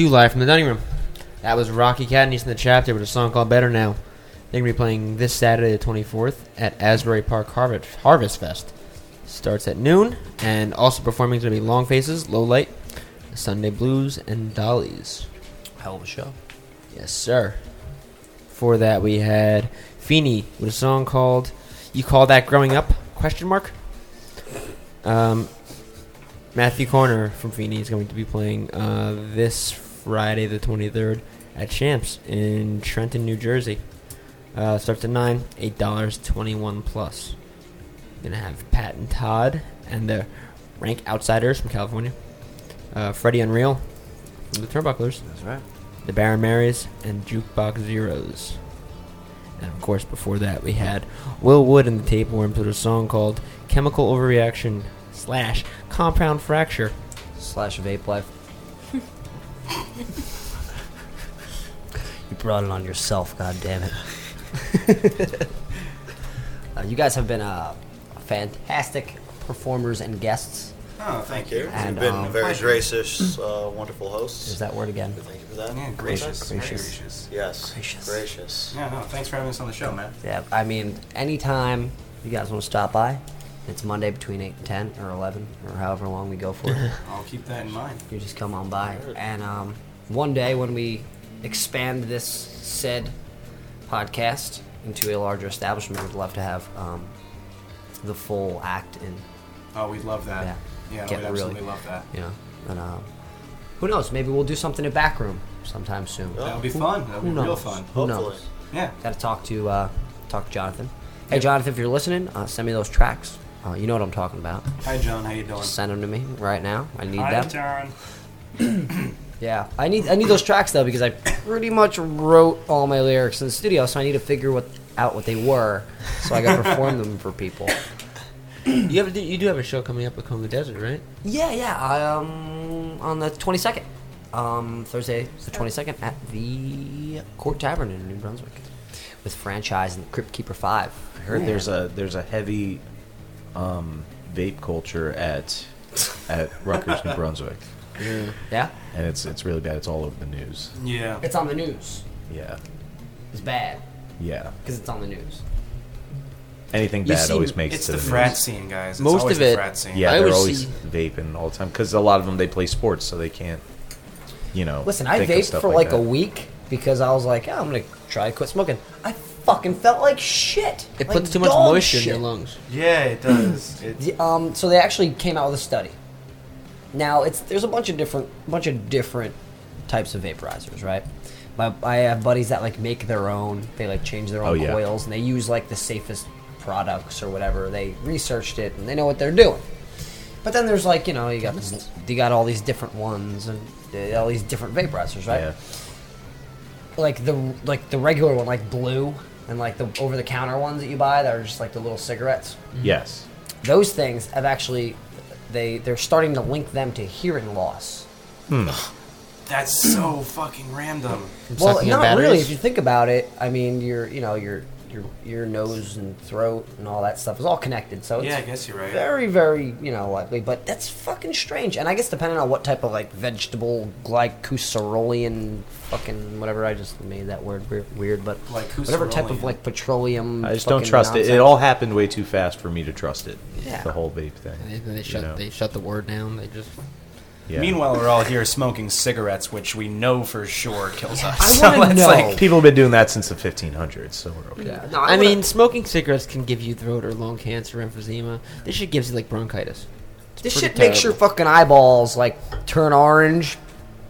To Live from the Dining Room. That was Rocky Cat and East in the Chapter with a song called Better Now. They're going to be playing this Saturday, the 24th, at Asbury Park Harvest, Harvest Fest. Starts at noon, and also performing is going to be Long Faces, Low Light, Sunday Blues, and Dollies. Hell of a show. Yes, sir. For that, we had Feeney with a song called "You Call That Growing Up?" Question mark. Um, Matthew Corner from Feeney is going to be playing uh, this Friday, the twenty third, at Champs in Trenton, New Jersey. Uh, starts at nine, eight dollars, twenty one plus. Gonna have Pat and Todd and the Rank Outsiders from California. Uh, Freddie Unreal from the Turnbucklers. That's right. The Baron Marys and Jukebox Zeros. And of course, before that, we had Will Wood and the Tapeworms with a song called Chemical Overreaction slash Compound Fracture. Slash vape life. You brought it on yourself, god damn it. uh, you guys have been uh, fantastic performers and guests. Oh, thank you. And, You've been um, very gracious, uh, wonderful hosts. Is that word again? Thank you for that. Yeah, gracious. Gracious. gracious. Yes. Gracious. Gracious. Yeah, no, thanks for having us on the show, man. Yeah, I mean, anytime you guys want to stop by, it's Monday between 8 and 10 or 11 or however long we go for. I'll keep that in mind. you just come on by. And um, one day when we expand this said podcast into a larger establishment, we'd love to have um, the full act in, Oh, we'd love that. Yeah. Yeah, we'd absolutely really- love that. you know, and um, who knows? Maybe we'll do something in backroom sometime soon. Yeah. That would be Who- fun. That would who be real knows? fun. Who Hopefully. knows? Yeah. Got to talk to uh, talk to Jonathan. Hey, Jonathan, if you're listening, uh, send me those tracks. Uh, you know what I'm talking about. Hi, John. How you doing? Just send them to me right now. I need Hi, them. John. Yeah, I need I need those tracks though because I pretty much wrote all my lyrics in the studio, so I need to figure what out what they were, so I got to perform them for people. You have a, you do have a show coming up at Cone the Desert, right? Yeah, yeah. I, um, on the twenty second, um, Thursday the twenty second at the Court Tavern in New Brunswick, with franchise and Cryptkeeper Five. I heard there's a there's a heavy um, vape culture at at Rutgers, New Brunswick, Yeah, and it's it's really bad. It's all over the news. Yeah. it's on the news. Yeah, It's bad yeah. because it's on the news. Anything bad seem- always makes It's it to the to frat news. scene, guys. It's Most always of the it- frat scene. Yeah, I they're always always see- vaping all the time because a lot of them they play sports, so they can't, you know. Listen, I think vaped for like, that. a week because I was like, "Yeah, I'm gonna try to quit smoking. I fucking felt like shit. It Like puts too much dog moisture in your lungs. Yeah, it does. It, The- um, so they actually came out with a study. Now it's there's a bunch of different bunch of different types of vaporizers, right? My, I have buddies that like make their own. They like change their own Oh, yeah. coils and they use like the safest products or whatever. They researched it and they know what they're doing. But then there's like you know you got this, you got all these different ones and uh, all these different vaporizers, right? Yeah. Like the like the regular one, like blue, and like the over the counter ones that you buy that are just like the little cigarettes mm-hmm. Yes. those things have actually they they're starting to link them to hearing loss. that's so fucking random. well, sucking on not really. batteries? If you think about it, I mean, you're you know you're your ear, nose, and throat, and all that stuff is all connected. So it's Yeah, I guess you're right. Very, very, you know, likely. But that's fucking strange. And I guess depending on what type of like vegetable glycosaurolian fucking whatever I just made that word weird, weird but whatever type of like petroleum. I just don't fucking trust it. It all happened way too fast for me to trust it. Yeah. The whole vape thing. They, they you shut know? they shut the word down. They just Yeah. Meanwhile, we're all here smoking cigarettes, which we know for sure kills us. I So wanna it's know. like- People have been doing that since the 1500s, so we're okay. Yeah. No, I, wanna- mean, smoking cigarettes can give you throat or lung cancer, emphysema. This shit gives you like bronchitis. It's this pretty shit makes your terrible. fucking eyeballs like turn orange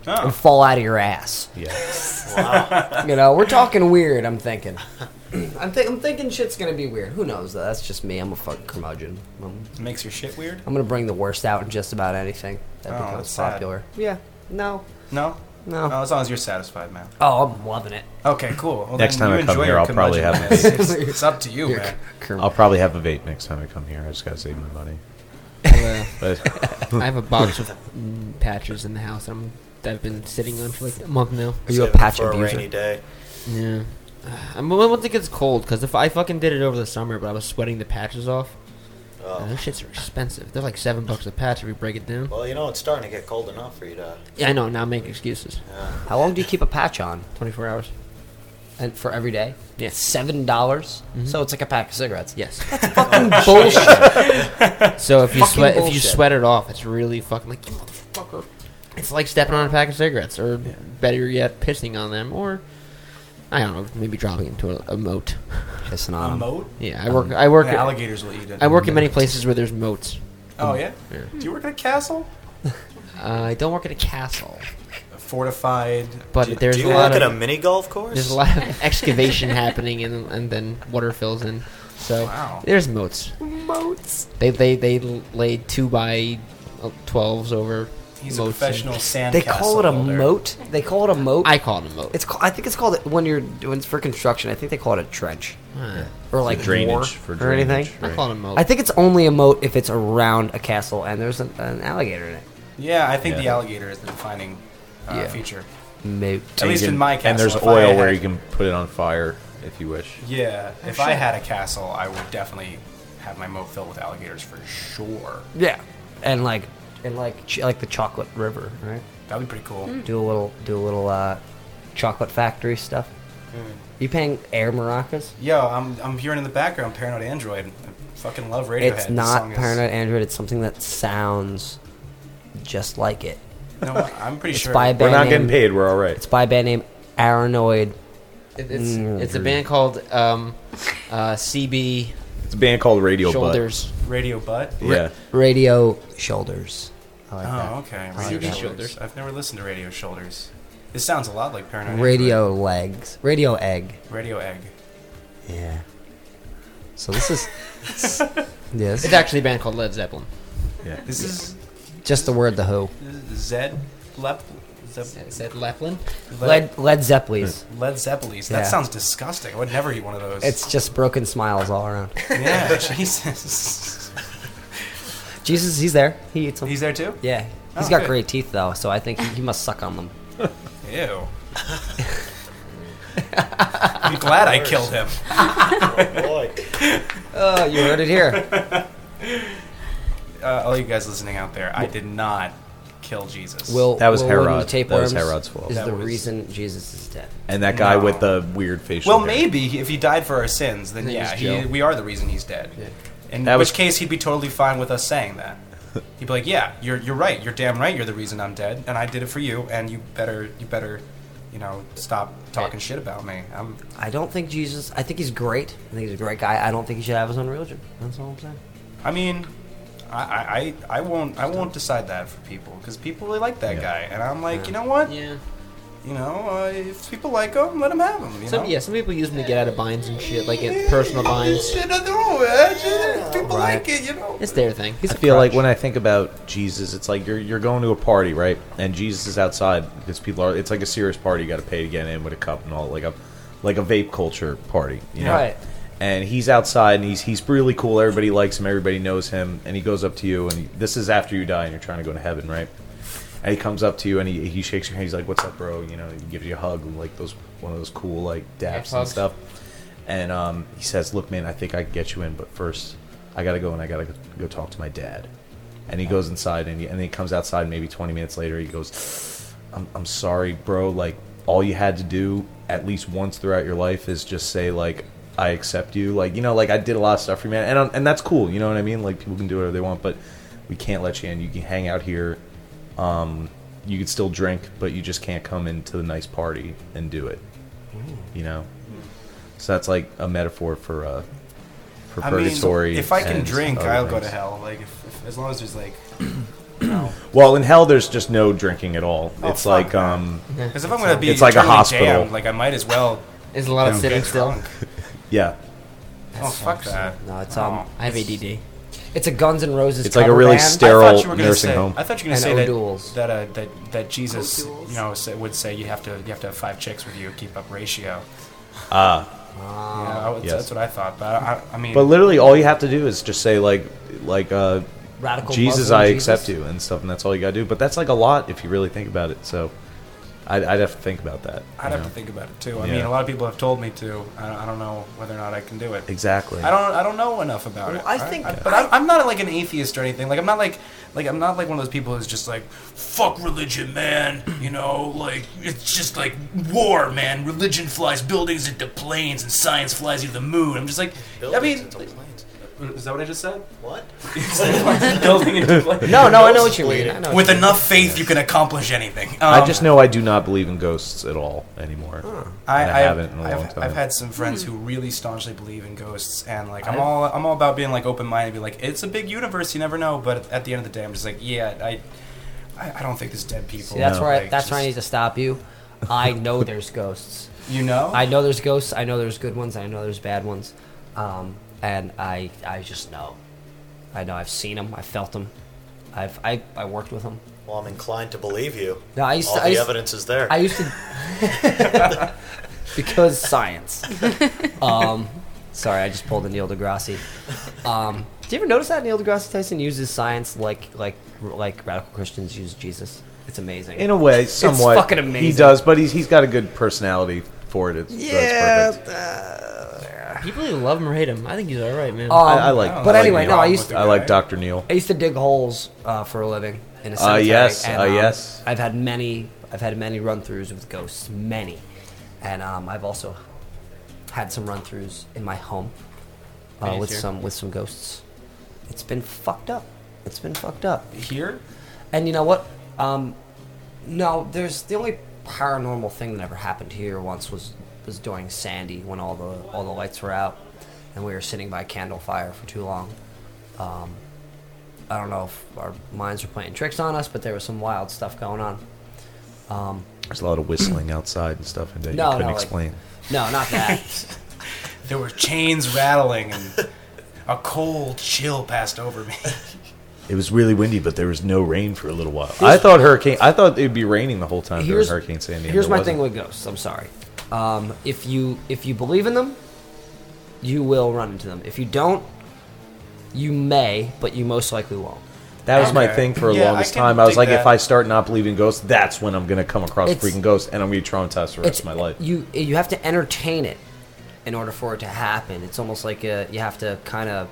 Oh. and fall out of your ass. Yeah. You know, we're talking weird. I'm thinking. I'm, thi- I'm thinking shit's gonna be weird. Who knows? Though? That's just me. I'm a fucking curmudgeon. I'm, makes your shit weird. I'm gonna bring the worst out in just about anything that Oh, becomes that's sad. popular. Yeah. No. No, No. Oh, as long as you're satisfied, man. Oh, I'm loving it. Okay, cool. Well, Next then time you I come enjoy here, your I'll probably have curmudgeonness. it's, it's up to you, Your man. cur- I'll probably have a vape next time I come here. I just gotta save my money. Uh, But I have a box of mm, patches in the house. I'm that I've been sitting on for like a month now. Are you a Save it patch for a abuser? rainy day. Yeah. I'm once it gets cold because if I fucking did it over the summer, but I was sweating the patches off. Oh. those shits are expensive. They're like seven bucks a patch if you break it down. Well, you know it's starting to get cold enough for you to. Yeah, I know. Now I'm making excuses. Yeah. How long do you keep a patch on? 24 hours. And for every day? Yeah. Seven dollars. Mm-hmm. So it's like a pack of cigarettes. Yes. Fucking bullshit. So if you Fucking sweat, if you sweat it off, it's really fucking like you motherfucker. It's like stepping on a pack of cigarettes, or better yet, pissing on them, or I don't know, maybe dropping into a, a moat. Pissing A on 'em. moat? Yeah, I work. I work. Yeah, alligators will eat it. I work in many places where there's moats. Oh yeah? Yeah. Do you work at a castle? Uh, I don't work at a castle, A fortified. but do- there's Do a you lot work at of a mini golf course? there's a lot of excavation happening, and and then water fills in. So Wow. there's moats. Moats. They they they laid two by uh, twelves over. He's a professional and- sand. They call it a builder. moat. They call it a moat. I call it a moat. It's. Called, I think it's called it when you're doing it's for construction. I think they call it a trench or like drainage, war for or anything. drainage. I Right. call it a moat. I think it's only a moat if it's around a castle and there's an, an alligator in it. Yeah, I think Yeah. the alligator is the defining uh, Yeah. feature. Moat. At least in my castle. And there's if I oil had- where you can put it on fire if you wish. Yeah, if I had a castle, I would definitely have my moat filled with alligators for sure. Yeah, and like and like ch- like the chocolate river, right? That'd be pretty cool. Do a little do a little uh, chocolate factory stuff. You paying air maracas? Yo, I'm I'm hearing in the background Paranoid Android. I fucking love Radiohead. It's not song is- Paranoid Android. It's something that sounds just like it. No, I'm pretty It's sure. by a We're not name, getting paid. We're all right. It's by a band named Aranoid. It- It's Mm. it's a band called um, uh, CB It's a band called Radio Shoulders. Radio Butt. Butt. Yeah. Radio Shoulders. I like Oh, okay. Radio that. Shoulders. I've never listened to Radio Shoulders. This sounds a lot like Paranoid that. Radio legs. Radio egg. Radio Egg. Yeah. So this is yes. It's actually a band called Led Zeppelin. Yeah. This is Just the word the who. Zed Lep. Zep- Is that Leplin? Led Led Zeppelins. Led Zeppelins. That Yeah. sounds disgusting. I would never eat one of those. It's just broken smiles all around. yeah, Jesus. Jesus, he's there. He eats them. He's there too. yeah. He's Oh, got good. great teeth though, so I think he, he must suck on them. Ew. I'm glad I killed him. oh boy. Oh, you heard it here. Uh, all you guys listening out there, I did not kill Jesus. Will That was Will Wooden Herod. Tapeworms That was Herod's fault. Is That the was- reason Jesus is dead? And that guy No. with the weird facial. well, hair. maybe if he died for our sins, then His name yeah, is he, we are the reason he's dead. In That which was- case, he'd be totally fine with us saying that. He'd be like, "Yeah, you're you're right. You're damn right. You're the reason I'm dead, and I did it for you. And you better you better, you know, stop talking shit about me. I'm I don't think Jesus. I think he's great. I think he's a great guy. I don't think he should have his own religion. That's all I'm saying. I mean, I, I, I I won't I won't decide that for people because people really like that Yeah. guy, and I'm like, you know what? Yeah. You know, uh, if people like them, let them have them. You Some know? yeah, some people use them to get out of binds and shit, like in personal binds. Shit, I know, man. Shit, People Right. like it, you know. It's their thing. I feel like when I think about Jesus, it's like you're you're going to a party, right? And Jesus is outside because people are. It's like a serious party. You got to pay to get in with a cup and all, like a like a vape culture party, you know. Right. And he's outside and he's he's really cool. Everybody likes him. Everybody knows him. And he goes up to you and he, this is after you die and you're trying to go to heaven, right? And he comes up to you and he, he shakes your hand. He's like, "What's up, bro?" You know, he gives you a hug, like those one of those cool like daps and hugs. stuff. and um, he says, "Look, man, I think I can get you in, but first, I gotta go and I gotta go, go talk to my dad." And he goes inside, and he, and then he comes outside. Maybe 20 minutes later, he goes, "I'm I'm sorry, bro. Like all you had to do at least once throughout your life is just say like." I accept you, like you know, like I did a lot of stuff for you, man, and um, and that's cool, you know what I mean. Like people can do whatever they want, but we can't let you in. You can hang out here, um, you can still drink, but you just can't come into the nice party and do it. You know, so that's like a metaphor for uh, for I mean, purgatory. if I can and drink, other I'll go to things. hell. Like if, if, as long as there's like, no. Well, in hell, there's just no drinking at all. Oh, it's fuck like that. um, Because if I'm gonna be it's like a eternally hospital. damned, like I might as well. There's a lot of sitting get still. drunk. yeah, Oh fuck that. No, it's Oh, um, I have ADD. It's a Guns N' Roses. It's like a really band. sterile thought you were gonna nursing say, home. I thought you were gonna say that O'Doul's. that, uh, that that Jesus, O'Doul's. you know, say, would say you have to you have to have five chicks with you, to keep up ratio. ah. Yeah, I would- Yes. that's what I thought. But I, I mean, But literally, all you have to do is just say like, like uh, Radical Jesus, Muslim I Jesus? accept you and stuff, and that's all you gotta do. But that's like a lot if you really think about it. So, I'd, I'd have to think about that. I'd have know? to think about it too. I Yeah. mean, a lot of people have told me to. I, I don't know whether or not I can do it. Exactly. I don't. I don't know enough about Well, it. I right? think- I- but I'm, I'm not like an atheist or anything. Like I'm not like like I'm not like one of those people who's just like fuck religion, man. You know, like it's just like war, man. Religion flies buildings into planes, and science flies you to the moon. I'm just like, I mean, Buildings into planes. Is that what I just said? What? building into planes. No, no, I know what you mean. I know what With you mean. enough faith, you can accomplish anything. I Um, just know I do not believe in ghosts at all anymore. I, And I haven't in a I've, long time. I've had some friends who really staunchly believe in ghosts, and like I'm all I'm all about being like open minded, be like it's a big universe, you never know. But at the end of the day, I'm just like, yeah, I I, I don't think there's dead people. See, that's No. where I, Like, that's where I just- need to stop you. I know there's ghosts. You know, I know there's ghosts. I know there's good ones. I know there's bad ones. Um, and I I just know. I know I've seen him, I felt him, I've I, I worked with him. Well, I'm inclined to believe you. No, I used All to. the I used, evidence is there. I used to because science. Um, sorry, I just pulled a Neil deGrasse. Um, do you ever notice that Neil deGrasse Tyson uses science like like like radical Christians use Jesus? It's amazing. In a way, somewhat. fucking amazing. He does, but he's he's got a good personality for it. It's, yeah. That's perfect. uh, People either love him or hate him. I think he's all right, man. Um, I, I like. but but I like anyway, Neil. no, I used to- I like Doctor Neil. I used to dig holes uh, for a living in a Uh, cemetery. yes, and, uh, um, yes. I've had many. I've had many run-throughs with ghosts, many, and um, I've also had some run-throughs in my home uh, with too. some with some ghosts. It's been fucked up. It's been fucked up. here. And you know what? Um, no, there's the only paranormal thing that ever happened here once was was during Sandy when all the all the lights were out and we were sitting by a candle fire for too long. Um, I don't know if our minds were playing tricks on us, but there was some wild stuff going on. Um, There's a lot of whistling outside and stuff and that No, you couldn't no, like- explain. no, not that. There were chains rattling and a cold chill passed over me. It was really windy, but there was no rain for a little while. I thought hurricane. I thought it'd be raining the whole time during here's Hurricane Sandy. here's my thing wasn't. with ghosts. I'm sorry. Um, if you if you believe in them, you will run into them. If you don't, you may, but you most likely won't. That was my Okay. thing for the Yeah, I longest can time. I was dig like, that. if I start not believing ghosts, that's when I'm gonna come across It's- freaking ghosts, and I'm gonna be traumatized for the rest of my life. You you have to entertain it in order for it to happen. It's almost like uh you have to kind of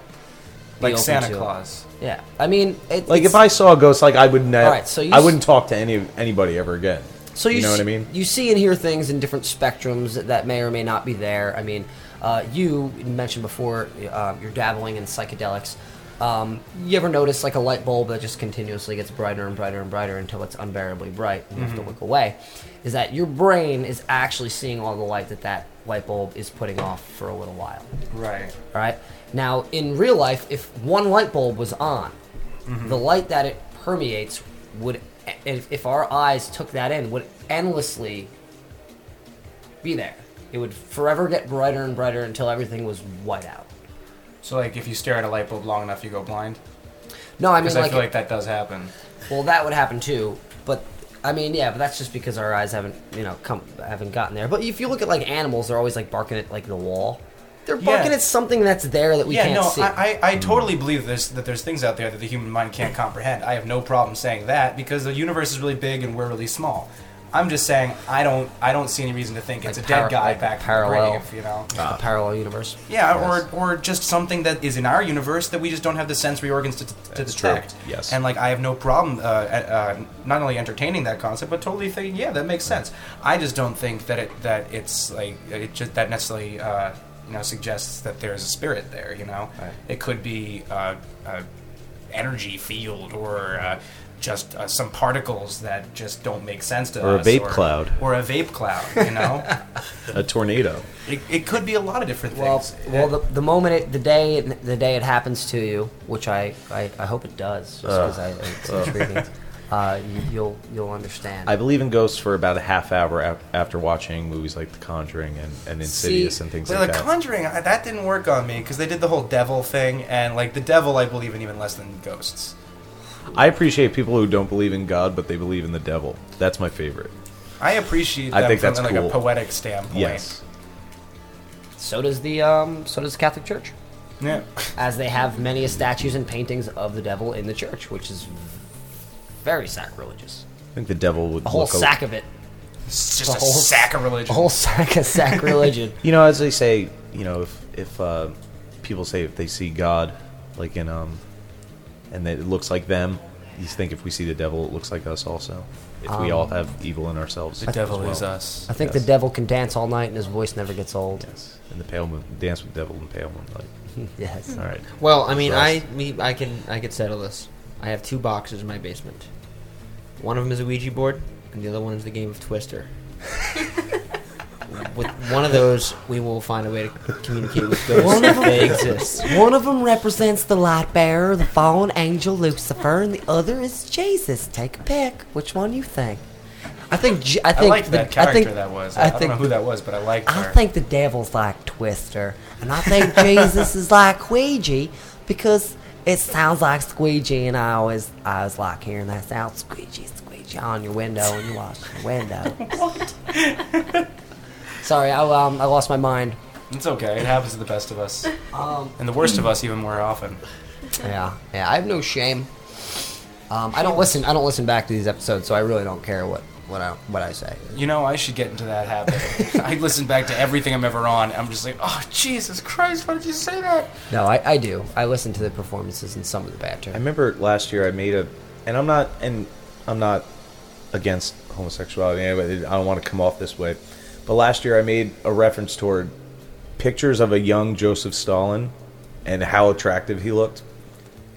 like Santa Claus. Yeah, I mean, it, Like it's- if I saw a ghost, like I would never. Alright, so you I s- wouldn't talk to any anybody ever again. So you, you know what I mean? You see and hear things in different spectrums that, may or may not be there. I mean, uh, you mentioned before uh, you're dabbling in psychedelics. Um, you ever notice like a light bulb that just continuously gets brighter and brighter and brighter until it's unbearably bright and you have to Mm-hmm. look away? Is that your brain is actually seeing all the light that that light bulb is putting off for a little while? Right. All right. Now, in real life, if one light bulb was on, Mm-hmm. the light that it permeates would, if, if our eyes took that in, would endlessly be there. It would forever get brighter and brighter until everything was white out. So like if you stare at a light bulb long enough, you go blind. No, I mean Because I, like, feel like that does happen. well, that would happen too. But I mean, yeah, but that's just because our eyes haven't, you know, come haven't gotten there. But if you look at like animals, they're always like barking at like the wall. They're Yeah. barking at something that's there that we yeah, can't no, see. I, I, I totally believe this that there's things out there that the human mind can't comprehend. I have no problem saying that because the universe is really big and we're really small. I'm just saying I don't I don't see any reason to think it's Like a dead guy like back parallel. from the grave, you know. a parallel universe. Yeah, Yes. or or just something that is in our universe that we just don't have the sensory organs to, to That's true. detect. Yes. And like I have no problem uh, uh, not only entertaining that concept, but totally thinking, yeah, that makes sense. I just don't think that it that it's like it just that necessarily uh, you know suggests that there's a spirit there. You know, Right. it could be uh, a energy field or. Uh, just uh, some particles that just don't make sense to us. Or a us, vape cloud. or a vape cloud. You know, A tornado. it, it could be a lot of different Well, things. well, the, the moment it, the day, the day it happens to you, which I, I, I hope it does, just because I, it's intriguing. Uh, you, you'll, you'll understand. I believe in ghosts for about a half hour af- after watching movies like The Conjuring and, and Insidious See, and things Well, like the that. Conjuring, I, that didn't work on me because they did the whole devil thing, and like the devil, I believe in even less than ghosts. I appreciate people who don't believe in God, but they believe in the devil. That's my favorite. I appreciate I them think from that's like cool. a poetic standpoint. Yes. so does the, um, so does the Catholic Church, Yeah. as they have many statues and paintings of the devil in the church, which is very sacrilegious. I think the devil would A whole look o- sack of it. It's just The a whole- sack of religion. A whole sack of sacrilegion. You know, as they say, you know, if if uh, people say if they see God, like in um, and that it looks like them, you think if we see the devil, it looks like us also. If we Um, all have evil in ourselves, the devil well. is us. I think Yes. the devil can dance all night and his voice never gets old. Yes, and the pale moon, dance with devil and pale moonlight. yes. All right. Well, I mean, I me I can I can settle this. I have two boxes in my basement. One of them is a Ouija board, and the other one is the game of Twister. with one of those, we will find a way to communicate with ghosts One if of they them- exist. One of them represents the light bearer, the fallen angel Lucifer, and the other is Jesus. Take a pick. Which one you think? I think. J- I I, think liked the, that character I think, that was. I, I, I don't know who that was, but I liked I her. think the devil's like Twister, and I think Jesus is like Ouija because it sounds like squeegee, and I always, I always like hearing that sound squeegee, squeegee on your window when you wash your window. Sorry, I, um, I lost my mind. it's okay. It happens to the best of us, Um, and the worst of us even more often. Yeah, yeah. I have no shame. Um, I don't listen. I don't listen back to these episodes, so I really don't care what what I what I say. You know, I should get into that habit. I listen back to everything I'm ever on. I'm just like, oh Jesus Christ, why did you say that? No, I, I do. I listen to the performances and some of the banter. I remember last year I made a, and I'm not, and I'm not against homosexuality. Anyway, I don't want to come off this way, but last year I made a reference toward pictures of a young Joseph Stalin and how attractive he looked.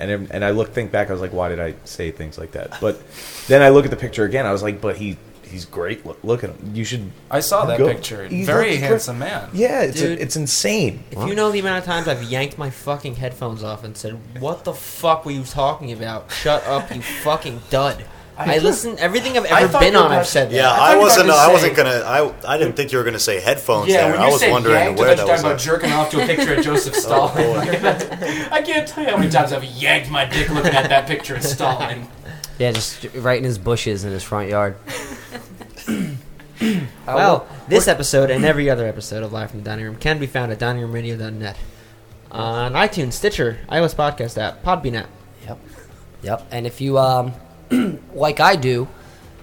And and I look think back, I was like, why did I say things like that? But then I look at the picture again, I was like, but he he's great. Look, look at him. You should. I saw that go- picture. he Very looks great. handsome man. Yeah, it's Dude. it's insane. If you know the amount of times I've yanked my fucking headphones off and said, "What the fuck were you talking about? Shut up, you fucking dud." I, listen everything I've ever been on. I've said that. Yeah, I I wasn't. about to I wasn't gonna. I I didn't think you were gonna say headphones Yeah, there. when I you was said wondering yanked, where that thought you was. were talking about jerking off to a picture of Joseph Stalin. I can't tell you how many times I've yanked my dick looking at that picture of Stalin. Yeah, just right in his bushes in his front yard. Uh, Well, this episode and every other episode of Live from the Dining Room can be found at diningroomradio.net. On iTunes, Stitcher, iOS Podcast app, Podbean app. Yep. Yep. And if you um like I do,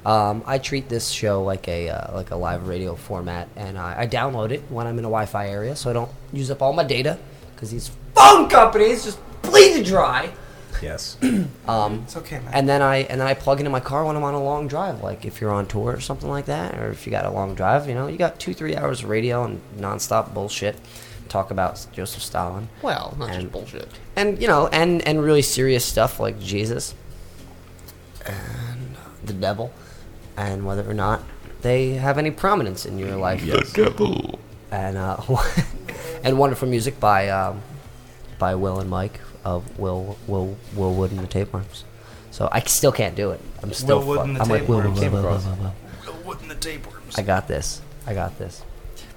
um, I treat this show like a uh, like a live radio format, and I, I download it when I'm in a Wi-Fi area, so I don't use up all my data because these phone companies just bleed dry. Yes. Um, It's okay, man. and then I and then I plug into my car when I'm on a long drive, like if you're on tour or something like that, or if you got a long drive, you know, you got two three hours of radio and nonstop bullshit. Talk about Joseph Stalin Well, not And- just bullshit. and you know, and and really serious stuff like Jesus and the devil, and whether or not they have any prominence in your life. Yes. And uh, and wonderful music by um, by Will and Mike of Will Will Will Wood and the Tapeworms. So I still can't do it. I'm still. Will Wood and the I'm like Will, Will, Tapeworms. Will, Will, Will. Will, Will. Wooden the tapeworms. I got this. I got this.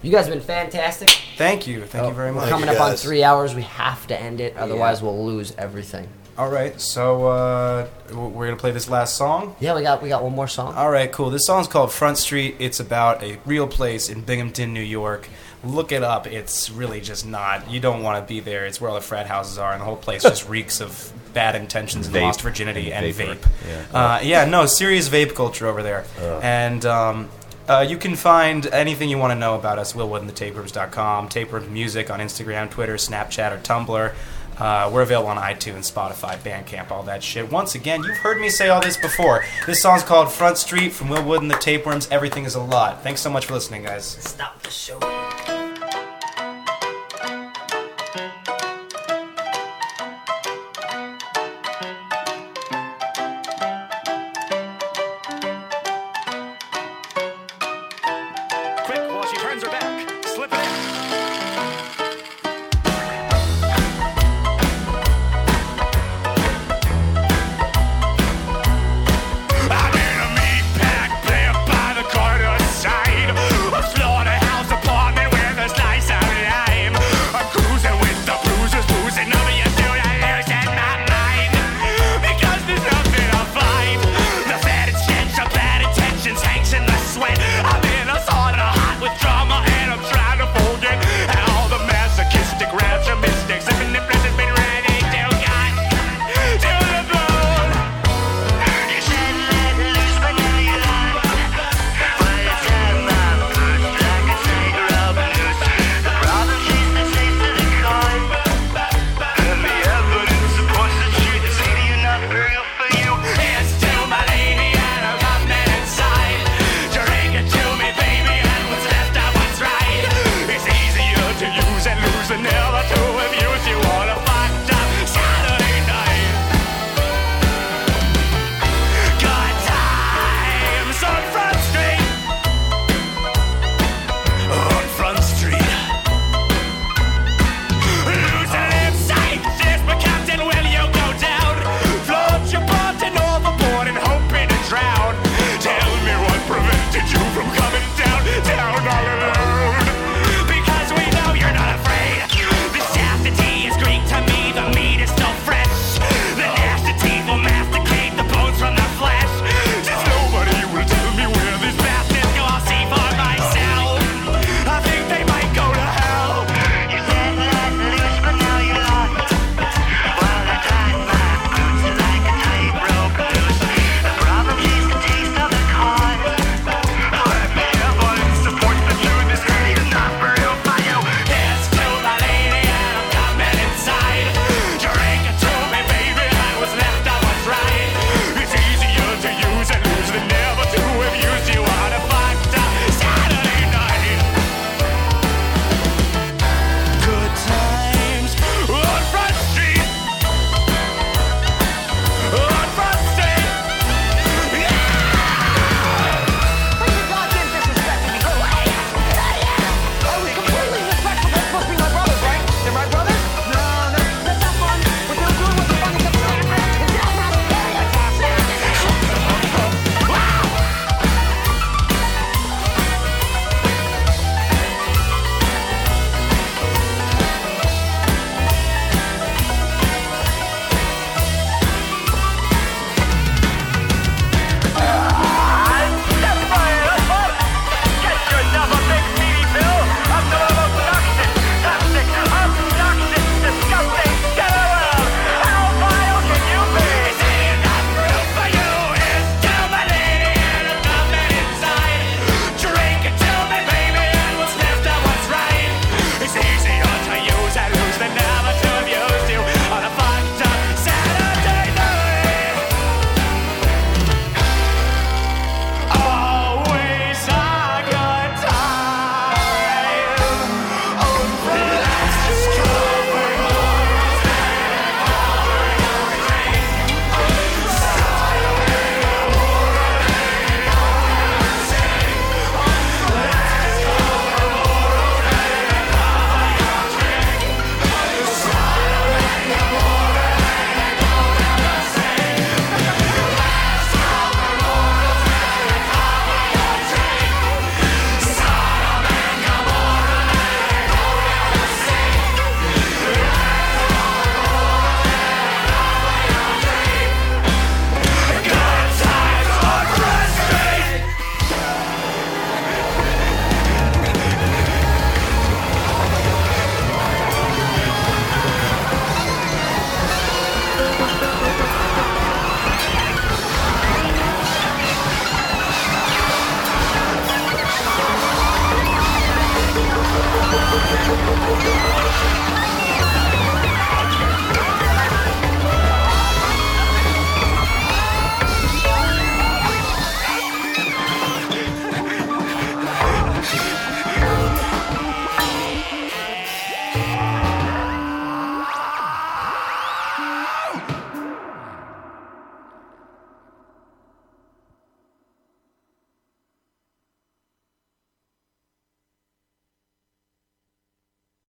You guys have been fantastic. Thank you. Thank you very We're much. coming up on three hours. We have to end it, otherwise we'll lose everything. All right, so uh, we're gonna play this last song. Yeah, we got we got one more song. All right, cool. This song's called Front Street. It's about a real place in Binghamton, New York. Look it up. It's really just not. You don't want to be there. It's where all the frat houses are, and the whole place just reeks of bad intentions and Vape. lost virginity and Vapor. vape. Yeah. Uh, yeah, no, serious vape culture over there. And um, uh, you can find anything you want to know about us, willwoodandthetapeworms.com, Tapeworms Music on Instagram, Twitter, Snapchat, or Tumblr. Uh, we're available on iTunes, Spotify, Bandcamp, all that shit. Once again, you've heard me say all this before. This song's called Front Street from Will Wood and the Tapeworms. Everything is a lot. Thanks so much for listening, guys. Stop the show.